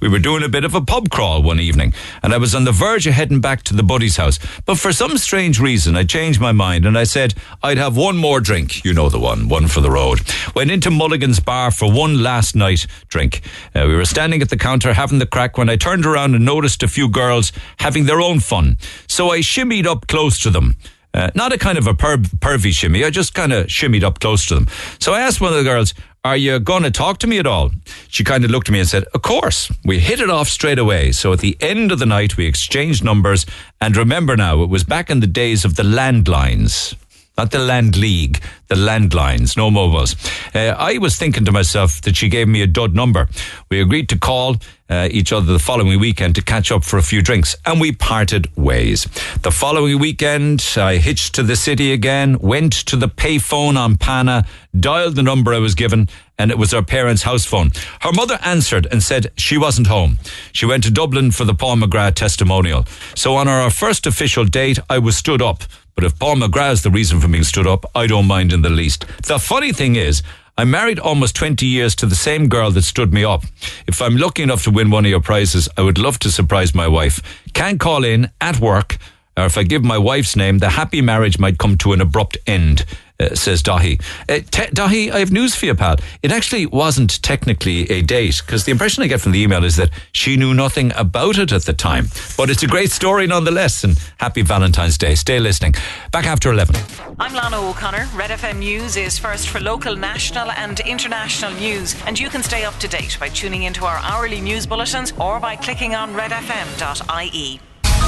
Speaker 2: We were doing a bit of a pub crawl one evening, and I was on the verge of heading back to the buddy's house. But for some strange reason, I changed my mind and I said I'd have one more drink. You know the one, one for the road. Went into Mulligan's bar for one last night drink. Uh, we were standing at the counter having the crack when I turned around and noticed a few girls having their own fun. So I shimmied up close to them. Uh, not a kind of a per- pervy shimmy. I just kind of shimmied up close to them. So I asked one of the girls, Are you going to talk to me at all? She kind of looked at me and said, Of course. We hit it off straight away. So at the end of the night, we exchanged numbers. And remember now, it was back in the days of the landlines. Not the Land League, the landlines, no mobiles. Uh, I was thinking to myself that she gave me a dud number. We agreed to call uh, each other the following weekend to catch up for a few drinks, and we parted ways. The following weekend, I hitched to the city again, went to the payphone on Pana, dialed the number I was given, and it was her parents' house phone. Her mother answered and said she wasn't home. She went to Dublin for the Paul McGrath testimonial. So on our first official date, I was stood up. But if Paul McGrath is the reason for being stood up, I don't mind in the least. The funny thing is, I married almost 20 years to the same girl that stood me up. If I'm lucky enough to win one of your prizes, I would love to surprise my wife. Can't call in at work, or if I give my wife's name, the happy marriage might come to an abrupt end. Uh, says Dahi. Uh, te- Dahi, I have news for you, pal. It actually wasn't technically a date because the impression I get from the email is that she knew nothing about it at the time. But it's a great story nonetheless, and happy Valentine's Day. Stay listening. Back after 11.
Speaker 26: I'm Lana O'Connor. Red FM News is first for local, national, and international news, and you can stay up to date by tuning into our hourly news bulletins or by clicking on redfm.ie.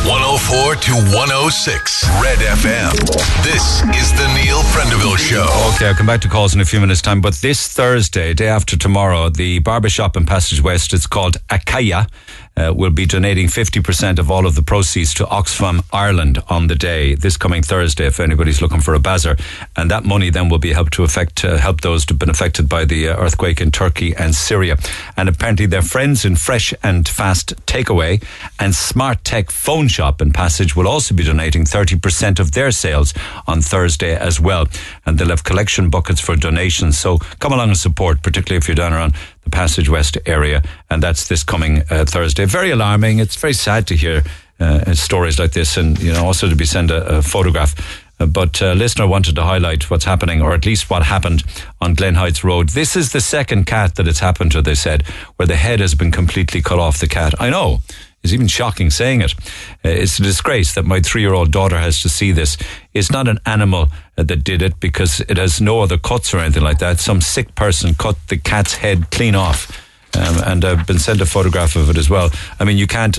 Speaker 3: 104 to 106 Red FM. This is the Neil Prendeville Show.
Speaker 2: Okay, I'll come back to calls in a few minutes' time. But this Thursday, day after tomorrow, the barbershop in Passage West, it's called Akaya, uh, will be donating 50% of all of the proceeds to Oxfam Ireland on the day, this coming Thursday, if anybody's looking for a bazaar. And that money then will be helped to affect, uh, help those who've been affected by the uh, earthquake in Turkey and Syria. And apparently their friends in Fresh and Fast Takeaway and Smart Tech Phone Shop in Passage will also be donating 30% of their sales on Thursday as well. And they'll have collection buckets for donations. So come along and support, particularly if you're down around the Passage West area. And that's this coming uh, Thursday. Very alarming. It's very sad to hear uh, stories like this and, you know, also to be sent a, a photograph. Uh, but uh, listener wanted to highlight what's happening, or at least what happened on Glen Heights Road. This is the second cat that it's happened to, they said, where the head has been completely cut off the cat. I know. It's even shocking saying it. Uh, it's a disgrace that my three year old daughter has to see this. It's not an animal uh, that did it because it has no other cuts or anything like that. Some sick person cut the cat's head clean off. Um, and I've been sent a photograph of it as well. I mean, you can't.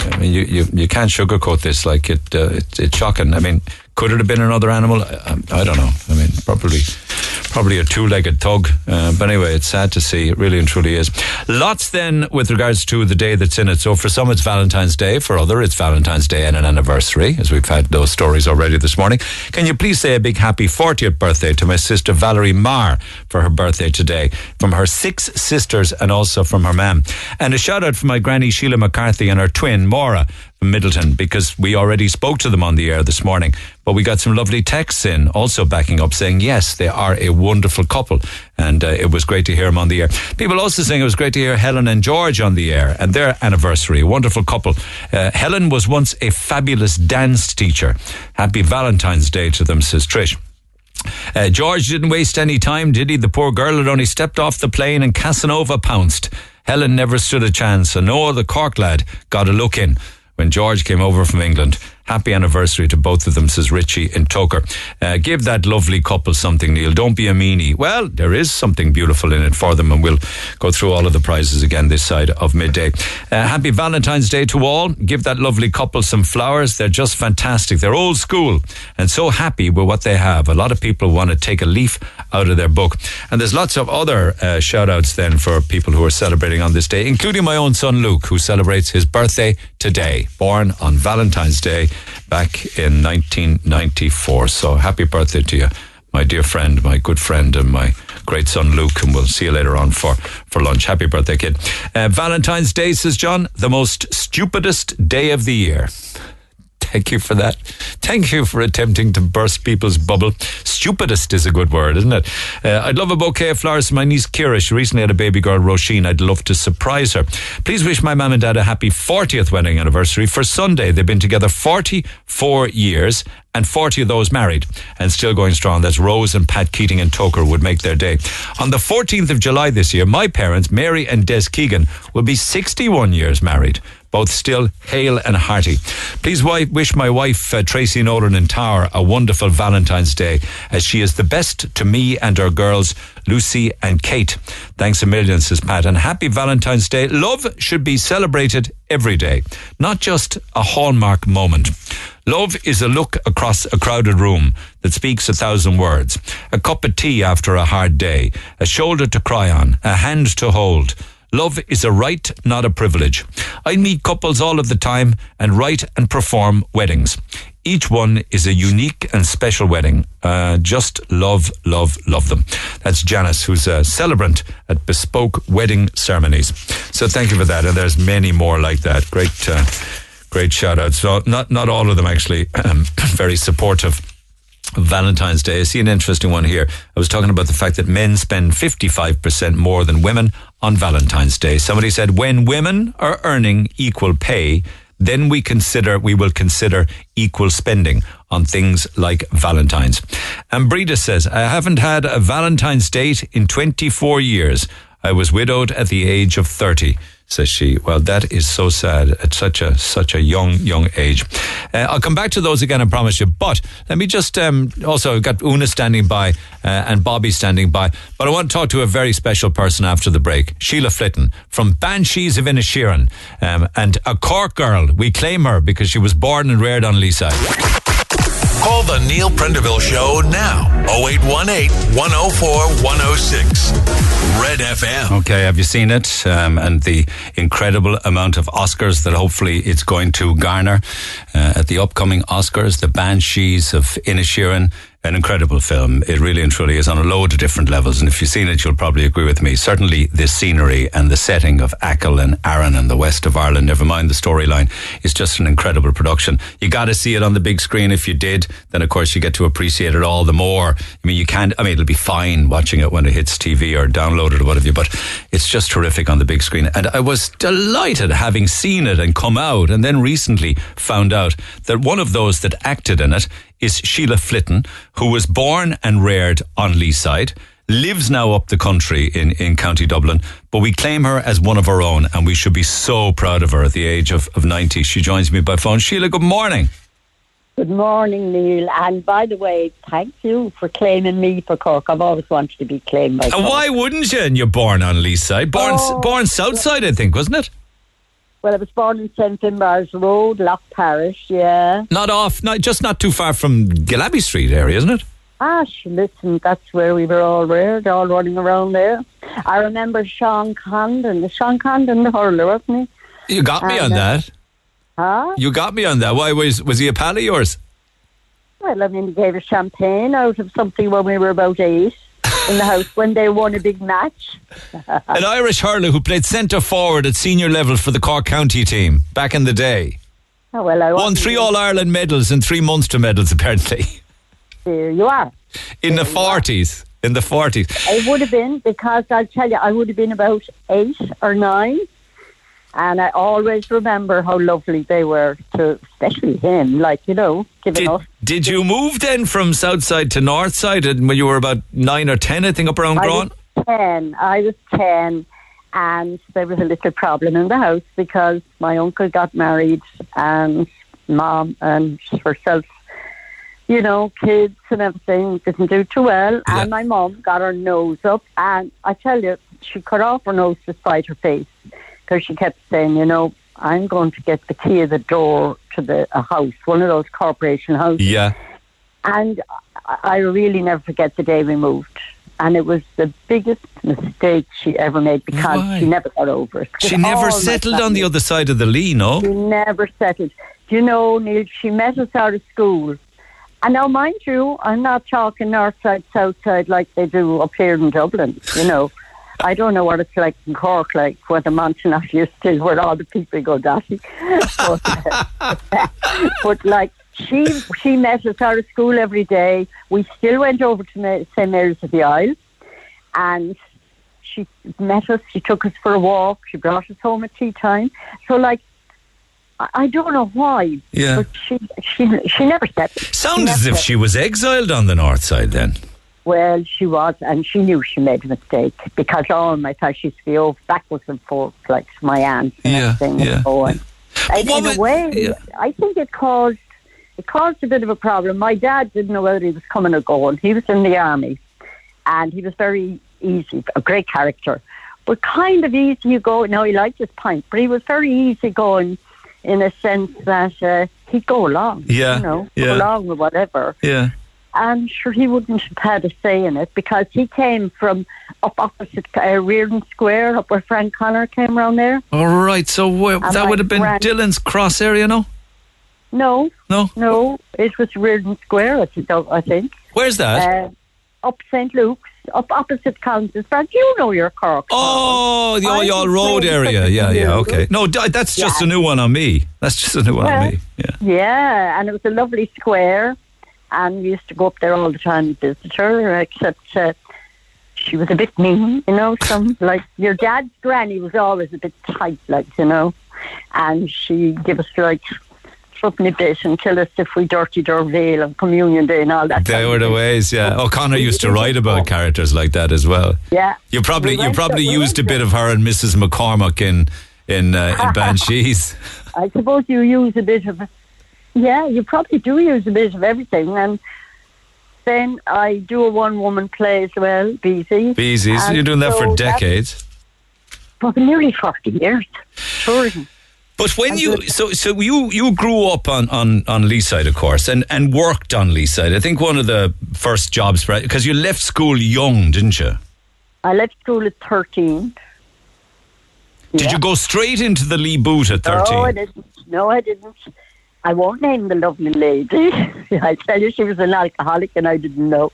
Speaker 2: I mean, you, you, you can't sugarcoat this. Like it, uh, it, it's shocking. I mean, could it have been another animal? I, I don't know. I mean, probably, probably a two-legged thug. Uh, but anyway, it's sad to see. It really and truly is. Lots then with regards to the day that's in it. So for some, it's Valentine's Day. For other, it's Valentine's Day and an anniversary, as we've had those stories already this morning. Can you please say a big happy 40th birthday to my sister Valerie Marr for her birthday today, from her six sisters and also from her mum, and a shout out for my granny Sheila McCarthy and her twin Maura Middleton because we already spoke to them on the air this morning. But we got some lovely texts in also backing up saying, yes, they are a wonderful couple. And uh, it was great to hear them on the air. People also saying it was great to hear Helen and George on the air and their anniversary. A wonderful couple. Uh, Helen was once a fabulous dance teacher. Happy Valentine's Day to them, says Trish. Uh, George didn't waste any time, did he? The poor girl had only stepped off the plane and Casanova pounced. Helen never stood a chance, and Noah, the Cork lad, got a look in when George came over from England. Happy anniversary to both of them, says Richie in Togher. Uh, give that lovely couple something, Neil. Don't be a meanie. Well, there is something beautiful in it for them, and we'll go through all of the prizes again this side of midday. Uh, happy Valentine's Day to all. Give that lovely couple some flowers. They're just fantastic. They're old school and so happy with what they have. A lot of people want to take a leaf out of their book. And there's lots of other uh, shout outs then for people who are celebrating on this day, including my own son Luke, who celebrates his birthday today, born on Valentine's Day back in 1994. So happy birthday to you, my dear friend, my good friend, and my great son Luke. And we'll see you later on for, for lunch. Happy birthday, kid. Uh, Valentine's Day, says John, the most stupidest day of the year. Thank you for that. Thank you for attempting to burst people's bubble. Stupidest is a good word, isn't it? Uh, I'd love a bouquet of flowers for my niece Kira. She recently had a baby girl, Roisin. I'd love to surprise her. Please wish my mum and dad a happy 40th wedding anniversary for Sunday. They've been together 44 years and 40 of those married and still going strong. That's Rose and Pat Keating and Togher would make their day. On the 14th of July this year, my parents, Mary and Des Keegan, will be 61 years married. Both still hale and hearty. Please wi- wish my wife, uh, Tracy Nolan in Tower, a wonderful Valentine's Day, as she is the best to me and our girls, Lucy and Kate. Thanks a million, says Pat. And happy Valentine's Day. Love should be celebrated every day, not just a hallmark moment. Love is a look across a crowded room that speaks a thousand words. A cup of tea after a hard day, a shoulder to cry on, a hand to hold. Love is a right, not a privilege. I meet couples all of the time and write and perform weddings. Each one is a unique and special wedding. Uh, just love, love, love them. That's Janice, who's a celebrant at Bespoke Wedding Ceremonies. So thank you for that. And there's many more like that. Great, uh, great shout outs. So not, not all of them actually, [CLEARS THROAT] very supportive. Valentine's Day. I see an interesting one here. I was talking about the fact that men spend 55% more than women on Valentine's Day. Somebody said when women are earning equal pay, then we consider, we will consider equal spending on things like Valentine's. And Breda says, I haven't had a Valentine's date in 24 years. I was widowed at the age of 30 says she. Well, that is so sad at such a such a young young age. Uh, I'll come back to those again, I promise you. But let me just um, also I've got Una standing by uh, and Bobby standing by. But I want to talk to a very special person after the break, Sheila Flitton from Banshees of Inisherin, um, and a Cork girl. We claim her because she was born and reared on Leeside.
Speaker 3: Call the Neil Prendeville Show now. 0818 104 106. Red FM.
Speaker 2: Okay, have you seen it? Um, and the incredible amount of Oscars that hopefully it's going to garner uh, at the upcoming Oscars. The Banshees of Inisherin. An incredible film. It really and truly is on a load of different levels. And if you've seen it, you'll probably agree with me. Certainly the scenery and the setting of Achill and Aran and the west of Ireland, never mind the storyline, is just an incredible production. You got to see it on the big screen. If you did, then of course you get to appreciate it all the more. I mean, you can't, I mean, it'll be fine watching it when it hits TV or downloaded or whatever, but it's just terrific on the big screen. And I was delighted having seen it and come out and then recently found out that one of those that acted in it is Sheila Flitton, who was born and reared on Leeside, lives now up the country in, in County Dublin, but we claim her as one of our own, and we should be so proud of her at the age of, of 90. She joins me by phone. Sheila, good morning.
Speaker 24: Good morning, Neil. And by the way, thank you for claiming me for Cork. I've always wanted to be claimed by
Speaker 2: And
Speaker 24: Cork.
Speaker 2: why wouldn't you? And you're born on Leeside, born,
Speaker 24: Oh.
Speaker 2: born Southside, I think, wasn't it?
Speaker 24: Well, I was born in St. Finbar's Road, Lough Parish, yeah.
Speaker 2: Not off, not just not too far from Gillabbey Street area, isn't it?
Speaker 24: Ah, listen, that's where we were all reared, all running around there. I remember Sean Condon, the Sean Condon, the hurler, wasn't he?
Speaker 2: You got me
Speaker 24: And,
Speaker 2: on
Speaker 24: uh,
Speaker 2: that.
Speaker 24: Huh?
Speaker 2: You got me on that. Why was was he a pal of yours?
Speaker 24: Well, I mean, he gave us champagne out of something when we were about eight in the house when they won a big match. [LAUGHS]
Speaker 2: An Irish hurler who played centre forward at senior level for the Cork County team back in the day.
Speaker 24: Oh, well, I
Speaker 2: Won three All Ireland medals and three Munster medals, [LAUGHS] apparently,
Speaker 24: There you are.
Speaker 2: in the forties. In the forties.
Speaker 24: I would have been because I'll tell you, I would have been about eight or nine, and I always remember how lovely they were to, especially him, like you know, giving
Speaker 2: Did,
Speaker 24: us.
Speaker 2: did you move then from south side to north side when you were about nine or ten, I think, up around
Speaker 24: I
Speaker 2: Grown?
Speaker 24: was ten. I was ten, and there was a little problem in the house because my uncle got married, and mom and herself. You know, kids and everything didn't do too well, and my mom got her nose up, and I tell you, she cut off her nose to spite her face because she kept saying, you know, I'm going to get the key of the door to the a house, one of those corporation houses.
Speaker 2: Yeah.
Speaker 24: And I really never forget the day we moved. And it was the biggest mistake she ever made because
Speaker 2: Why?
Speaker 24: she never got over it.
Speaker 2: She never settled on the other side of the Lee, no?
Speaker 24: She never settled. Do you know, Neil, she met us out of school. And now, mind you, I'm not talking north side, south side like they do up here in Dublin, you know. I don't know what it's like in Cork, like where the Montanach used to, where all the people go dotty. [LAUGHS] But, uh, [LAUGHS] but like she she met us out of school every day. We still went over to St Mary's of the Isle, and she met us. She took us for a walk. She brought us home at tea time. So like. I- I don't know why,
Speaker 2: Yeah.
Speaker 24: but she she she never settled.
Speaker 2: Sounds as if she was exiled on the north side then.
Speaker 24: Well, she was, and she knew she made a mistake because all my time she used to be over backwards and forth, like my aunt and
Speaker 2: Yeah,
Speaker 24: everything.
Speaker 2: yeah,
Speaker 24: and so on. And in a way, I think it caused it caused a bit of a problem. My dad didn't know whether he was coming or going. He was in the army, and he was very easy, a great character, but kind of easy going. No, he liked his pint, but he was very easy going in a sense that uh, he'd go along.
Speaker 2: Yeah,
Speaker 24: you know,
Speaker 2: yeah.
Speaker 24: go along with whatever.
Speaker 2: Yeah.
Speaker 24: I'm sure he wouldn't have had a say in it because he came from up opposite uh, Reardon Square, up where Frank Connor came around there.
Speaker 2: All right. So
Speaker 24: And
Speaker 2: that would have been Dillon's Cross area, no?
Speaker 24: No,
Speaker 2: No.
Speaker 24: no, it was Reardon Square. I think. I think.
Speaker 2: Where's that?
Speaker 24: Uh, up St Luke's, up opposite Council Frank. You know your Cork.
Speaker 2: Oh, the
Speaker 24: I
Speaker 2: Road area. Yeah, yeah, okay. No, that's just
Speaker 24: Yeah.
Speaker 2: a new one on me. That's just a new one on me. Yeah.
Speaker 24: Yeah, and it was a lovely square, and we used to go up there all the time and visit her, except uh, she was a bit mean, you know, some, like, your dad's granny was always a bit tight, like, you know, and she give us, like, a bit and tell us if we dirtied our veil on communion day and all that.
Speaker 2: They were the ways, yeah. O'Connor used to write about characters like that as well.
Speaker 24: Yeah.
Speaker 2: You probably
Speaker 24: We
Speaker 2: you probably
Speaker 24: we
Speaker 2: used a bit of her and Mrs. McCormack in in uh, in [LAUGHS] Banshees.
Speaker 24: I suppose you use a bit of, yeah, you probably do use a bit of everything. And then I do a one woman play as well, Beezy.
Speaker 2: Beezy, so you're doing that
Speaker 24: so
Speaker 2: for decades.
Speaker 24: For nearly 40 years. Tourism.
Speaker 2: But when you so so you you grew up on on on Leeside, of course, and and worked on Leeside. I think one of the first jobs because you left school young, didn't you?
Speaker 24: I left school at 13.
Speaker 2: Did you go straight into the Lee boot at thirteen?
Speaker 24: No, I didn't. No, I didn't. I won't name the lovely lady. [LAUGHS] I tell you, she was an alcoholic and I didn't know.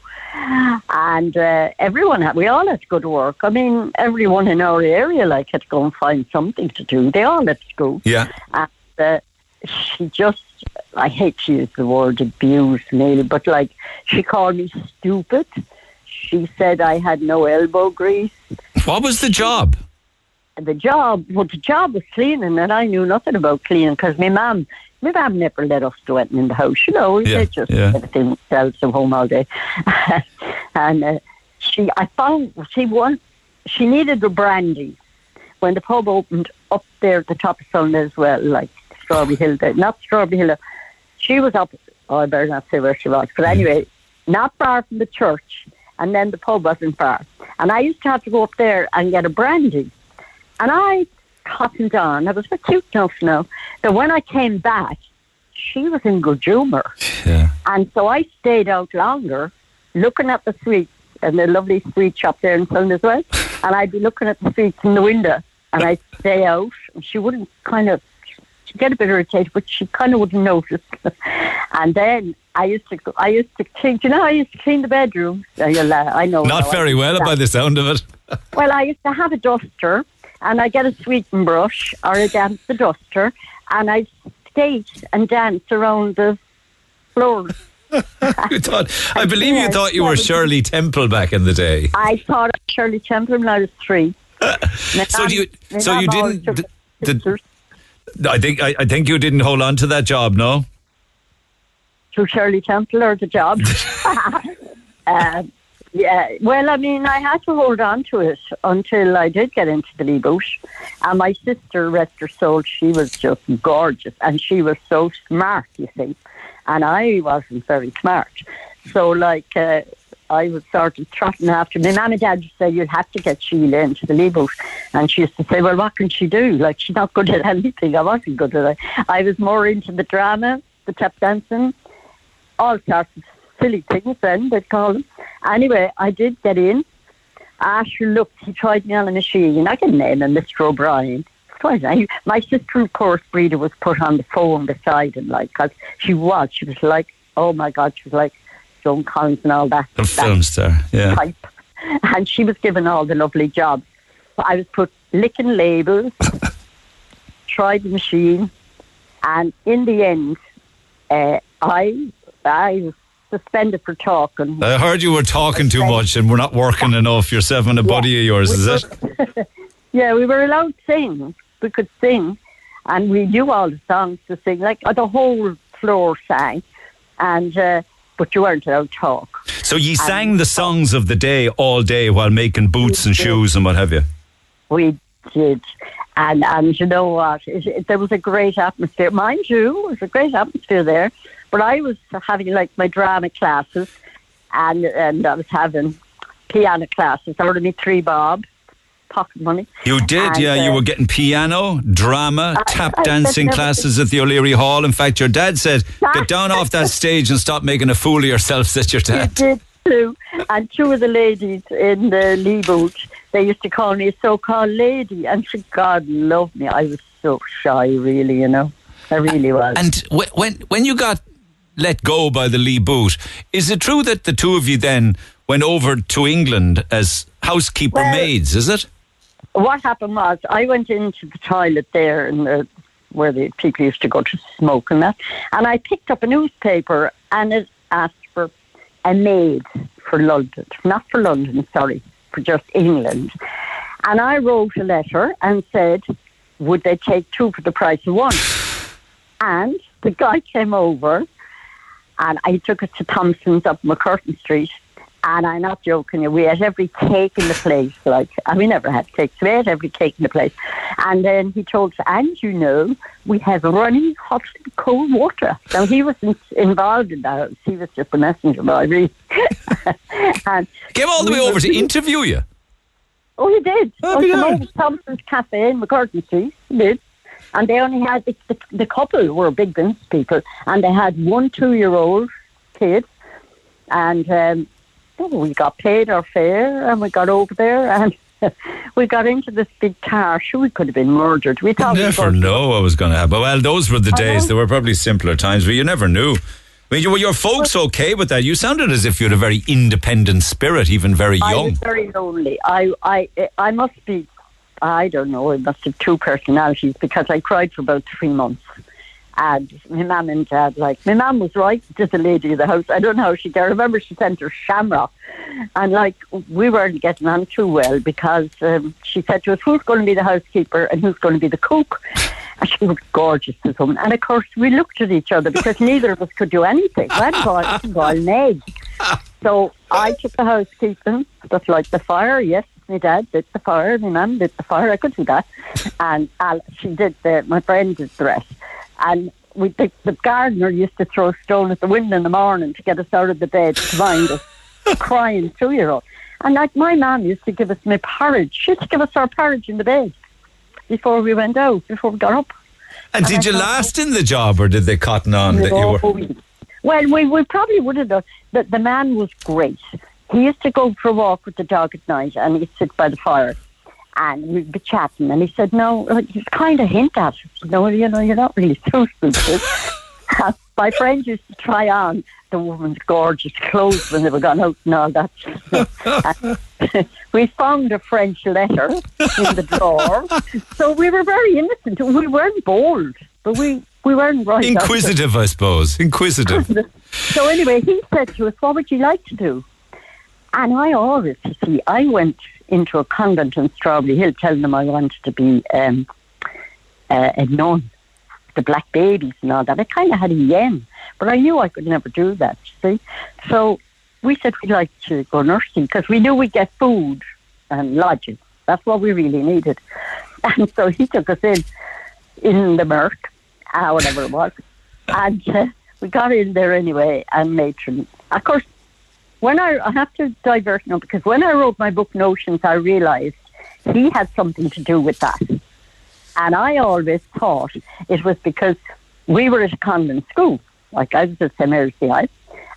Speaker 24: And uh, everyone had, we all had to go to work. I mean, everyone in our area like had to go and find something to do. They all left school.
Speaker 2: Yeah.
Speaker 24: And uh, she just, I hate to use the word abuse, Neil, but like she called me stupid. She said I had no elbow grease.
Speaker 2: What was the job?
Speaker 24: The job, well, the job was cleaning, and I knew nothing about cleaning because my mum, my mum never let us do anything in the house. You know,
Speaker 2: Yeah,
Speaker 24: they just
Speaker 2: yeah.
Speaker 24: everything themselves at home all day. [LAUGHS] and uh, she, I found she want, she needed a brandy when the pub opened up there at the top of Sunday as well, like Strawberry Hill, there, not Strawberry Hill. She was up. Oh, I better not say where she was, but anyway, not far from the church, and then the pub wasn't far. And I used to have to go up there and get a brandy. And I cottoned on. I was a cute enough now that when I came back, she was in good humour.
Speaker 2: Yeah.
Speaker 24: And so I stayed out longer, looking at the streets and the lovely street shop there in Sun as well. And I'd be looking at the streets in the window, and I'd stay out. And she wouldn't kind of she'd get a bit irritated, but she kind of wouldn't notice. [LAUGHS] and then I used to, I used to clean. Do you know, I used to clean the bedroom. I know.
Speaker 2: Not very well
Speaker 24: to-
Speaker 2: by the sound of it.
Speaker 24: well, I used to have a duster, and I get a sweeping brush or I dance the duster, and I skate and dance around the floor. [LAUGHS]
Speaker 2: You thought, I believe you thought you were. Shirley Temple back in the day.
Speaker 24: I taught at Shirley Temple when I was three. [LAUGHS]
Speaker 2: So do you? So you didn't?
Speaker 24: took
Speaker 2: d- d- I think I, I think you didn't hold on to that job, no.
Speaker 24: to Shirley Temple or the job. [LAUGHS] um, yeah, well, I mean, I had to hold on to it until I did get into the Lee boot. And my sister, rest her soul, she was just gorgeous and she was so smart, you see. And I wasn't very smart. So, like, uh, I was sort of trotting after. My mum and dad used to say, You'd have to get Sheila into the Lee boot. And she used to say, Well, what can she do? Like, she's not good at [LAUGHS] anything. I wasn't good at it. I was more into the drama, the tap dancing, all sorts of silly things then, they'd call them. Anyway, I did get in. Asher looked, he tried me on a machine. I can name him Mr. O'Brien. My sister, of course, Breda, was put on the phone beside him, like, because she was. She was like, oh my God, she was like Joan Collins and all that.
Speaker 2: A film star, yeah.
Speaker 24: type. And she was given all the lovely jobs. So I was put licking labels, [LAUGHS] tried the machine, and in the end, uh, I I was suspended for talking.
Speaker 2: I heard you were talking too much and we're not working enough. You're seven a buddy of yours, is it? [LAUGHS]
Speaker 24: yeah, we were allowed to sing. We could sing, and we knew all the songs to sing. Like uh, the whole floor sang, and uh, but you weren't allowed to talk.
Speaker 2: So you sang the songs of the day all day while making boots and shoes and what have you.
Speaker 24: We did. And and you know what? It, it, there was a great atmosphere. Mind you, it was a great atmosphere there. But I was having like my drama classes, and and I was having piano classes. I ordered me three bob, pocket money.
Speaker 2: You did,
Speaker 24: And,
Speaker 2: yeah. you
Speaker 24: uh,
Speaker 2: were getting piano, drama, tap
Speaker 24: I
Speaker 2: dancing
Speaker 24: never
Speaker 2: classes at the O'Leary Hall. In fact, your dad said, "Get down off that [LAUGHS] stage and stop making a fool of yourself." Said your
Speaker 24: You
Speaker 2: dad.
Speaker 24: did too. And two of the ladies in the Lee boot, they used to call me a so-called lady, and she, God love me. I was so shy, really, you know. I really was.
Speaker 2: And when when you got let go by the Lee Boot, is it true that the two of you then went over to England as housekeeper
Speaker 24: Well-
Speaker 2: maids? Is it?
Speaker 24: what happened was I went into the toilet there in the, where the people used to go to smoke and that, and I picked up a newspaper and it asked for a maid for London, not for London, sorry, for just England. And I wrote a letter and said, would they take two for the price of one? And the guy came over and I took us to Thompson's up MacCurtain Street. And I'm not joking you, we ate every cake in the place. Like, and we never had cakes, we ate every cake in the place. And then he told us, and you know, we have running hot and cold water. Now, he wasn't involved in that, he was just a messenger boy, really. [LAUGHS] and
Speaker 2: Came all the way over to interview you.
Speaker 24: Oh, he did.
Speaker 2: Oh,
Speaker 24: Oh, he came
Speaker 2: darned.
Speaker 24: over to Thompson's Cafe in MacCurtain Street. He did. And they only had, the, the, the couple were big business people, and they had one two-year-old kid. And um, oh, we got paid our fare, and we got over there, [LAUGHS] and we got into this big car. Sure, we could have been murdered. We thought were
Speaker 2: Never know what was going to happen. Well, those were the
Speaker 24: I
Speaker 2: days.
Speaker 24: know.
Speaker 2: There were probably simpler times, but you never knew. I mean, you, were your folks okay with that? You sounded as if you had a very independent spirit, even very young.
Speaker 24: I was very lonely. I, I, I must be, I don't know, I must have two personalities because I cried for about three months. And my mum and dad, like, my mum was right to the lady of the house. I don't know how she did. I remember she sent her shamrock. And, like, we weren't getting on too well because um, she said to us, who's going to be the housekeeper and who's going to be the cook? And she was gorgeous as woman. And, of course, we looked at each other because neither of us could do anything. Hadn't got, got an. So I took the housekeeping, stuff like the fire. Yes, my dad did the fire. My mum did the fire. I could do that, and Al, she did the. My friend did the rest. And we the, the gardener used to throw a stone at the window in the morning to get us out of the bed to find us, crying two year old. And like my mum used to give us my porridge. She used to give us our porridge in the bed before we went out, before we got up.
Speaker 2: And did
Speaker 24: I
Speaker 2: you last in the job, or did they cotton on that you were?
Speaker 24: Well, we, we probably would have done. The, the man was great. He used to go for a walk with the dog at night and he'd sit by the fire and we'd be chatting. And he said, No, uh, like, he'd kind of hint at it. No, you know, you're not really [LAUGHS] so stupid. [LAUGHS] My friends used to try on the woman's gorgeous clothes when they were gone out and all that. [LAUGHS] We found a French letter in the drawer. So we were very innocent. We weren't bold, but we, we weren't right.
Speaker 2: Inquisitive, I suppose. Inquisitive.
Speaker 24: So anyway, he said to us, "What would you like to do?" And I always, you see, I went into a convent in Strawberry Hill, telling them I wanted to be um, uh, a nun, the black babies and all that. I kind of had a yen, but I knew I could never do that. You see, so we said we'd like to go nursing because we knew we'd get food and lodging. That's what we really needed. [LAUGHS] And so he took us in in the Merc, uh, whatever it was, and uh, we got in there anyway. And matron, of course, when I, I have to divert now because when I wrote my book Notions, I realised he had something to do with that, and I always thought it was because we were at a convent school, like I was at St Mary's the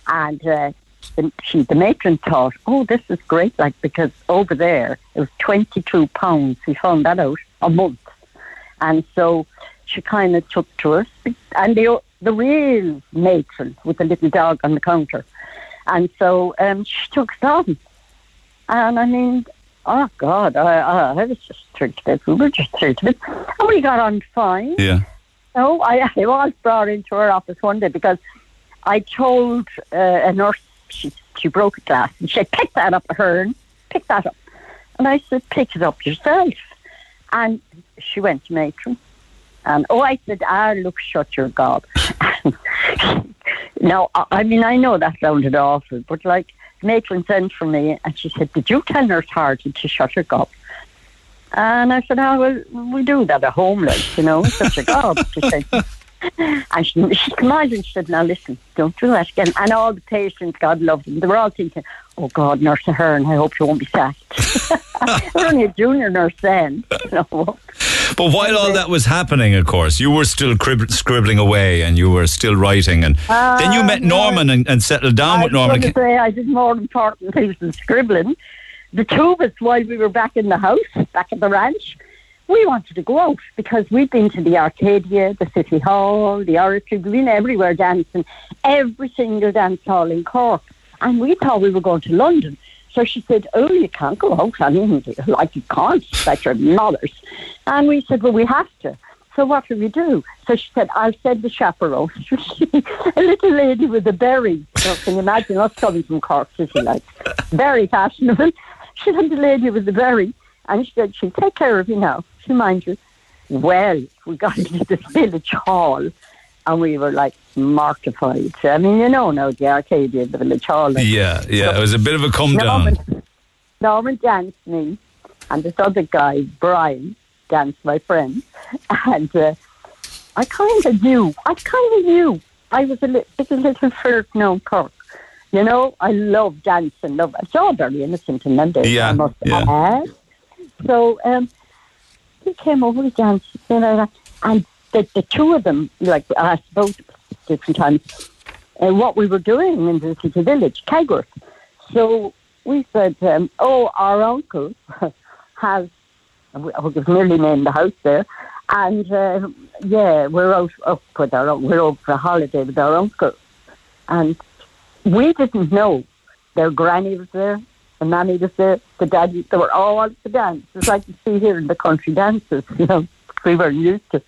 Speaker 24: and. Uh, the, she, the matron thought, oh, this is great, like because over there it was twenty two pounds. We found that out a month, and so she kind of took to us, and the the real matron with the little dog on the counter, and so um, she took us on, and I mean, oh God, I, I, I was just thrilled to bits. We were just thrilled to bits, and we got on fine.
Speaker 2: Yeah.
Speaker 24: No, I, [LAUGHS] I was brought into her office one day because I told uh, a nurse she she broke a glass and she said, "Pick that up, Hearn. Pick that up." And I said, "Pick it up yourself." And she went to matron, and oh, I said, "Ah, look, shut your gob." [LAUGHS] [LAUGHS] now, I, mean, I know that sounded awful, but like matron sent for me and she said, "Did you tell Nurse Hardy to shut her gob?" And I said, oh, well, we do that at home, like, you know. She said, oh, she said, and she, she out and she said, now listen, don't do that again. And all the patients, God love them, they were all thinking, oh God, Nurse Ahern, I hope she won't be sacked. [LAUGHS] we're only a junior nurse then. [LAUGHS] You know.
Speaker 2: But while all that was happening, of course, you were still crib- scribbling away and you were still writing. And then you
Speaker 24: Uh,
Speaker 2: met Norman and, and settled down
Speaker 24: I
Speaker 2: with Norman.
Speaker 24: to say I did more important things than scribbling. The two of us, while we were back in the house, back at the ranch, we wanted to go out because we'd been to the Arcadia, the City Hall, the Oratory, we'd been everywhere dancing, every single dance hall in Cork. And we thought we were going to London. So she said, Oh, you can't go out. Mean, [LAUGHS] like you can't, that's your mothers. And we said, Well, we have to. So what do we do? So she said, I'll send the chaperone. [LAUGHS] a little lady with a berry. So can you imagine us coming from Cork City, like very fashionable. [LAUGHS] She sent a lady with a berry, and she said, she'll take care of you now. She'll mind you. Well, we got into the village hall, and we were like mortified. I mean, you know now the Arcadia, the village hall. like,
Speaker 2: yeah, yeah. It was a bit of a come down.
Speaker 24: Norman, Norman danced me, and this other guy, Brian, danced my friend. [LAUGHS] And uh, I kind of knew, I kind of knew I was a little, bit a little flirt now Cork. You know, I love dancing, love It's all very innocent in them days,
Speaker 2: Yeah,
Speaker 24: I must
Speaker 2: yeah.
Speaker 24: add. So um, he came over to dance, you know, and the, the two of them, like, I both different times, and what we were doing in the city village, Kegworth. So we said, um, oh, our uncle [LAUGHS] has, we we've nearly named the house there, and uh, yeah, we're out up with our, we're over for a holiday with our uncle. And we didn't know their granny was there, the nanny was there, the daddy, they were all at to dance. It's like you see here in the country dances, [LAUGHS] you know, we weren't used to.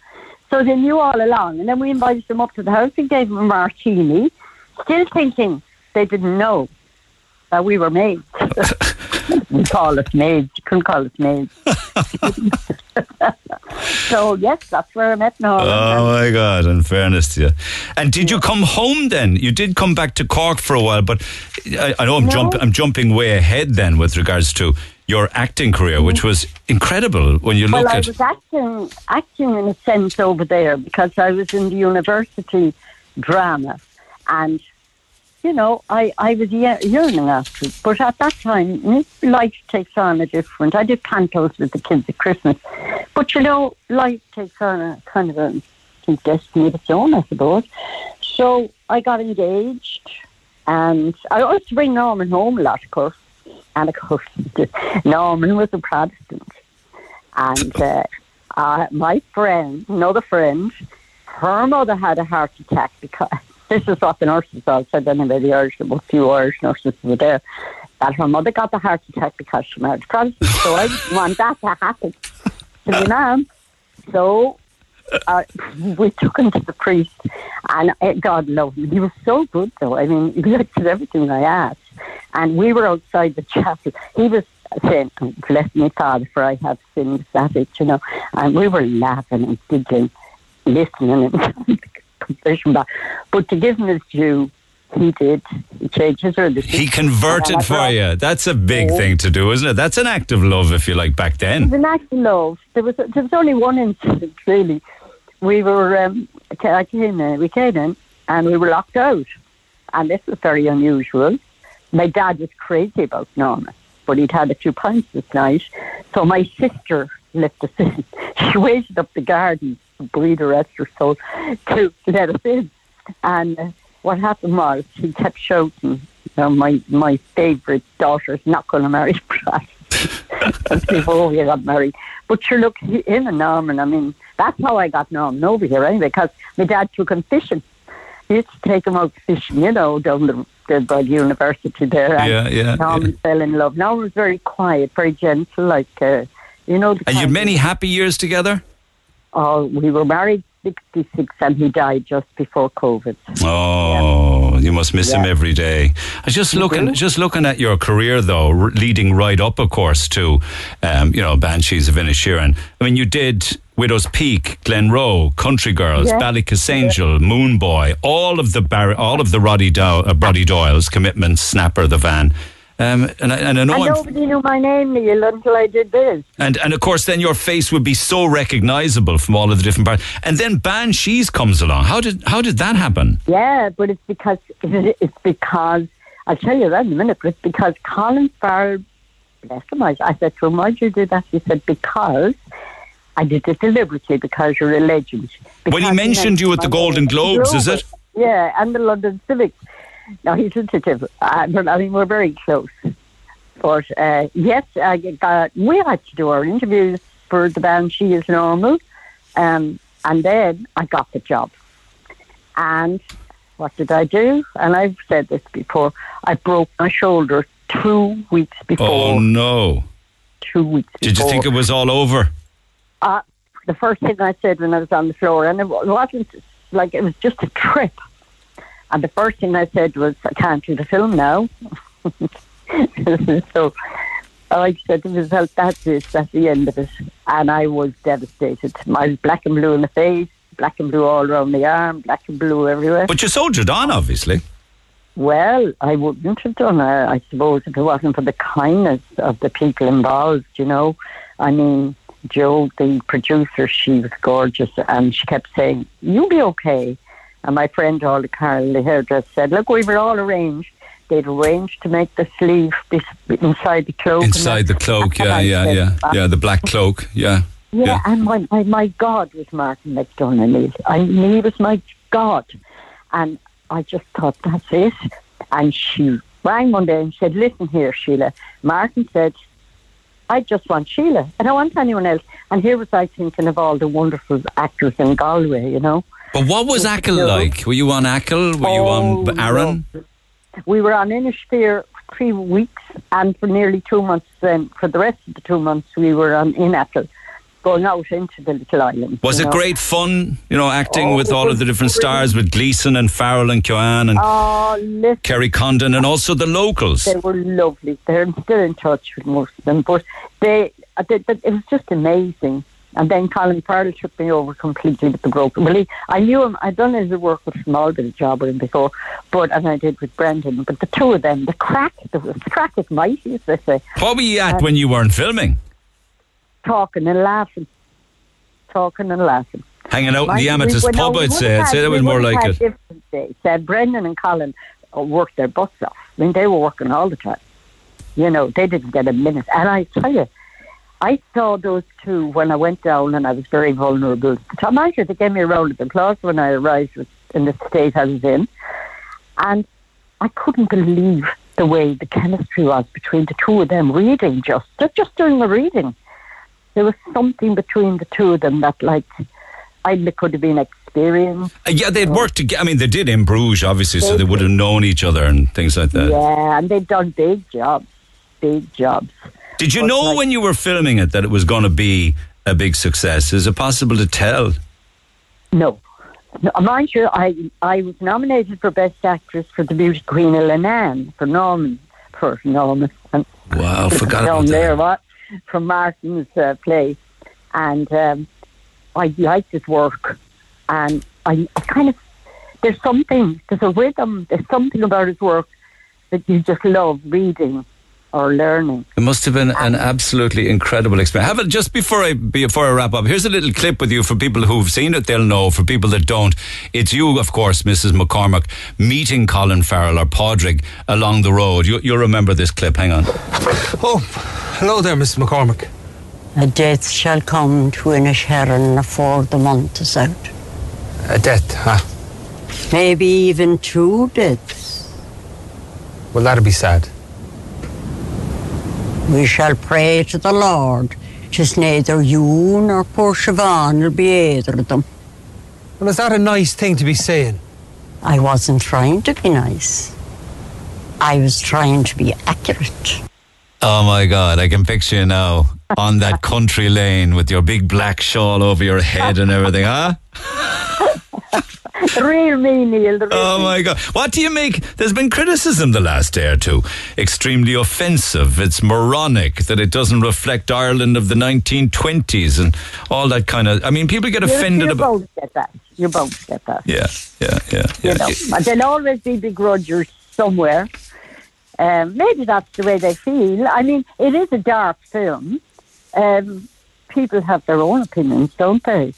Speaker 24: So they knew all along. And then we invited them up to the house and gave them a martini, still thinking they didn't know that we were maids. we call us [LAUGHS] maids. You couldn't call us maids. [LAUGHS] so, yes, that's where I met Norman.
Speaker 2: Oh my God! In fairness to you, and did you come home then? You did come back to Cork for a while, but I, I know I'm
Speaker 24: No.
Speaker 2: jumping. I'm jumping way ahead then with regards to your acting career, which was incredible when you
Speaker 24: well,
Speaker 2: look
Speaker 24: I was acting, acting in a sense over there because I was in the university drama, and you know, I I was ye- yearning after it. But at that time, life takes on a different. I did cantos with the kids at Christmas, but you know, life takes on a kind of a destiny of its own, I suppose. So I got engaged, and I always bring Norman home a lot, of course. And of course, [LAUGHS] Norman was a Protestant. And uh, uh, my friend, another friend, her mother had a heart attack because [LAUGHS] this is what the nurses all said anyway, the Irish, a few Irish nurses were there, that her mother got the heart attack because she married Protestant. So I didn't want that to happen to my mum. So uh, [LAUGHS] we took him to the priest, and uh, God loved him. He was so good, though. I mean, he at everything I asked. And we were outside the chapel. He was saying, Bless me, Father, for I have sinned that it, you know. And we were laughing and giggling, listening and [LAUGHS] confession back. But to give him his due, he did. He changed his religion.
Speaker 2: He converted for you. That's a big thing to do, isn't it? That's an act of love, if you like, back then.
Speaker 24: It was an act of love. There was there was only one incident really. We were um, I came in, we came in and we were locked out, and this was very unusual. My dad was crazy about Norman, but he'd had a few pints this night, so my sister let us in. She waited up the garden, breathe rest her soul, to let us in. And uh, what happened was he kept shouting, you know, my my favourite daughter's not going to marry a Protestant before we got married. But sure, look, him and Norman, I mean, that's how I got Norman over here anyway, because my dad took him fishing. Used to take him out fishing, you know, down the, the by the university there. And
Speaker 2: Yeah, yeah,
Speaker 24: Norman fell in love. Norman was very quiet, very gentle, like, uh, you know.
Speaker 2: And you had many happy years together?
Speaker 24: Oh, we were married 66 and he died just before COVID.
Speaker 2: Oh, you must miss him every day. Just looking, just looking at your career though, r- leading right up, of course, to um, you know Banshees of Inisherin. I mean, you did Widow's Peak, Glenroe, Country Girls,
Speaker 24: Yeah.
Speaker 2: Ballykissangel, Moone Boy, all of the Bar- all of the Roddy, Dow- uh, Roddy Doyle's, Commitment, Snapper, The Van. Um, and, I, and I know
Speaker 24: and nobody knew my name, Neil, until I did this.
Speaker 2: And and of course, then your face would be so recognisable from all of the different parts. And then Banshees comes along. How did how did that happen?
Speaker 24: Yeah, but it's because [LAUGHS] it's because I'll tell you that in a minute. But it's because Colin Farrell, bless him, I, I said to him, "Why'd you do that?" He said, "Because I did it deliberately. Because you're a legend."
Speaker 2: When he mentioned you at the Golden
Speaker 24: name-
Speaker 2: Globes, is it?
Speaker 24: Yeah, and the London Civic. Now he's sensitive, uh, but I mean we're very close. But uh, yes, I got, we had to do our interviews for the band She Is Normal, um, and then I got the job. And what did I do? And I've said this before. I broke my shoulder two weeks before.
Speaker 2: Oh no!
Speaker 24: Two weeks.
Speaker 2: Did you think it was all over?
Speaker 24: Uh, the first thing I said when I was on the floor, and it wasn't like it was just a trip. And the first thing I said was, "I can't do the film now." [LAUGHS] so I said to myself, "That's it. That's the end of it." And I was devastated. I was black and blue in the face, black and blue all around the arm, black and blue everywhere.
Speaker 2: But you soldiered on, obviously.
Speaker 24: Well, I wouldn't have done it, I suppose, if it wasn't for the kindness of the people involved, you know. I mean, Jo, the producer, she was gorgeous, and she kept saying, You'll be okay. And my friend, Ollie Carl, the hairdresser, said, Look, we were all arranged. They'd arranged to make the sleeve inside the cloak.
Speaker 2: Inside the cloak, yeah, yeah,
Speaker 24: said,
Speaker 2: yeah,
Speaker 24: "Ah."
Speaker 2: yeah. The black cloak, yeah,
Speaker 24: Yeah, and my, my, my God was Martin McDonagh. I mean, he was my God. And I just thought, that's it. And she rang one day and said, listen here, Sheila. Martin said, I just want Sheila. I don't want anyone else. And here was I thinking of all the wonderful actors in Galway, you know.
Speaker 2: But what was Achill
Speaker 24: No.
Speaker 2: like? Were you on Achill? Were you
Speaker 24: Oh,
Speaker 2: on Aran?
Speaker 24: We were on Inishfair for three weeks, and for nearly two months, then for the rest of the two months, we were on Inackle, going out into the little island.
Speaker 2: Was it
Speaker 24: know.
Speaker 2: great fun? You know, acting
Speaker 24: Oh,
Speaker 2: with all of the different stars, with Gleeson and Farrell and Keoghan and
Speaker 24: Oh,
Speaker 2: Kerry Condon, and also the locals.
Speaker 24: they were lovely. They're still in touch with most of them, but they, uh, they, they it was just amazing. And then Colin Farrell took me over completely with the broken. Well, he, I knew him. I'd done his work with a small bit of job with him before, but and I did with Brendan. But the two of them, the crack, the, the crack was mighty, as they say.
Speaker 2: What were you at
Speaker 24: Uh,
Speaker 2: when you weren't filming?
Speaker 24: Talking and laughing, talking and laughing.
Speaker 2: Hanging out in the Amethyst
Speaker 24: we-
Speaker 2: pub, I'd say.
Speaker 24: have
Speaker 2: I'd say that was more like
Speaker 24: had
Speaker 2: it.
Speaker 24: days. Uh, Brendan and Colin uh, worked their butts off. I mean, they were working all the time. You know, they didn't get a minute. And I tell you, I saw those two when I went down, and I was very vulnerable. Mind you, they gave me a round of applause when I arrived in the state I was in, and I couldn't believe the way the chemistry was between the two of them reading. Just they're just doing the reading. There was something between the two of them that, like, I could have been experienced.
Speaker 2: Uh, Yeah, they'd worked together. I mean, they did in Bruges, obviously, so they would have known each other and things like that.
Speaker 24: Yeah, and they've done big jobs, big jobs.
Speaker 2: Did you know when you were filming it that it was going to be a big success? Is it possible to tell?
Speaker 24: No. no mind you, I I was nominated for Best Actress for the Beauty Queen of Leenane for Norman, for Norman.
Speaker 2: Wow, [LAUGHS] forgot about that.
Speaker 24: there, what? From Martin's uh, play. And um, I liked his work. And I, I kind of, there's something, there's a rhythm, there's something about his work that you just love reading or learning.
Speaker 2: It must have been an absolutely incredible experience. Have it just before I before I wrap up. Here's a little clip with you for people who've seen it. They'll know. For people that don't, it's you, of course, Mrs. McCormack, meeting Colin Farrell or Pádraic along the road. You, you'll remember this clip. Hang on.
Speaker 27: Oh, hello there, Mrs. McCormick.
Speaker 28: A death shall come to Inisherin afore the month is out.
Speaker 27: A death, huh?
Speaker 28: Maybe even two deaths.
Speaker 27: Well, that'll be sad.
Speaker 28: We shall pray to the Lord. Tis neither you nor poor Siobhan will be either of them.
Speaker 27: Well, is that a nice thing to be saying?
Speaker 28: I wasn't trying to be nice. I was trying to be accurate.
Speaker 2: Oh my God, I can picture you now on that country lane with your big black shawl over your head and everything, huh? [LAUGHS]
Speaker 24: The real me, Neil. The real
Speaker 2: Oh
Speaker 24: me.
Speaker 2: my God. What do you make? There's been criticism the last day or two. Extremely offensive. It's moronic that it doesn't reflect Ireland of the 1920s and all that kind of. I mean, people get offended
Speaker 24: you're
Speaker 2: about.
Speaker 24: to get that. You're bound to get that.
Speaker 2: Yeah, yeah, yeah. yeah.
Speaker 24: You know, there'll always be begrudgers somewhere. Um, maybe that's the way they feel. I mean, it is a dark film. Um, people have their own opinions, don't they?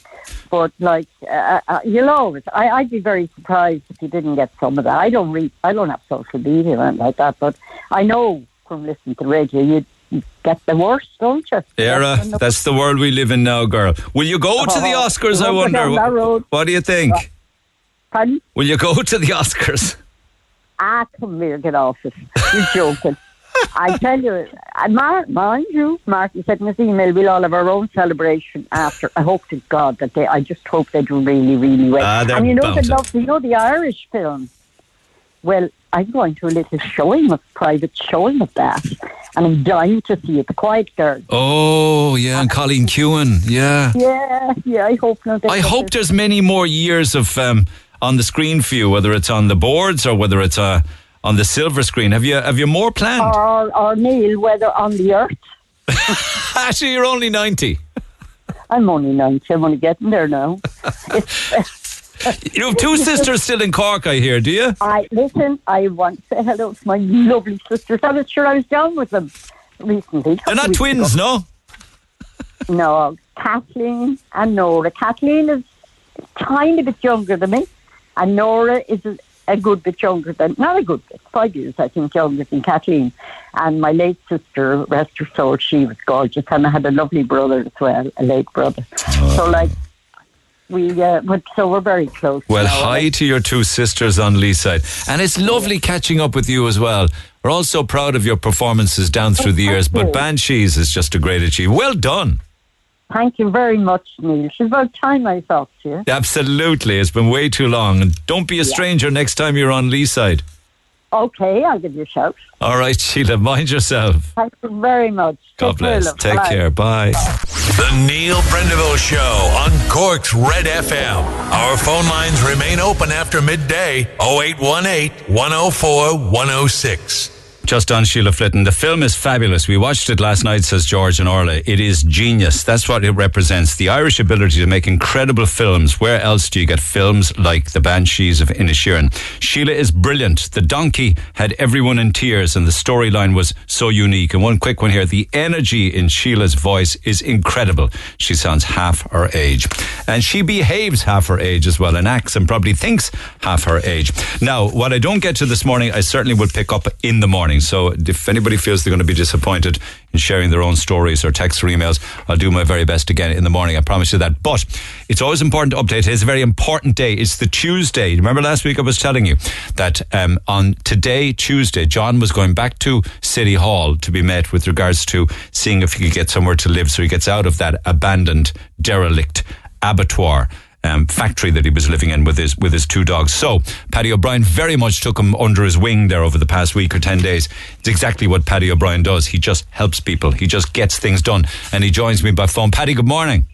Speaker 24: But like, uh, uh, you'll always. I, I'd be very surprised if you didn't get some of that. I don't read. I don't have social media and like that, but I know from listening to the radio, you you get the worst, don't you?
Speaker 2: Era, that's the world we live in now, girl. Will you go to the
Speaker 24: Oh,
Speaker 2: Oscars? I wonder. What do you think?
Speaker 24: Pardon?
Speaker 2: Will you go to the Oscars?
Speaker 24: Ah, come here, get off it. You're joking. I tell you, uh, Mar- mind you, Martin said in his email, we'll all have our own celebration after. I hope to God that they, I just hope they do really, really well.
Speaker 2: They're
Speaker 24: and you know the love, you know the Irish film. Well, I'm going to a little showing of private showing of that, and I'm dying to see it. The Quiet Girl.
Speaker 2: Oh, yeah, and Colleen Kewen. Yeah.
Speaker 24: Yeah, yeah. I hope not.
Speaker 2: I hope there's many more years of um, on the screen for you, whether it's on the boards or whether it's uh, on the silver screen. Have you have you more planned?
Speaker 24: Or, or Neil, whether on the earth. [LAUGHS]
Speaker 2: Actually, you're only ninety.
Speaker 24: I'm only 90. I'm only getting there now. [LAUGHS]
Speaker 2: You have two sisters still in Cork, I hear. Do you?
Speaker 24: I listen. I want to say hello to my lovely sisters. I was sure I was down with them recently.
Speaker 2: They're not twins, no.
Speaker 24: No, Kathleen and Nora. Kathleen is a tiny bit younger than me, and Nora is a, a good bit younger than not a good bit, five years I think younger than Kathleen. And my late sister, rest her soul, she was gorgeous, and I had a lovely brother as well, a late brother. So like we, uh, but so we're very close.
Speaker 2: Well, hi to your two sisters on Leeside. And it's lovely catching up with you as well. We're all so proud of your performances down through the years, but Banshees is just a great achievement. Well done.
Speaker 24: Thank you very much, Neil. It's about time I talked to you.
Speaker 2: Absolutely. It's been way too long. And don't be a stranger next time you're on Leeside.
Speaker 24: Okay, I'll give you a shout.
Speaker 2: All right, Sheila, mind yourself.
Speaker 24: Thank you very much.
Speaker 2: God
Speaker 24: Take care,
Speaker 2: bless.
Speaker 24: love.
Speaker 2: Take
Speaker 24: Bye.
Speaker 2: care. Bye.
Speaker 3: The Neil Prendeville Show on Cork's Red FM. Our phone lines remain open after midday 0818 104 106.
Speaker 2: Just on Sheila Flitton. The film is fabulous. We watched it last night, says George and Orla. It is genius. That's what it represents. The Irish ability to make incredible films. Where else do you get films like The Banshees of Inisherin? Sheila is brilliant. The donkey had everyone in tears and the storyline was so unique. And one quick one here. The energy in Sheila's voice is incredible. She sounds half her age. And she behaves half her age as well and acts and probably thinks half her age. Now, what I don't get to this morning, I certainly will pick up in the morning. So if anybody feels they're going to be disappointed in sharing their own stories or texts or emails, I'll do my very best again in the morning. I promise you that. But it's always important to update. It's a very important day. It's the Tuesday. Remember last week I was telling you that um, on today, Tuesday, John was going back to City Hall to be met with regards to seeing if he could get somewhere to live. So he gets out of that abandoned, derelict abattoir um, factory that he was living in with his with his two dogs. So Paddy O'Brien very much took him under his wing there over the past week or ten days. It's exactly what Paddy O'Brien does. He just helps people. He just gets things done. And he joins me by phone. Paddy, good morning.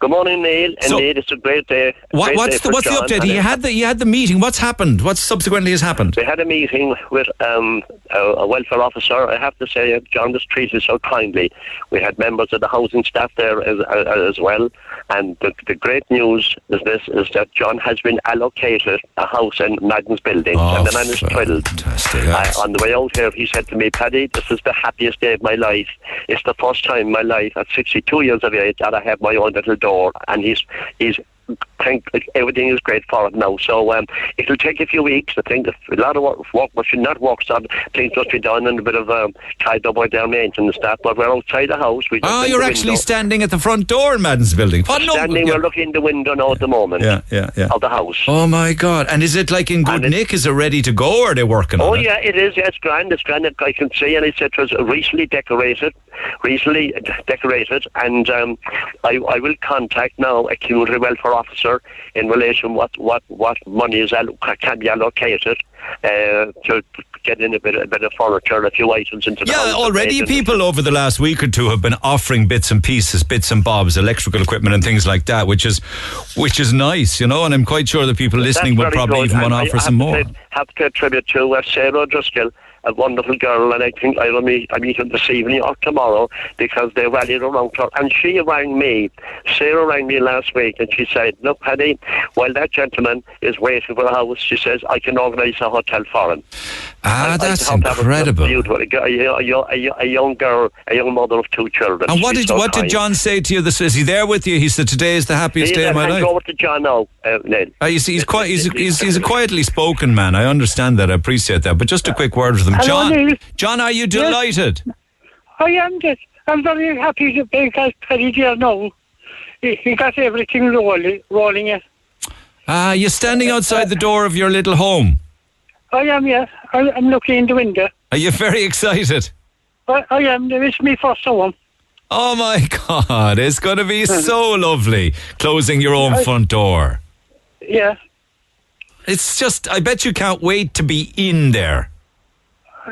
Speaker 29: Good morning, Neil.
Speaker 2: So-
Speaker 29: Indeed, it's a great day.
Speaker 2: What,
Speaker 29: great
Speaker 2: what's
Speaker 29: day
Speaker 2: the what's the update? He had the he had the meeting. What's happened? What subsequently has happened?
Speaker 29: We had a meeting with um, a, a welfare officer. I have to say, uh, John was treated so kindly. We had members of the housing staff there as, uh, as well. And the, the great news is this: is that John has been allocated a house in Madden's building,
Speaker 2: Oh,
Speaker 29: and the man is thrilled. Uh, on the way out here, he said to me, "Paddy, this is the happiest day of my life. It's the first time in my life at 62 years of age that I have my own little door." And he's he's think everything is great for it now. So um, it'll take a few weeks. I think a lot of work, work but should not work. So things must be done and a bit of um, tied up by their maintenance staff. But we're outside the house. We
Speaker 2: Oh, you're actually
Speaker 29: window.
Speaker 2: standing at the front door in Madden's building. Oh, no.
Speaker 29: standing.
Speaker 2: yeah.
Speaker 29: We're looking in the window now at the moment.
Speaker 2: Yeah, yeah, yeah.
Speaker 29: Of the house.
Speaker 2: Oh my God! And is it like in good nick? Is it ready to go, or are they working
Speaker 29: Oh
Speaker 2: on it?
Speaker 29: Oh yeah, it is. Yeah, it's grand. It's grand. I can see, and it said it was recently decorated, recently decorated, and um, I, I will contact now a community welfare officer in relation what what what money is allo- can be allocated uh, to get in a bit a bit of furniture, a few items into the
Speaker 2: Yeah, already people over the last week or two have been offering bits and pieces, bits and bobs, electrical equipment and things like that, which is which is nice, you know. And I'm quite sure the people listening will probably
Speaker 29: good.
Speaker 2: even want to offer some more.
Speaker 29: have to pay tribute to uh, Sarah Driscoll a wonderful girl, and I think I will meet, I meet her this evening or tomorrow because they rallied around her. And she rang me, Sarah rang me last week, and she said, "Look, Paddy, while that gentleman is waiting for the house, she says I can organise a hotel for him."
Speaker 2: Ah,
Speaker 29: I
Speaker 2: that's
Speaker 29: thought that was just
Speaker 2: incredible.
Speaker 29: beautiful. A, a, a, a, a young girl, a young mother of two children.
Speaker 2: And what did
Speaker 29: so
Speaker 2: what did. John say to you? This is he there with you? He said today is the happiest
Speaker 29: He's
Speaker 2: day of my life.
Speaker 29: over to John now, uh, Neil.
Speaker 2: Uh, you see, he's quite he's, [LAUGHS] he's he's a quietly spoken man. I understand that. I appreciate that. But just a quick word with him,
Speaker 30: Hello,
Speaker 2: John.
Speaker 30: Neil.
Speaker 2: John, are you delighted?
Speaker 30: I am just, I'm very happy to because Paddy dear now. He, he got everything rolling, rolling it.
Speaker 2: Ah, you're standing outside the door of your little home.
Speaker 30: I am, yeah. I, I'm looking in the window.
Speaker 2: Are you very excited?
Speaker 30: I, I am. It's me first home.
Speaker 2: Oh my [LAUGHS] God! It's going to be uh-huh. so lovely closing your own front door.
Speaker 30: Yeah.
Speaker 2: It's just, I bet you can't wait to be in there.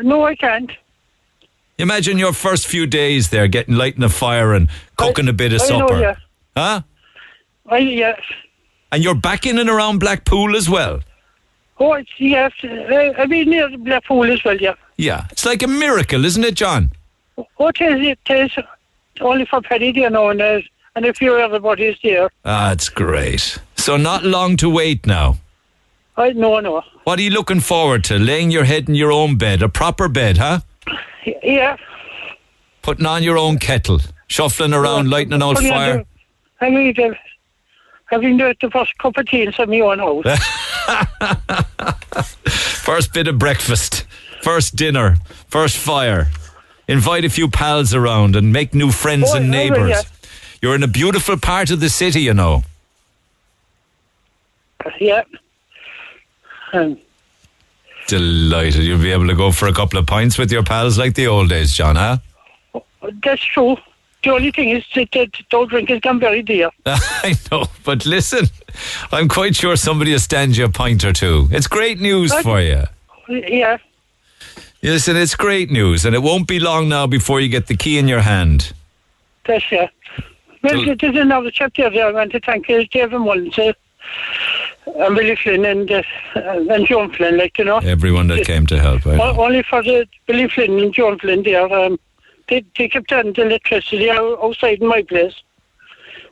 Speaker 30: No, I can't.
Speaker 2: Imagine your first few days there, getting lighting a fire and cooking a bit of
Speaker 30: I know,
Speaker 2: supper.
Speaker 30: yeah.
Speaker 2: Huh?
Speaker 30: I, yes.
Speaker 2: And you're back in and around Blackpool as well.
Speaker 30: Oh, it's, yes. I've been near the Blackpool as well, yeah.
Speaker 2: Yeah, it's like a miracle, isn't it, John?
Speaker 30: What is it? It is Only for Paddy dear now and, uh, and a few everybody's there.
Speaker 2: Ah, it's great. So not long to wait now.
Speaker 30: I no, no.
Speaker 2: What are you looking forward to? Laying your head in your own bed, a proper bed, huh?
Speaker 30: Yeah.
Speaker 2: Putting on your own kettle, shuffling around, lighting an old fire.
Speaker 30: I mean, uh, having the, the first cup of tea in my own house.
Speaker 2: First bit of breakfast, first dinner, first fire. Invite a few pals around and make new friends
Speaker 30: Oh,
Speaker 2: and neighbours.
Speaker 30: yeah.
Speaker 2: You're in a beautiful part of the city, you know.
Speaker 30: yeah. Um,
Speaker 2: Delighted. You'll be able to go for a couple of pints with your pals like the old days, John, huh?
Speaker 30: that's true. The only thing is that, that don't drink has gone very dear. [LAUGHS]
Speaker 2: I know, but listen, I'm quite sure somebody will stand you a pint or two. It's great news
Speaker 30: Right.
Speaker 2: for you.
Speaker 30: Yeah.
Speaker 2: Listen, it's great news, and it won't be long now before you get the key in your hand.
Speaker 30: That's yeah. Well,
Speaker 2: So-
Speaker 30: there's another chap there. I want to thank uh, David Mullins uh, and Billy Flynn and uh, and John Flynn, like you know.
Speaker 2: Everyone that came to help.
Speaker 30: Only for the Billy Flynn and John Flynn there. Um, they, they kept on the electricity out- outside my place.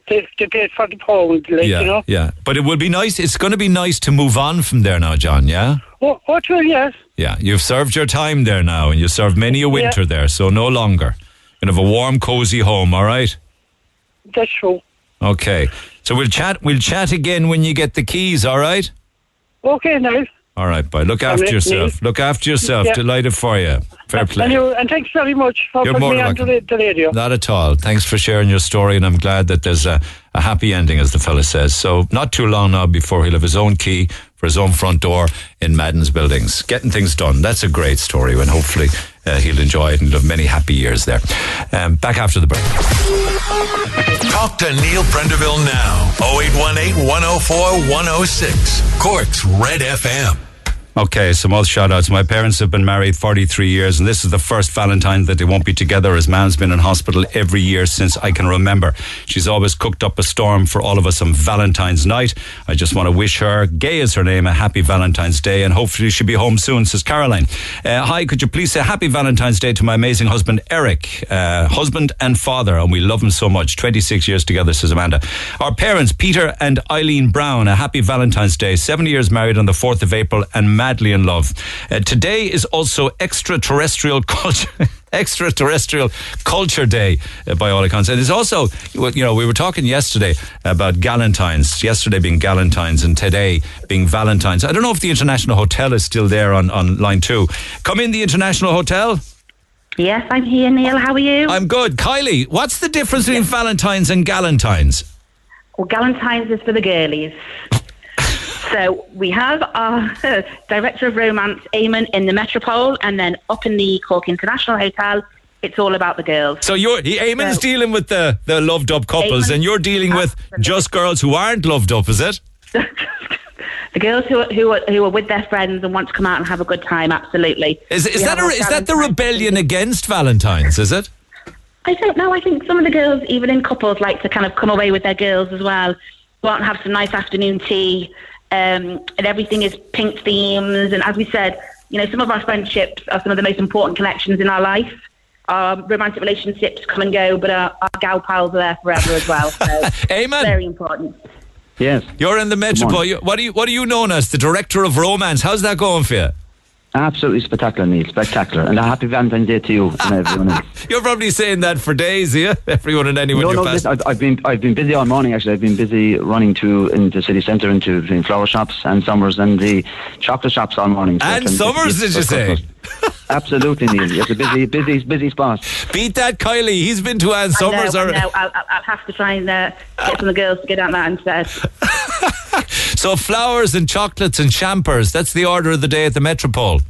Speaker 30: They, they paid for the pound, like,
Speaker 2: yeah,
Speaker 30: you know.
Speaker 2: yeah. But it will be nice. It's going to be nice to move on from there now, John. Yeah,
Speaker 30: Oh, oh, well, yes.
Speaker 2: yeah. You've served your time there now, and you served many a winter there, so no longer. You have a warm, cozy home. All right.
Speaker 30: That's true.
Speaker 2: Okay. So we'll chat. We'll chat again when you get the keys. All right.
Speaker 30: Okay, now.
Speaker 2: All right, boy. Look after yourself.
Speaker 30: Neil.
Speaker 2: Look after yourself.
Speaker 30: Yeah.
Speaker 2: Delighted for you. Fair play.
Speaker 30: And, you, and thanks very much for
Speaker 2: You're
Speaker 30: putting me on to the, the radio.
Speaker 2: Not at all. Thanks for sharing your story, and I'm glad that there's a, a happy ending, as the fella says. So, not too long now before he'll have his own key for his own front door in Madden's buildings. Getting things done. That's a great story, and hopefully he'll enjoy it and have many happy years there. Um, back after the break.
Speaker 3: Talk to Neil Prendeville now. 0818 104 106. Cork's Red FM.
Speaker 2: Okay, some other shout outs. My parents have been married 43 years, and this is the first Valentine that they won't be together as Mam's been in hospital every year since I can remember. She's always cooked up a storm for all of us on Valentine's night. I just want to wish her, Gay is her name, a happy Valentine's Day, and hopefully she'll be home soon, says Caroline. Uh, hi, could you please say happy Valentine's Day to my amazing husband, Eric, uh, husband and father, and we love him so much. 26 years together, says Amanda. Our parents, Peter and Eileen Brown, a happy Valentine's Day. Seven years married on the 4th of April and madly in love. Uh, today is also extraterrestrial culture. [LAUGHS] Extraterrestrial Culture Day, uh, by all accounts, and it's also, you know, we were talking yesterday about Galentine's. Yesterday being Galentine's, and today being Valentine's. I don't know if the International Hotel is still there on on line two. Come in, the International Hotel.
Speaker 31: Yes, I'm here, Neil. How are you?
Speaker 2: I'm good. Kylie, what's the difference between Valentine's and Galentine's?
Speaker 31: Well, Galentine's is for the girlies. [LAUGHS] so we have our [LAUGHS] director of romance, Eamon, in the Metropole, and then up in the Cork International Hotel, it's all about the girls.
Speaker 2: So you're he, Eamon's
Speaker 31: So-
Speaker 2: dealing with the the loved up couples,
Speaker 31: Eamon-
Speaker 2: and you're dealing with just girls who aren't loved up, is it? [LAUGHS]
Speaker 31: The girls who are, who are who are with their friends and want to come out and have a good time, absolutely.
Speaker 2: Is is
Speaker 31: We
Speaker 2: that a, is that the rebellion against Valentine's? Is it?
Speaker 31: I don't know. I think some of the girls, even in couples, like to kind of come away with their girls as well. Go out and have some nice afternoon tea, um, and everything is pink themes. And as we said, you know, some of our friendships are some of the most important connections in our life. Our romantic relationships come and go, but our, our gal pals are there forever as well. So [LAUGHS]
Speaker 2: Amen.
Speaker 31: Very important.
Speaker 32: Yes.
Speaker 2: You're in the Metropole. You- What are you? What are you known as? The director of romance. How's that going for you?
Speaker 32: Absolutely spectacular, Neil. Spectacular. And a happy Valentine's Day to you and everyone else. [LAUGHS]
Speaker 2: You're probably saying that for days, yeah. [LAUGHS] Everyone and anyone
Speaker 32: no,
Speaker 2: you
Speaker 32: no,
Speaker 2: pass.
Speaker 32: I've, I've been I've been busy all morning. Actually, I've been busy running to into city centre into between flower shops and Summers and the chocolate shops all morning. So
Speaker 2: And Summers, did you say? [LAUGHS]
Speaker 32: Absolutely, Neil. It's a busy, busy, busy spot.
Speaker 2: Beat that, Kylie. He's been to Ann
Speaker 31: I
Speaker 2: Summers.
Speaker 31: know, I
Speaker 2: or-
Speaker 31: know. I'll, I'll- I'll have to try and uh, get some of the girls to get on that instead. [LAUGHS]
Speaker 2: So flowers and chocolates and champers. That's the order of the day at the Metropole.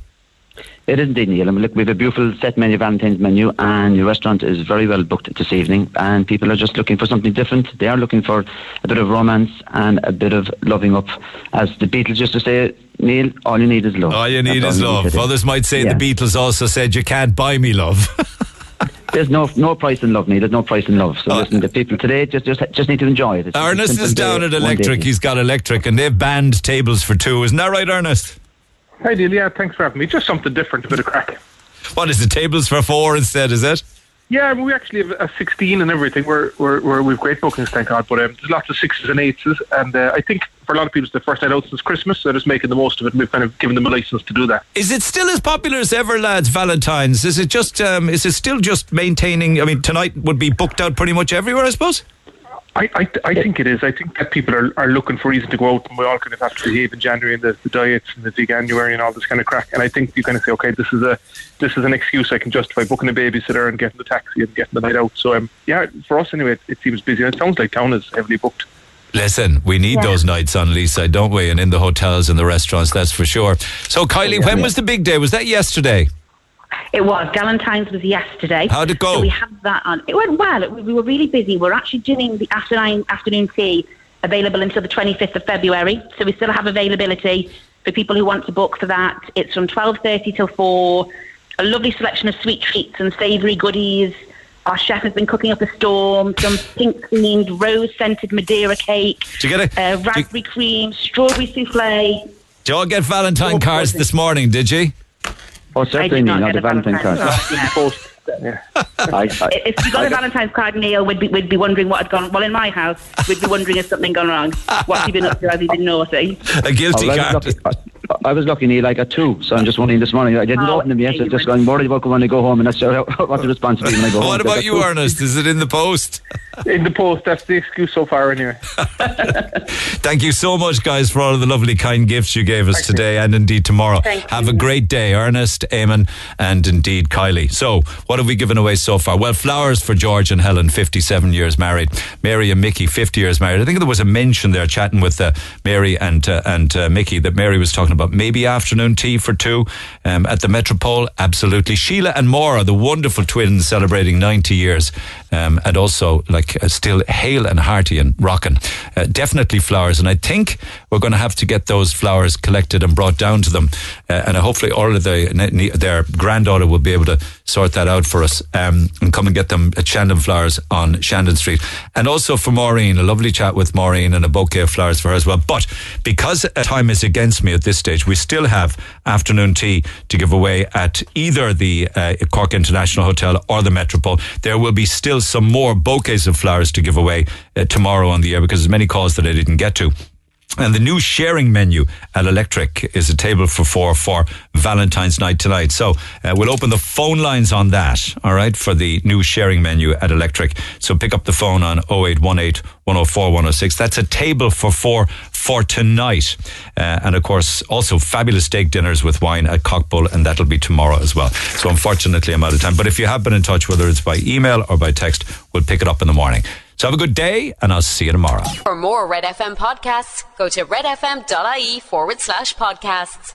Speaker 32: It is indeed, Neil. I mean, look, we have a beautiful set menu, Valentine's menu, and your restaurant is very well booked this evening. And people are just looking for something different. They are looking for a bit of romance and a bit of loving up. As the Beatles used to say, Neil, all you need is love.
Speaker 2: All you need
Speaker 32: That's
Speaker 2: is
Speaker 32: you
Speaker 2: love.
Speaker 32: today.
Speaker 2: Others might say
Speaker 32: Yeah.
Speaker 2: the Beatles also said you can't buy me love. [LAUGHS]
Speaker 32: There's no no price in love, Neil. There's no price in love. So listen, the people today just just just need to enjoy it. It's just a
Speaker 2: Uh, Ernest is down at
Speaker 32: one.
Speaker 2: Electric. He's got Electric, and they've banned tables for two. Isn't that right, Ernest?
Speaker 33: Hi, Neil. Yeah, thanks for having me. Just something different, a bit of crack.
Speaker 2: What is it? Tables for four instead? Is it?
Speaker 33: Yeah, we actually have a 16 and everything. We're, we're, we're, we've great bookings, thank God. But um, there's lots of sixes and eights. And uh, I think for a lot of people, it's the first night out since Christmas. So they're just making the most of it. And we've kind of given them a license to do that.
Speaker 2: Is it still as popular as ever, lads? Valentine's? Is it just? Um, is it still just maintaining? I mean, tonight would be booked out pretty much everywhere, I suppose.
Speaker 33: I, I, I think it is. I think that people are, are looking for reason to go out and we all kind of have to behave in January and the, the diets and the veganuary and all this kind of crack. And I think you kind of say, okay, this is a this is an excuse I can justify booking a babysitter and getting the taxi and getting the night out. So um, yeah, for us anyway, it, it seems busy. And it sounds like town is heavily booked.
Speaker 2: Listen, we need
Speaker 33: Yeah.
Speaker 2: those nights on Leeside, don't we? And in the hotels and the restaurants, that's for sure. So, Kylie, when was the big day? Was that yesterday?
Speaker 31: It was. Galentine's was yesterday.
Speaker 2: How'd it go?
Speaker 31: So we had that on. It went well. It, we were really busy. We're actually doing the afternoon, afternoon tea available until the 25th of February. So we still have availability for people who want to book for that. It's from 12.30 till 4. A lovely selection of sweet treats and savoury goodies. Our chef has been cooking up a storm, some [SIGHS] pink-themed, rose-scented Madeira cake,
Speaker 2: Did you get a,
Speaker 31: uh, raspberry cream, strawberry souffle.
Speaker 2: did you all get Valentine cards this morning, did you?
Speaker 32: Oh,
Speaker 31: I
Speaker 32: certainly,
Speaker 31: not
Speaker 32: not the
Speaker 31: a
Speaker 32: Valentine card.
Speaker 31: Valentine's [LAUGHS]
Speaker 33: Yeah. [LAUGHS]
Speaker 32: I, I,
Speaker 31: If you got a Valentine's card, Neil, we'd be, we'd be wondering what had gone. Well, in my house, we'd be wondering if something gone wrong. What's he been up to? Has he been naughty?
Speaker 2: A guilty card.
Speaker 32: Was lucky, I, I was lucky, Neil. I got two, so I'm just wondering this morning. I didn't
Speaker 31: Oh,
Speaker 32: open them yet. I'm just going worried about when I go home, and that's uh, [LAUGHS] what the response will be when I go [LAUGHS] home.
Speaker 2: What about you,
Speaker 32: two.
Speaker 2: Ernest? Is it in the post? [LAUGHS]
Speaker 33: In the post, that's the excuse so far anyway.
Speaker 2: Thank you so much, guys, for all of the lovely, kind gifts you gave us today and indeed tomorrow.
Speaker 33: Thank
Speaker 2: Have a great day, Ernest, Eamon, and indeed Kylie. So, what have we given away so far? Well, flowers for George and Helen, 57 years married. Mary and Mickey, 50 years married. I think there was a mention there chatting with uh, Mary and uh, and uh, Mickey that Mary was talking about maybe afternoon tea for two um, at the Metropole. Absolutely. Sheila and Maura, the wonderful twins, celebrating 90 years. Um, and also, like, uh, still hale and hearty and rocking. Uh, definitely flowers. And I think we're going to have to get those flowers collected and brought down to them. Uh, and hopefully, all of the, their granddaughter will be able to sort that out for us um, and come and get them at Shandon Flowers on Shandon Street. And also for Maureen, a lovely chat with Maureen and a bouquet of flowers for her as well. But because uh, time is against me at this stage, we still have afternoon tea to give away at either the uh, Cork International Hotel or the Metropole. There will be some more bouquets of flowers to give away uh, tomorrow on the air because there's many calls that I didn't get to. And the new sharing menu at Electric is a table for four for Valentine's night tonight. So uh, we'll open the phone lines on that, all right, for the new sharing menu at Electric. So pick up the phone on 0818 104 106. That's a table for four for tonight. Uh, and of course, also fabulous steak dinners with wine at Cockbull, and that'll be tomorrow as well. So unfortunately, I'm out of time. But if you have been in touch, whether it's by email or by text, we'll pick it up in the morning. So have a good day, and I'll see you tomorrow.
Speaker 34: For more Red FM podcasts, go to redfm.ie forward slash podcasts.